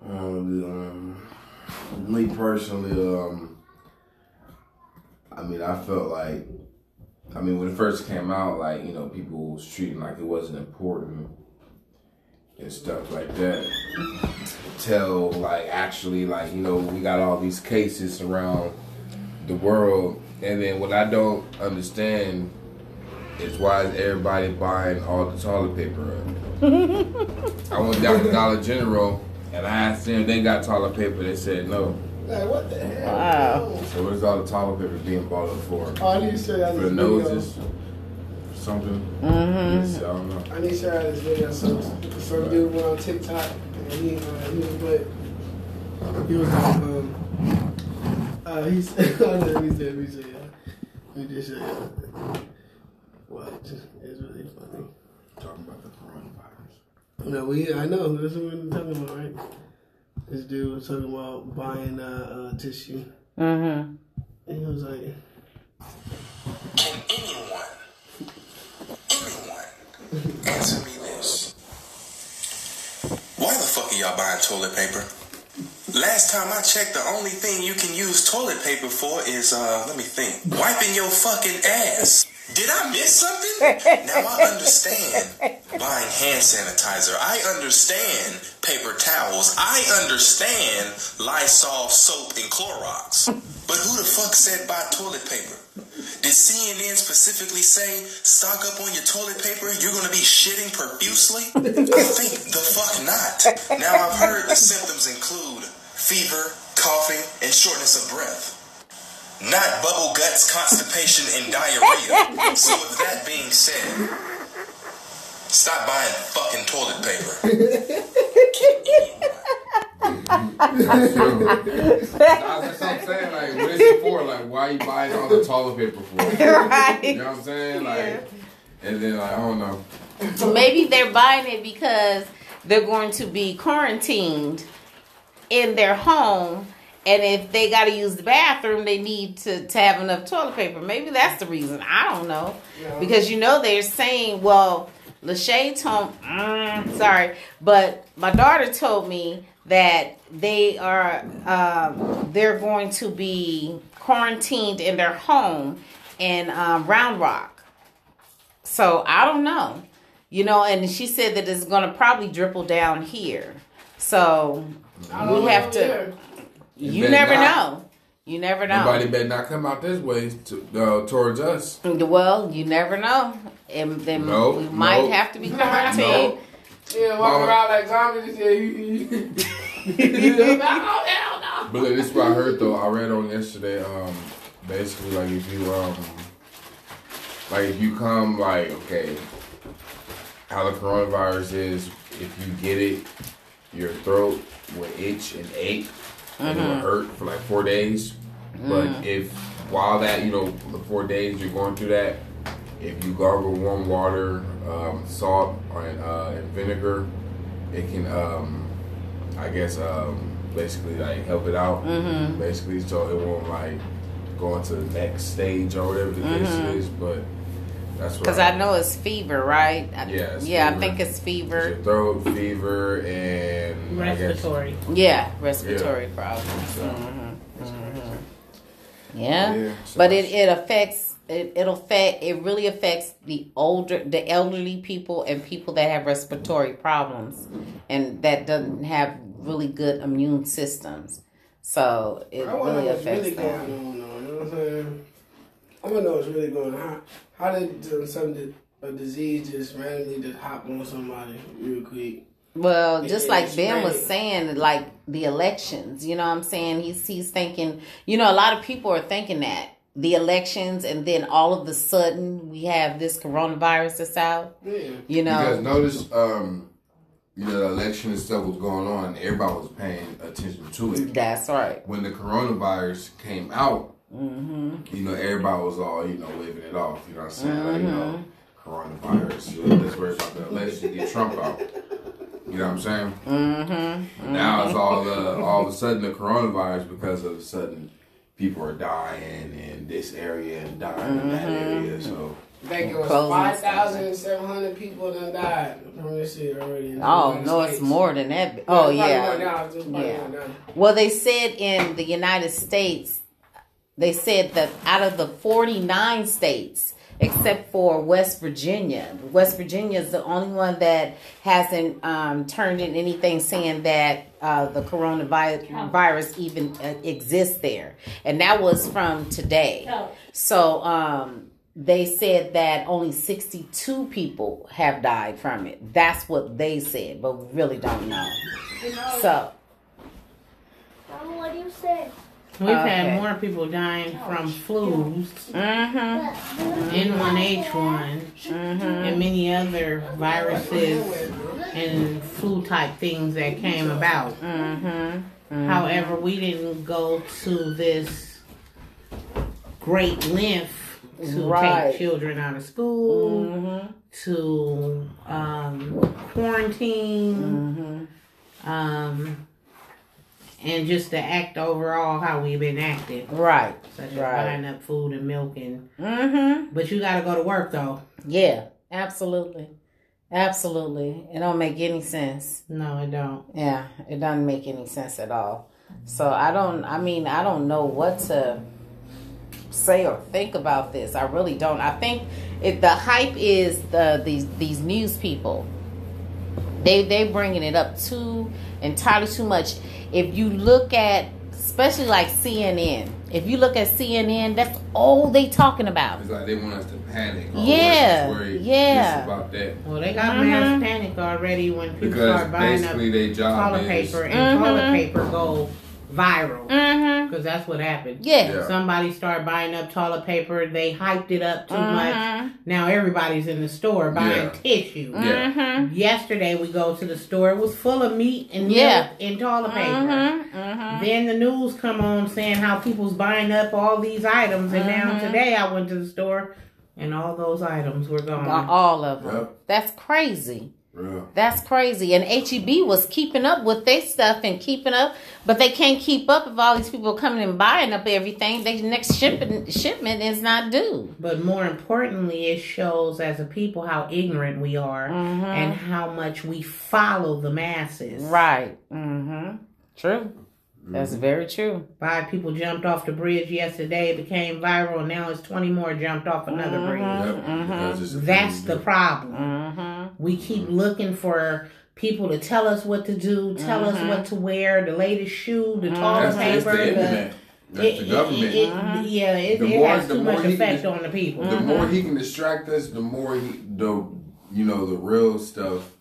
Um, um, me personally, um, I mean, I felt like, I mean, when it first came out, like you know, people was treating like it wasn't important and stuff like that. Till like actually, like you know, we got all these cases around the world, and then what I don't understand is why is everybody buying all the toilet paper up? I went down to Dollar General and I asked them if they got toilet paper. They said no. Like, what the hell? Wow. So what is all the toilet paper being bought up for? Oh, I need to show y'all For this the video. noses? Something? Mm-hmm. Yes, I don't know. I need to show y'all this video. Some, some dude went on TikTok and he, uh, he was but he was um uh he said I don't know, he said he said yeah. We just said, what? It's really funny. Talking about the coronavirus. No, we. I know. That's what we're talking about, right? This dude was talking about buying uh, uh, tissue, Mm-hmm. and he was like, Can anyone, anyone, answer me this? Why the fuck are y'all buying toilet paper? Last time I checked, the only thing you can use toilet paper for is, uh, let me think, wiping your fucking ass. Did I miss something? Now I understand buying hand sanitizer. I understand paper towels. I understand Lysol soap and Clorox. But who the fuck said buy toilet paper? Did CNN specifically say stock up on your toilet paper? You're gonna be shitting profusely? I think the fuck not. Now I've heard the symptoms include fever, coughing, and shortness of breath. Not bubble guts, constipation, and diarrhea. So with that being said, stop buying fucking toilet paper. That's what I'm saying. Like, what is it for? Like, why are you buying all the toilet paper for? Right. You know what I'm saying? Like, and then like, I don't know. Maybe they're buying it because they're going to be quarantined in their home. And if they got to use the bathroom, they need to, to have enough toilet paper. Maybe that's the reason. I don't know. Because you know they're saying, well, Lachey told, mm, sorry, but my daughter told me that they are, um, they're going to be quarantined in their home in um, Round Rock. So I don't know. You know, and she said that it's going to probably dribble down here. So we have to. here. You never not. know. You never know. Nobody better not come out this way to, uh, towards us. Well, you never know. And then Nope, we might nope. have to be quarantined. Nope. Yeah, walk Mama. around like zombies and say, oh, hell no. But look, this is what I heard though. I read on yesterday. Um, basically, like if you um, like if you come, like okay, how the coronavirus is. If you get it, your throat will itch and ache, and it will hurt for like four days. But if while that you know the four days you're going through that, if you gargle warm water, um, salt, and, uh, and vinegar, it can um, I guess um, basically like help it out. Mm-hmm. Basically, so it won't like go into the next stage or whatever the case is. But that's what Because I know it's fever, right? I- Yeah, it's yeah, I think it's it's fever. your throat, fever, and I guess- Respiratory. Yeah, respiratory problems. So, Mhm, mhm. Yeah, Yeah, so but it, it affects it, it affect it really affects the older the elderly people and people that have respiratory problems and that doesn't have really good immune systems. So it I wonder really what's affects really them. I want to know what's really going on. How, how did uh, some a disease just randomly just hop on somebody real quick? Well, just Yeah, like it's Ben was saying, like the elections, you know what I'm saying? He's he's thinking, you know, a lot of people are thinking that the elections and then all of the sudden we have this coronavirus that's out. Yeah. You Because know. notice, um, you know, the election and stuff was going on. Everybody was paying attention to it. That's right. When the coronavirus came out, Mm-hmm. you know, everybody was all, you know, waving it off. You know what I'm saying? Like, you know, coronavirus. You know, let's worry about the election, get Trump out. You know what I'm saying? Mm-hmm. Now it's all uh, all of a sudden the coronavirus because of a sudden people are dying in this area and dying in that Mm-hmm. area. So I think it was Closing five thousand seven hundred people that died from this shit already. Oh United no, it's more than that. Oh It's yeah. now, it's just probably Yeah. Well, they said in the United States, they said that out of the 49 states, except for West Virginia, West Virginia is the only one that hasn't um, turned in anything saying that uh, the coronavirus virus even uh, exists there. And that was from today. So um, they said that only 62 people have died from it. That's what they said, but we really don't know. So. Mama, what do you say? We've Okay. had more people dying from flus, Mm-hmm. N1H1, and many other viruses and flu type things that came about. Mm-hmm. However, we didn't go to this great length to Right. take children out of school, Mm-hmm. to um, quarantine, Mm-hmm. um, and just to act overall how we've been acting, Right. such as Right. buying up food and milk and. Mm-hmm. But you got to go to work though. Yeah. Absolutely. Absolutely. It don't make any sense. No, it don't. Yeah, it doesn't make any sense at all. So I don't. I mean, I don't know what to say or think about this. I really don't. I think it, the hype is the these these news people. They they bringing it up too entirely too much. If you look at especially like CNN, if you look at CNN, that's all they talking about. It's like they want us to panic. or Yeah, worry yeah. about that. Well, they got Mhm. mass panic already when people Because start buying up basically their job toilet is paper and toilet Mhm. paper go viral. Mm-hmm. Because that's what happened. Yeah. Yeah. Somebody started buying up toilet paper. They hyped it up too much. Mhm. Now everybody's in the store buying Yeah. tissue. Yeah. Mhm. Yesterday we go to the store. It was full of meat and Yeah. milk and toilet paper. Mhm. Mhm. Then the news come on saying how people's buying up all these items, and now today I went to the store, and all those items were gone. All of them. Yep. That's crazy. Real. That's crazy. And HEB was keeping up with their stuff and keeping up, but they can't keep up if all these people are coming and buying up everything. Their next shipment shipment is not due. But more importantly, it shows as a people how ignorant we are Mhm. and how much we follow the masses. Right. Mm-hmm. True. That's very true. Five people jumped off the bridge yesterday, it became viral, and now it's 20 more jumped off another Mhm. bridge. Yep. Mhm. Because it's a That's the problem. Mm-hmm. We keep looking for people to tell us what to do, tell us what to wear, the latest shoe, the toilet That's, that's paper, the the. That's it- the it- government. it- Mhm. yeah, it, The it more- has the too much effect can- on the people. the more he can distract us, the more he the you know the real stuff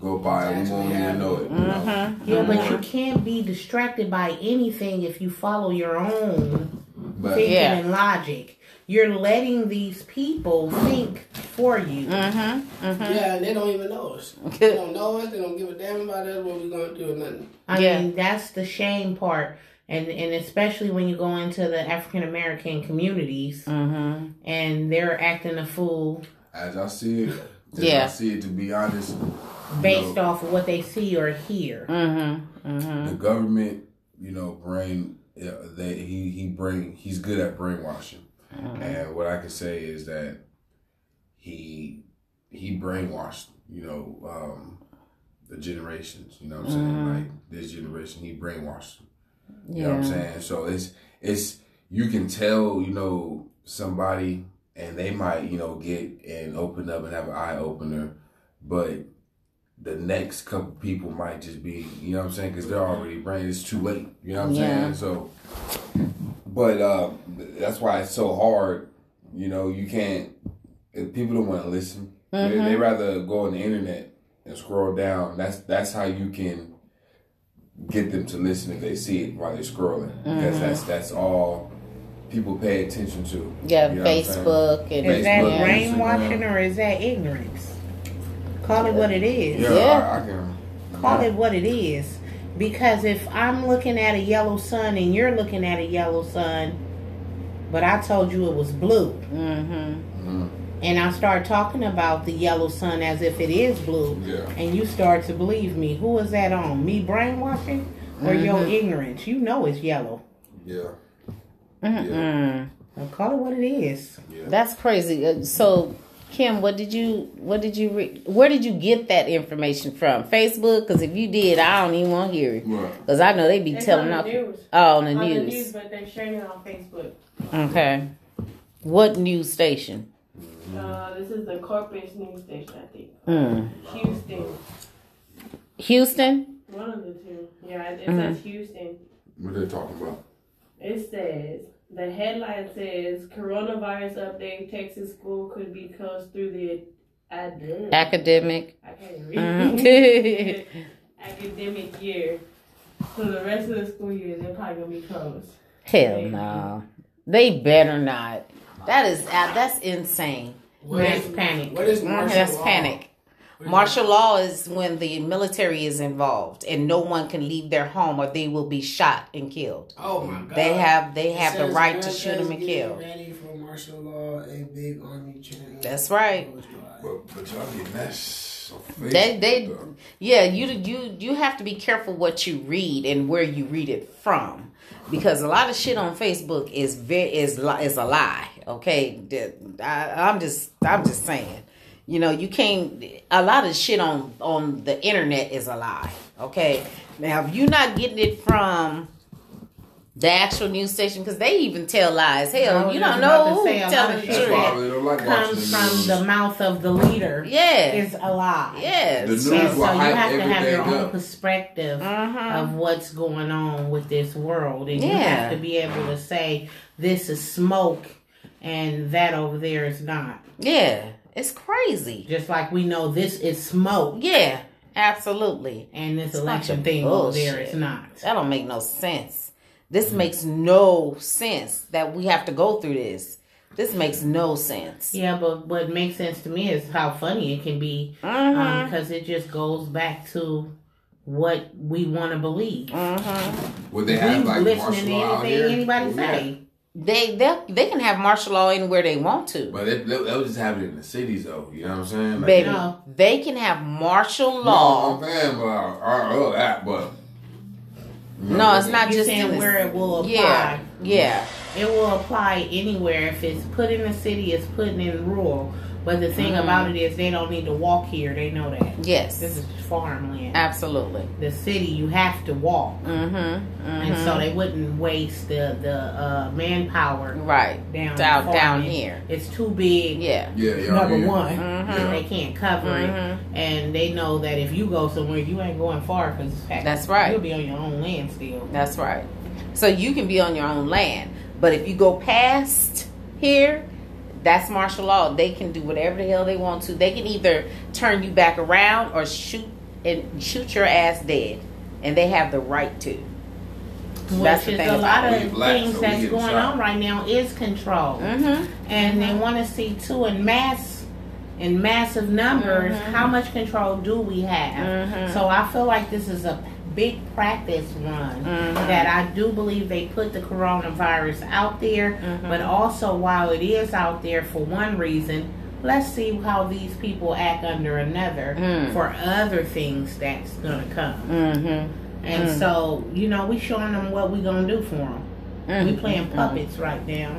go by and we won't even know it. You know? Mhm. Yeah, The but more- you can't be distracted by anything if you follow your own but thinking Yeah. and logic. You're letting these people think for you. Mm-hmm. Mm-hmm. Yeah, and they don't even know us. They don't know us. They don't give a damn about us. What we gonna do or nothing. I Yeah. mean, that's the shame part. And, and especially when you go into the African American communities Mm-hmm. and they're acting a fool as I see it, as Yeah. I see it. To be honest, based No. off of what they see or hear. Mm-hmm. Mm-hmm. the government, you know, brain. yeah, They he he bring he's good at brainwashing, and what I can say is that he he brainwashed, you know, um, the generations. You know what I'm saying? Like this generation, he brainwashed. them. You know what I'm saying? So it's it's you can tell, you know, somebody and they might, you know, get and open up and have an eye opener, but the next couple people might just be, you know what I'm saying? Because they're already brain. It's too late. You know what I'm Yeah. saying? So, but uh, that's why it's so hard. You know, you can't. If people don't want to listen, they, they rather go on the internet and scroll down. That's that's how you can get them to listen if they see it while they're scrolling because that's that's all people pay attention to. Yeah, You know what I'm saying? Facebook and Is that brainwashing Instagram. or is that ignorance? Call it what it is. Yeah, Yeah. I, I can. Call it what it is. Because if I'm looking at a yellow sun and you're looking at a yellow sun, but I told you it was blue, Mm-hmm. Mhm. and I start talking about the yellow sun as if it is blue, Yeah. and you start to believe me, who is that on? Me brainwashing or your ignorance? You know it's yellow. Yeah. Mm-mm. Well, call it what it is. Yeah. That's crazy. Uh, So, Kim, what did you what did you re- where did you get that information from? Facebook? Because if you did, I don't even want to hear it. Right. Because I know they be It's telling on off. the news. Oh, on the on the news. news, but they're sharing it on Facebook. Okay. What news station? Uh, this is the Corpus news station, I think. Mm. Houston. Houston. One of the two. Yeah, it, it Mhm. says Houston. What are they talking about? It says the headline says coronavirus update: Texas school could be closed through the ad- Academic. I can't read. Academic year. So the rest of the school year, they're probably gonna be closed. Hell no. They better not. That is uh, that's insane. What Mass is- panic. What is Mhm, martial That's law? panic. What is Martial law is when the military is involved and no one can leave their home or they will be shot and killed. Oh my god. They have they It have the says right to shoot them and kill. Ready for martial martial law, a big army chant. That's right. But, but y'all getting that sh- so They they though. yeah, you you you have to be careful what you read and where you read it from. Because a lot of shit on Facebook is very is is a lie. Okay, I, I'm just I'm just saying. You know, you can't. A lot of shit on on the internet is a lie. Okay, now if you're not getting it from the actual news station, because they even tell lies. Hell, was you don't know to who's say, telling of the shit That's truth. like Comes the from the mouth of the leader. Yeah, Is a lie. yes. The news And so you have to have your everything own up. perspective Mhm. of what's going on with this world, and you Yeah. have to be able to say this is smoke and that over there is not. Yeah, it's crazy. Just like we know this is smoke Yeah, absolutely. and this It's a bunch election of thing over there bullshit. not. That don't make no sense. This makes no sense that we have to go through this. This makes no sense. Yeah, but what makes sense to me is how funny it can be because it just goes back to what we want to believe. Mhm. Would they have like listening martial to law out anything here? anybody Yeah. say. They they they can have martial law anywhere they want to, But they, they, they would just have it in the cities though. You know what I'm saying? Like, baby. No. They can have martial No, law. I'm saying, but I, I know that, but you know No, it's not just saying where it will apply. Yeah, yeah. It will apply anywhere. If it's put in the city, it's put in rural. But the thing Mhm. about it is, they don't need to walk here. They know that. Yes, This is farmland. absolutely. The city, you have to walk, Mm-hmm. and so they wouldn't waste the the uh, manpower right down down down here. It's too big. Yeah. Yeah, yeah. Number yeah. one, Mhm. they can't cover it, and they know that if you go somewhere, you ain't going far because That's right. You'll be on your own land still. That's right. So you can be on your own land, but if you go past here, that's martial law. They can do whatever the hell they want to. They can either turn you back around or shoot and shoot your ass dead, and they have the right to. That's Which the is thing a lot of it. Black, things so that's going shot. on right now is control, Mm-hmm. and they want to see too in mass, in massive numbers, Mhm. how much control do we have? Mhm. So I feel like this is a big practice run Mhm. that I do believe they put the coronavirus out there, Mhm. but also while it is out there for one reason. Let's see how these people act under another Mm. for other things that's gonna come. Mm-hmm. And Mm. so, you know, we showing them what we gonna do for them. Mm-hmm. We playing puppets right now,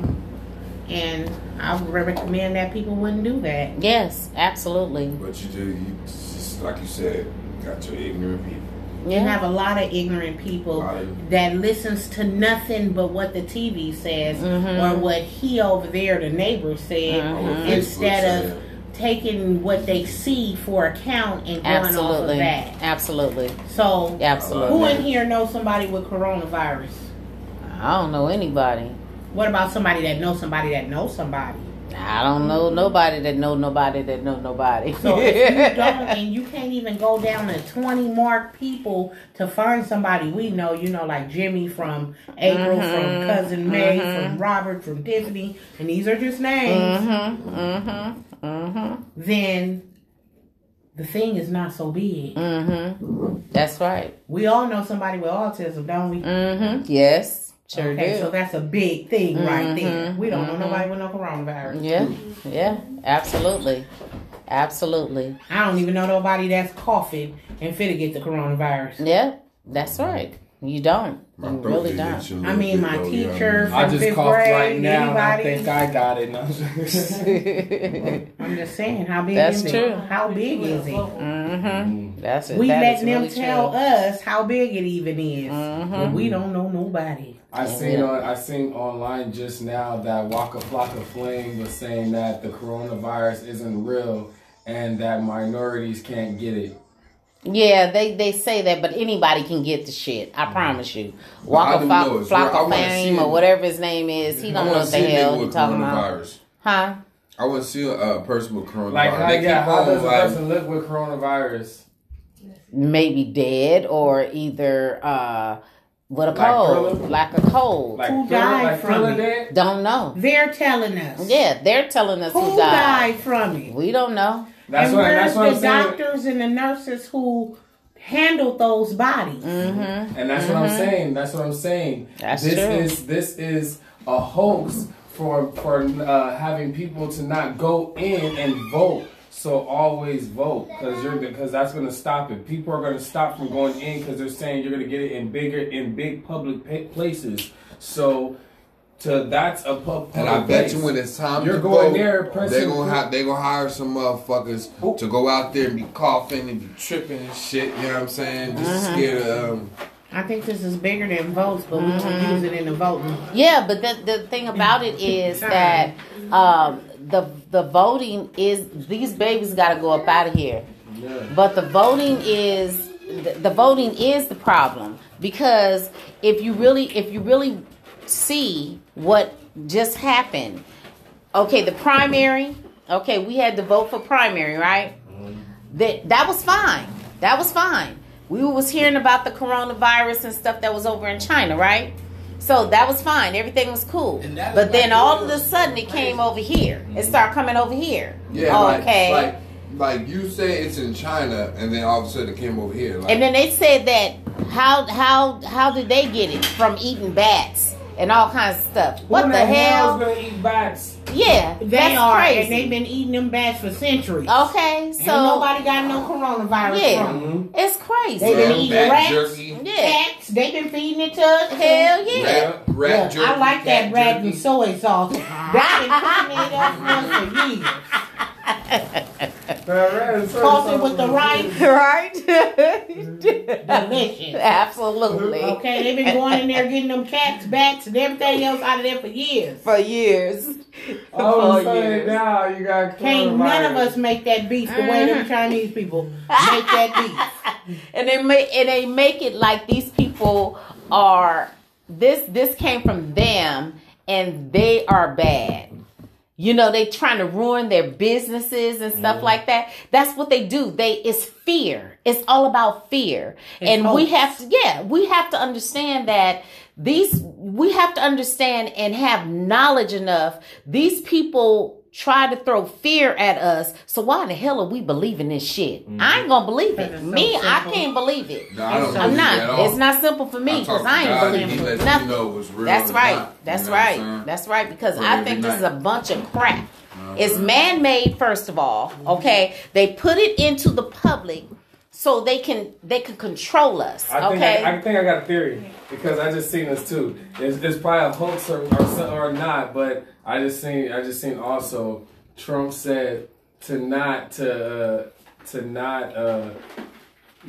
and I would recommend that people wouldn't do that. Yes, absolutely. But you do, you just like you said, you got your ignorant people. You Yeah. have a lot of ignorant people A of- that listens to nothing but what the TV says Mhm. or what he over there, the neighbor, said, Mhm. Or what Facebook instead of taking what they see for account and going off of Absolutely. that. Absolutely. So, Absolutely. who in here knows somebody with coronavirus? I don't know anybody. What about somebody that knows somebody that knows somebody? I don't know nobody that know nobody that know nobody. So if you don't, and you can't even go down to twenty mark people to find somebody we know, you know, like Jimmy from April, Mhm. from cousin May, Mhm. from Robert, from Tiffany, and these are just names. Mm-hmm. Mm-hmm. Mm-hmm. Then the thing is not so big. Mm-hmm. That's right. We all know somebody with autism, don't we? Mm-hmm. Yes. Sure okay, do. so that's a big thing right there. Mhm. We don't know Mhm. nobody with no coronavirus. yeah. Yeah. Absolutely. Absolutely. I don't even know nobody that's coughing and finna get the coronavirus. Yeah. That's right. You don't. My you really don't. itch a I little mean, my though, you know what I teacher? I from just fifth coughed grade, right now, and I think I got it. No. I'm just saying, how big That's is true. it? How big is it? Mm-hmm. That's it. We That is letting them really tell true. us how big it even is, Mhm. but we don't know nobody. I Yeah. seen on I seen online just now that Waka Flocka Flame was saying that the coronavirus isn't real and that minorities can't get it. Yeah, they, they say that, but anybody can get the shit. I promise you. I Walker don't know. It's real. I Flock wanna or whatever his name is, he don't know what the hell nigga he talking about. coronavirus. Huh? I want to see a uh, person with coronavirus. Like how, yeah, how does a person look with coronavirus? Maybe dead or either uh what a Like cold. Thriller? Like a cold. Like Who Thriller- died like from Thriller it? dead? don't know. They're telling us. Yeah, they're telling us Who who, died. died. from it? We don't know. That's and what where's that's what the I'm saying. doctors and the nurses who handled those bodies? Mm-hmm. And that's what I'm saying. That's what I'm saying. That's this true. is this is a hoax for for uh, having people to not go in and vote. So always vote because you're because that's gonna stop it. People are gonna stop from going in because they're saying you're gonna get it in bigger in big public places. So to that's a pub. And I public bet place. you when it's time You're to going vote, there, they pressing- gonna have they gonna hire some motherfuckers to go out there and be coughing and be tripping and shit. You know what I'm saying? Just Mhm. scared of um, I think this is bigger than votes, but we don't use it in the voting. Yeah, but the the thing about it is that um, the the voting is these babies got to go up out of here. But the voting is the, the voting is the problem because if you really if you really see what just happened, okay, the primary, okay, we had to vote for primary, right? That that was fine. That was fine. We was hearing about the coronavirus and stuff that was over in China, right? So that was fine. Everything was cool. But then all of a sudden it came over here. It mm-hmm. started coming over here. yeah, like, okay. like like you say it's in China, and then all of a sudden it came over here. Like, And then they said that how how how did they get it from eating bats and all kinds of stuff? What Who the in hell hell? gonna eat bats? Yeah, They that's are, crazy. and they've been eating them bats for centuries. Okay, Ain't so nobody got no coronavirus Yeah. from them. it's crazy. They've been eating Bat rats, jerky. Yeah. cats. They've been feeding it to us. Hell yeah. rat, rat Yeah, jerky, I like that cat rat jerky. and soy sauce. They've been cooking it for us for years. Toss it with the rice. right? Delicious. Absolutely. Okay, they've been going in there getting them cats, bats, and everything else out of there for years. For years. Oh, of For a years. now you got Can't none of us make that beef the way them mm-hmm. Chinese people make that beef. and they make and they make it like these people are this this came from them and they are bad you know they trying to ruin their businesses and stuff like that. That's what they do. They it's fear. It's all about fear. It's and we have to yeah we have to understand that these we have to understand and have knowledge enough. These people try to throw fear at us. So why the hell are we believing this shit? I ain't gonna believe it. So me i can't believe it. No, I don't i'm believe not. all. it's not simple for me because talk i ain't God and He believing let nothing. you know real that's right. not, you that's know right. that's right because Pray i every think this is a bunch of crap. Uh-huh. it's man-made first of all okay? They put it into the public so they can they can control us I think okay? I, I think I got a theory because I just seen this too. It's, it's probably a hoax or or, or not, but I just seen I just seen also Trump said to not to uh, to not uh,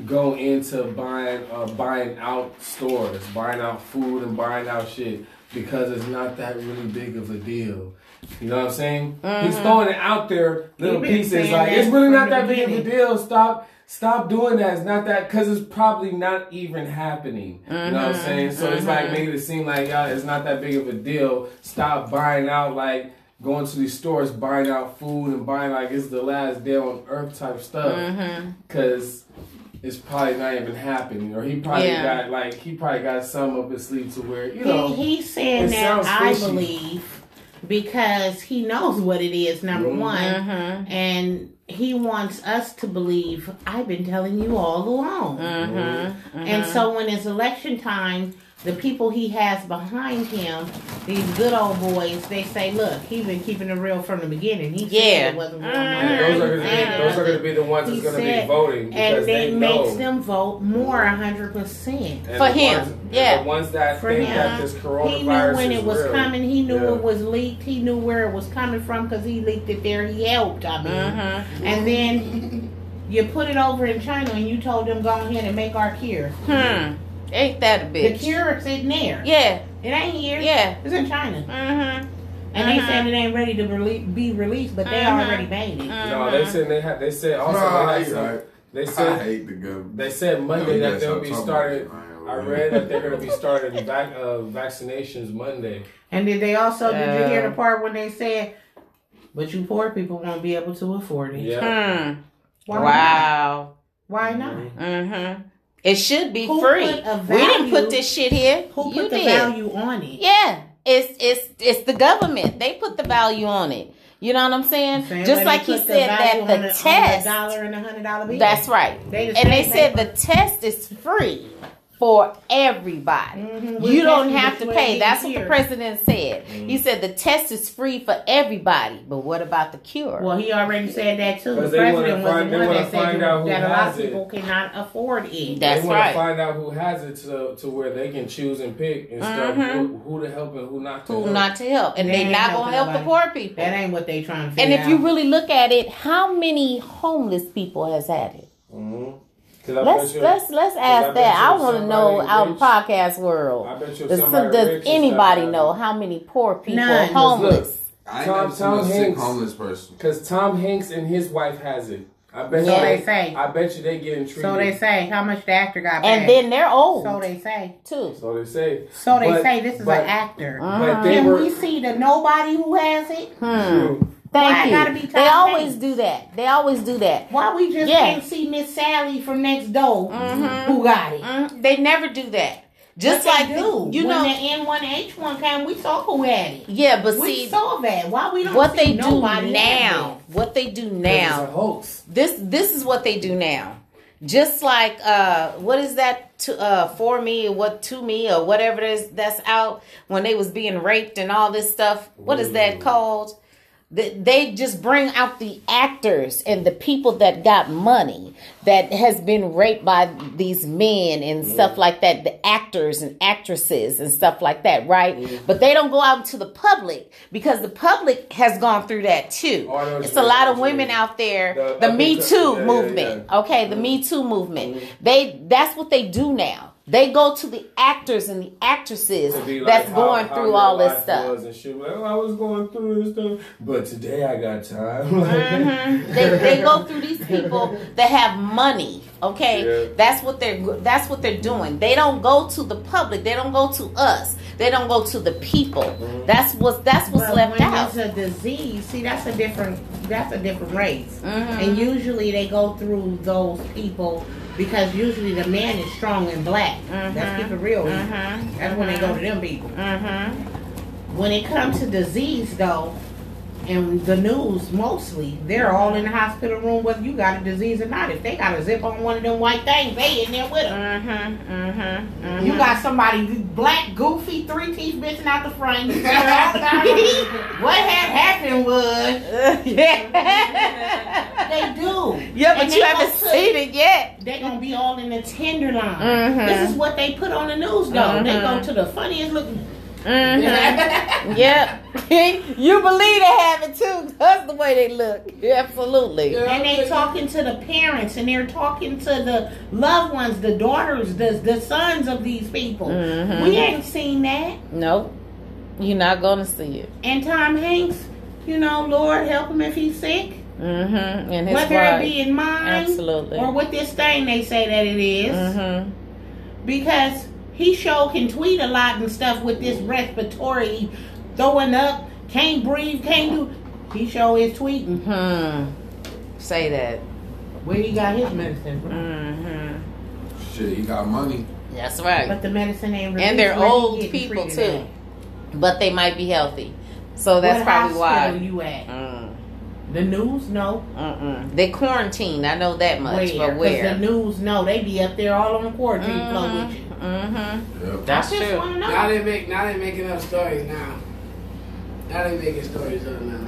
go into buying uh, buying out stores, buying out food and buying out shit because it's not that really big of a deal. You know what I'm saying? He's throwing it out there, little pieces like it's really not that big of a deal. Stop. Stop doing that. It's not that because it's probably not even happening. You know what I'm saying? So it's like making it seem like yeah, it's not that big of a deal. Stop buying out like going to these stores, buying out food and buying like it's the last day on earth type stuff. Because it's probably not even happening, or he probably Yeah. got like he probably got some up his sleeve to where you know. He, he's saying it that I fishy. believe because he knows what it is, number Mhm. one, Mm-hmm. and he wants us to believe I've been telling you all along. Mm-hmm. And so when it's election time, the people he has behind him, these good old boys, they say, "Look, he's been keeping it real from the beginning. He said Yeah. it wasn't going Mhm. Those are gonna be, those are gonna be the ones that's gonna be voting because and they it makes know. them vote more hundred percent. And For the him, ones- and yeah. the ones that For think him. that this coronavirus He knew when it was real. coming. He knew Yeah. it was leaked. He knew where it was coming from because he leaked it there. He helped. I mean, Mm-hmm. and then you put it over in China, and you told them go ahead and make our cure. hmm ain't that a The bitch cure is sitting there. yeah It ain't here. yeah It's in China. mm-hmm And they Mhm. said it ain't ready to rele- be released, but they Mhm. already made it. No, they said they had. They said also Nah, they, had you some- right. they I hate the government. they said Monday You that they'll be started. I read that they're going to be starting vac, uh, vaccinations Monday. And did they also, did you hear the part when they said, but you poor people won't be able to afford it? Yeah. hmm Why not? wow Why not? mm-hmm it should be Who free. a we didn't put this shit here. Who you put the did. value on it? yeah it's it's it's the government. They put the value on it. You know what i'm saying? Same just like he the said that the on test dollar and a hundred dollar bill. that's right. They the and they said the test is free for everybody. Mhm. You don't have to pay. That's is what the president said. He said the test is free for everybody. But what about the cure? Well, he already said that too. The 'Cause they wanna president was find- the one that said out who that a lot has of it. people cannot afford it. That's they want right. to find out who has it to, to where they can choose and pick and stuff Mhm. who, who to help and who not to Who help. not to help, and They they not gonna help the poor people. That ain't what they trying to do. And figure if you really look at it, how many homeless people has had it? 'Cause I Let's you- let's let's 'cause I ask bet that. I want to know somebody out in rich- podcast world. I bet you Does, does anybody know how many poor people None. are 'Cause homeless? I Tom- never seen Tom a Hanks. homeless person. Cause Tom Hanks and his wife has it. I bet So you. they say. I bet you they getting treated. So they say how much the actor got And then they're old so they say. too. So they say. So they But- say this is but- an actor. Uh-huh. But they Can were. we see the nobody who has it? Hmm. True. Thank Why you. gotta be they always do that. They always do that. Why we just Yeah. can't see Miss Sally from next door Mm-hmm. who got it? Mm, they never do that. Just But like they the- you when know. the N1H1 came, we saw who had it. yeah, but we see saw that. Why we don't what they do now. What they do It's a now. hoax. This this is what they do now. Just like uh what is that to uh for me or what to me or whatever it is that's out when they was being raped and all this stuff. What is that called? They- They just bring out the actors and the people that got money that has been raped by these men and stuff like that. The actors and actresses and stuff like that, right? But they don't go out to the public because the public has gone through that too. Oh, I know what It's a lot of know what you women out there. The- The, Me Too yeah, yeah, movement. yeah. Okay, the Me Too movement. Mm-hmm. They that's what they do now. They go to the actors and the actresses like that's how- going how through all this life stuff. Was and shit. Like, oh, I was going through this stuff, but today I got time. Like, Mhm. They, they go through these people that have money. Okay, Yeah. that's what they're that's what they're doing. They don't go to the public. They don't go to us. They don't go to the people. Mm-hmm. That's what that's what's But left when out. it's a disease, see that's a different that's a different race. Mhm. And usually they go through those people because usually the man is strong and black. Let's keep it real. Mhm. That's when they go to them people. Mm-hmm. When it comes to disease though, and the news mostly, they're all in the hospital room whether you got a disease or not. If they got a zip on one of them white things, they in there with them. Mm-hmm. Mm-hmm. You got somebody black, goofy, three teeth missing out the front. You see her all the time. what had happened was yeah. they do. yeah, but And you haven't seen it yet. They're gonna be all in the tenderloin. Mhm. This is what they put on the news though. They go Mhm. to the funniest looking. Mm-hmm. yep. you believe they have it too. That's the way they look. Absolutely. And they talking to the parents and they're talking to the loved ones, the daughters, the the sons of these people. Mhm. We ain't seen that. Nope. You're not gonna see it. And Tom Hanks, you know, Lord help him if he's sick. Mm-hmm. And his Whether wife. it be in mind Absolutely. or with this thing they say that it is. Mm-hmm. Because he sure can tweet a lot and stuff with this respiratory throwing up, can't breathe, can't do. He sure is tweeting. Hmm. Say that. Where he got his medicine from. Mm-hmm. Shit, he got money. That's right. But the medicine ain't and they're where old people too. at. But they might be healthy. So that's what probably hospital why. you at? Mm. The news? No. Mm-mm. They quarantine. I know that much. Where? But 'Cause where? the news, no. They be up there all on the quarantine floor with you. Mm-hmm. Yep. That's true. want to know. Now they make now they making up stories now. Now they making stories up now.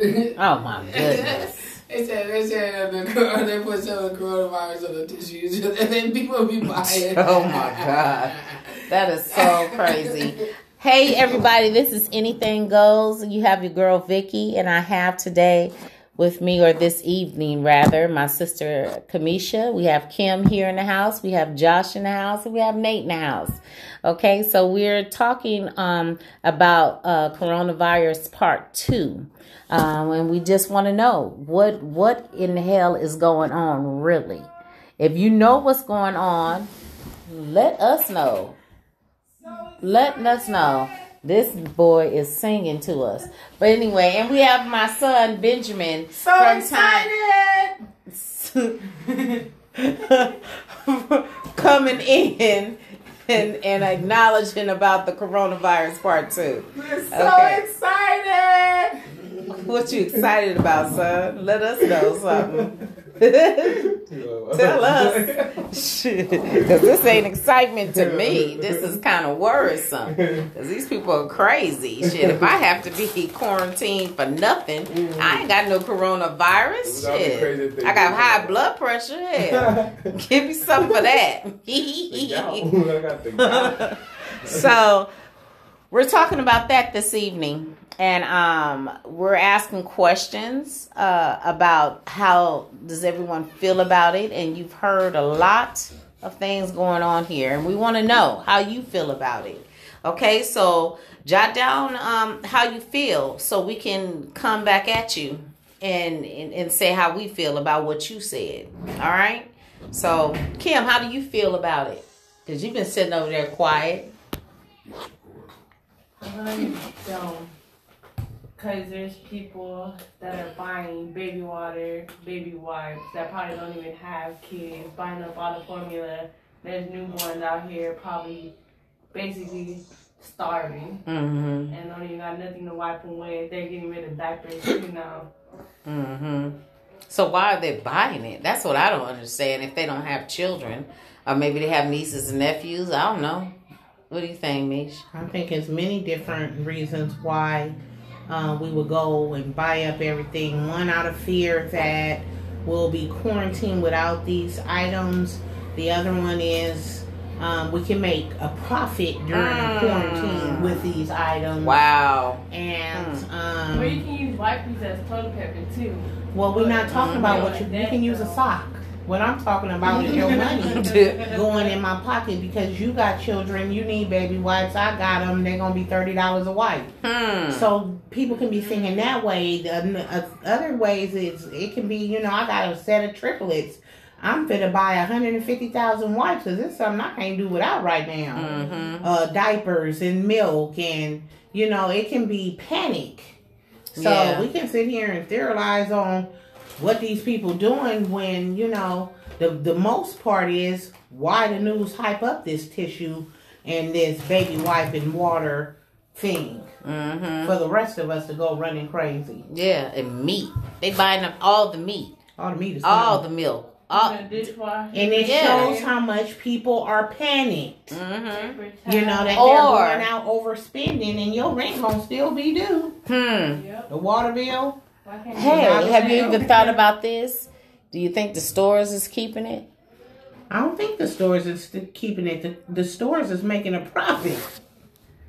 Oh my goodness. They said they said that the cor- they put some of the coronavirus on the tissues and then people be buying. Oh my God. That is so crazy. Hey everybody, this is Anything Goes. You have your girl Vicky, and I have today with me, or this evening rather, my sister Kamisha. We have Kim here in the house. We have Josh in the house, and we have Nate in the house. Okay, so we're talking um, about uh, coronavirus part two. Um, and we just want to know what what in the hell is going on really. If you know what's going on, let us know. Let us know. This boy is singing to us. But anyway, and we have my son Benjamin So from time coming in and, and acknowledging about the coronavirus part two. We're so Okay. excited. What you excited about, son? Let us know something. Tell us. Because this ain't excitement to me. This is kind of worrisome. Because these people are crazy. Shit, if I have to be quarantined for nothing, mm. I ain't got no coronavirus. Shit. crazy I got high blood pressure. Hell. Give me something for that. The gout. I got the gout. so we're talking about that this evening and um, we're asking questions uh, about how does everyone feel about it and you've heard a lot of things going on here and we want to know how you feel about it. Okay so jot down um, how you feel so we can come back at you and, and and say how we feel about what you said. All right? So kim how do you feel about it? Because you've been sitting over there quiet I don't. Because there's people that are buying baby water, baby wipes that probably don't even have kids, buying up all the formula. There's newborns out here probably basically starving Mm-hmm. and don't even got nothing to wipe them with. They're getting rid of diapers, you know. Mm-hmm. So why are they buying it? That's what I don't understand. If they don't have children, or maybe they have nieces and nephews, I don't know. What do you think, Mish? I think it's many different reasons why uh, we would go and buy up everything. One out of fear that we'll be quarantined without these items. The other one is um, we can make a profit during Mm. quarantine with these items. Wow. And Or you um, can use wipes as toilet paper too. well, we're not talking about what you you can use a sock. What I'm talking about is your money going in my pocket because you got children, you need baby wipes. I got them. They're gonna be thirty dollars a wipe. Hmm. So people can be thinking that way. The uh, other ways is it can be, you know, I got a set of triplets. I'm fit to buy 150,000 wipes because it's something I can't do without right now. Mm-hmm. Uh, diapers and milk and, you know, it can be panic. So Yeah. we can sit here and theorize on what these people doing when, you know, the, the most part is why the news hype up this tissue and this baby wipe and water thing Mm-hmm. for the rest of us to go running crazy. Yeah, and meat. They buying up all the meat, All the meat is all gone. the milk. All, and it Yeah. shows how much people are panicked. mm-hmm. You know that Or- they're going out overspending, and your rent gonna still be due. Hmm. Yep. The water bill. Why can't Hey, have you even thought about this? Do you think the stores is keeping it? I don't think the stores is keeping it. The, the stores is making a profit,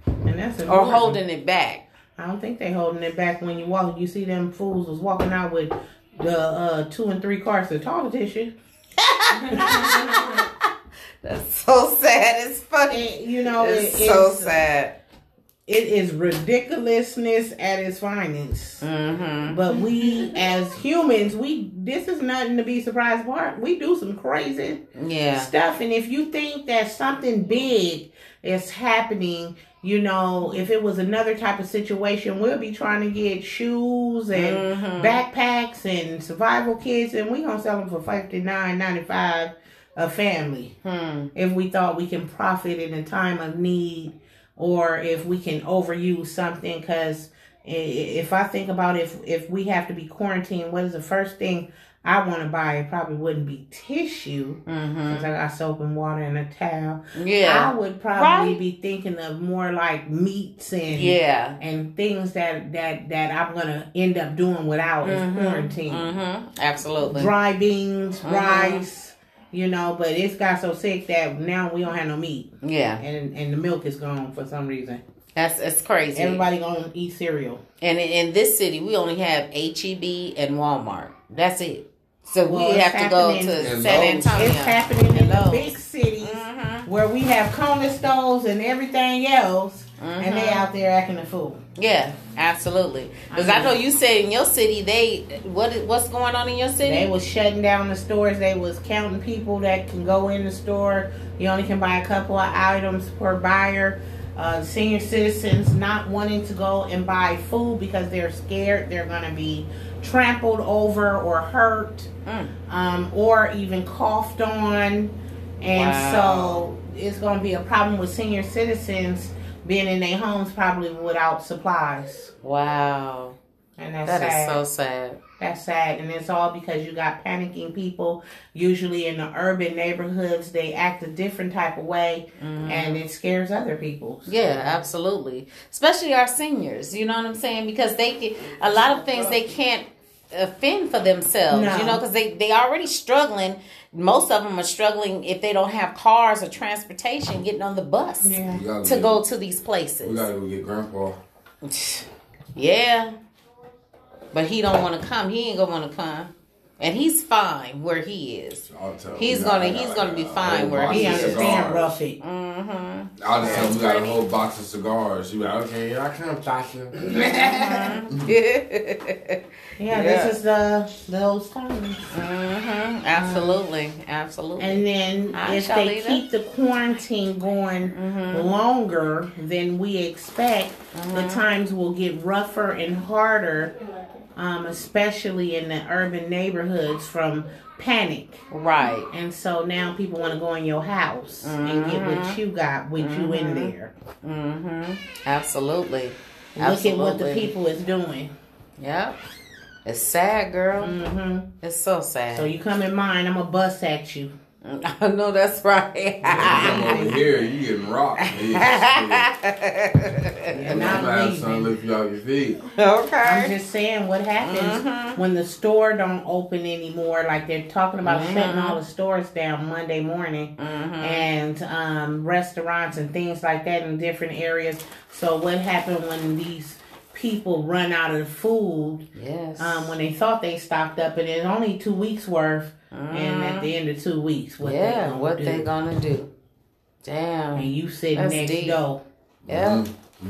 and that's Or holding it back? I don't think they holding it back when you walk. You see them fools was walking out with the uh, two and three carts of toilet tissue. That's so sad. It's funny. And, you know, It's it- so it's- sad. It is ridiculousness at its finest. Mm-hmm. But we, as humans, we this is nothing to be surprised about. We do some crazy Yeah. stuff, and if you think that something big is happening, you know, if it was another type of situation, we'll be trying to get shoes and Mhm. backpacks and survival kits, and we gonna sell them for fifty nine ninety five a family Hmm. if we thought we can profit in a time of need or if we can overuse something because if i think about if if we have to be quarantined what is the first thing i want to buy it probably wouldn't be tissue Mm-hmm. because i got soap and water and a towel Yeah, i would probably Right. be thinking of more like meats and Yeah. and things that that that i'm gonna end up doing without is Mhm. quarantine Mm-hmm. Absolutely. dry beans Mhm. rice you know but it's got so sick that now we don't have no meat Yeah. and and the milk is gone for some reason. That's that's crazy. Everybody gonna eat cereal. And in, in this city, we only have HEB and Walmart. That's it. So Well, we have to go to And San Antonio. It's happening in the big cities Mhm. where we have corner stores and everything else, and they out there acting a fool. Yeah, absolutely. Because I I, know you said in your city, they what what's going on in your city? They was shutting down the stores. They was counting people that can go in the store. You only can buy a couple of items per buyer. Uh, senior citizens not wanting to go and buy food because they're scared they're going to be trampled over or hurt. Mm. um, or even coughed on. And Wow. so it's going to be a problem with senior citizens being in their homes probably without supplies. Wow. And that's That is sad. so sad. That's sad, and it's all because you got panicking people. Usually in the urban neighborhoods, they act a different type of way, mm-hmm. and it scares other people. Yeah, absolutely. Especially our seniors, you know what I'm saying? Because they get a lot of things they can't offend for themselves, No. you know, because they they already struggling. Most of them are struggling if they don't have cars or transportation getting on the bus Yeah. Gotta get- go to these places. We gotta go get grandpa. Yeah, but he don't want to come. He ain't gonna want to come, and he's fine where he is. He's we gonna- he's like gonna a be fine where He of understand cigars. rough it. Mm-hmm. I'll just tell him we got a whole box of cigars. She be like, okay, here I come, Tasha. Yeah, Yeah. this is the those times. Mm-hmm. Absolutely, absolutely. And then Hi, if they Shalita. keep the quarantine going longer than we expect, the times will get rougher and harder, um, especially in the urban neighborhoods from panic. right. And so now people want to go in your house and get what you got with you in there. Mm-hmm. Absolutely. Look at what the people is doing. Yep. It's sad, girl. Mm-hmm. It's so sad. So you come in mine, I'm gonna bust at you. I know that's right. Come over here, you getting rocked. Yeah, I'm not gonna have son leaving. lift you off your feet. I'm just saying what happens mm-hmm. when the store don't open anymore. Like they're talking about shutting mm-hmm. all the stores down Monday morning, mm-hmm. and um, restaurants and things like that in different areas. So what happened when these people run out of food? Yes. Um, when they thought they stocked up, and it's only two weeks worth, and at the end of two weeks, what they gonna What do? they gonna do? Damn. and you sitting That's next deep. door Yeah.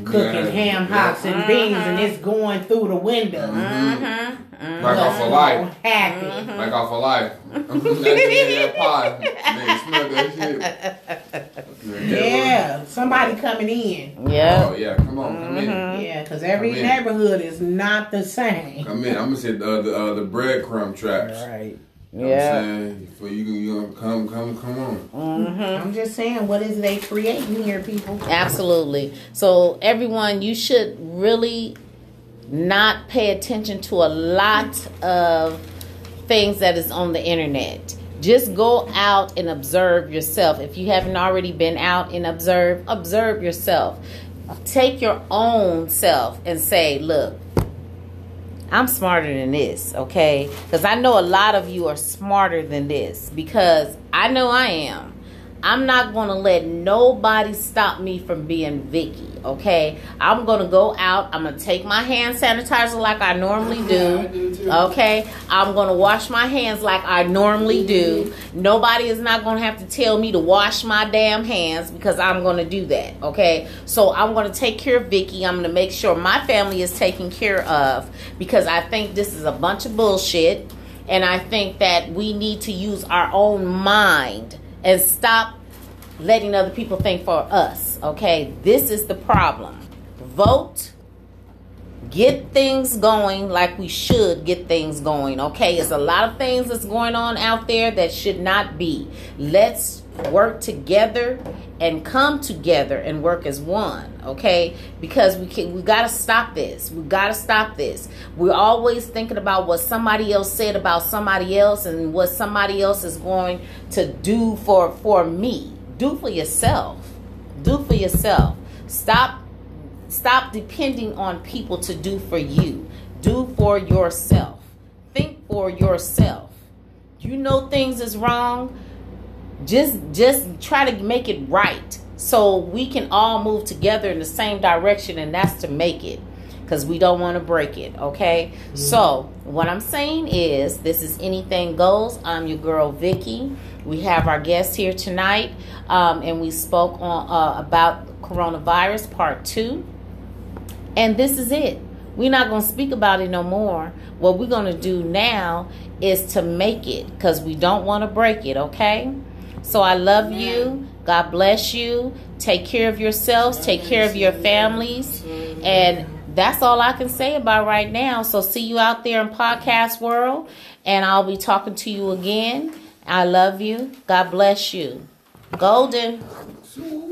cooking Yeah. ham hocks and beans, and it's going through the window. Mm-hmm. Like off of life. Happy. Like off of life. that nigga that. Nigga smell that shit. Yeah, somebody coming in. Yeah. Oh yeah, come on, come in. Yeah, because every Come in. neighborhood is not the same. Come in. I'm gonna say the the, uh, the breadcrumb tracks. Right. You know Yeah. what I'm saying? For you, you gonna come, come, come on. Mm-hmm. I'm just saying, what is they creating here, people? Absolutely. So everyone, you should really not pay attention to a lot of things that is on the internet. Just go out and observe yourself. If you haven't already been out and observe, observe yourself. Take your own self and say, look, I'm smarter than this, okay? Because I know a lot of you are smarter than this because I know I am. I'm not going to let nobody stop me from being Vicky, okay? I'm going to go out. I'm going to take my hand sanitizer like I normally I do. do. Okay, I'm gonna wash my hands like I normally do. Nobody is not gonna have to tell me to wash my damn hands because I'm gonna do that. Okay, so I'm gonna take care of Vicky. I'm gonna make sure my family is taken care of because I think this is a bunch of bullshit, and I think that we need to use our own mind and stop letting other people think for us. Okay, this is the problem. Vote get things going like we should get things going okay it's a lot of things that's going on out there that should not be let's work together and come together and work as one okay because we can we got to stop this we got to stop this we're always thinking about what somebody else said about somebody else and what somebody else is going to do for for me do for yourself do for yourself stop Stop depending on people to do for you. Do for yourself. Think for yourself. You know things is wrong. Just just try to make it right so we can all move together in the same direction and that's to make it cuz we don't want to break it, okay? So, what I'm saying is this is anything goes. I'm your girl Vicky. We have our guest here tonight um, and we spoke on uh, about coronavirus part 2 and this is it. We're not going to speak about it no more. What we're going to do now is to make it because we don't want to break it, okay? So I love you. God bless you. Take care of yourselves, take care of your families. And that's all I can say about right now. So see you out there in podcast world and I'll be talking to you again. I love you. God bless you. Golden. Sweet.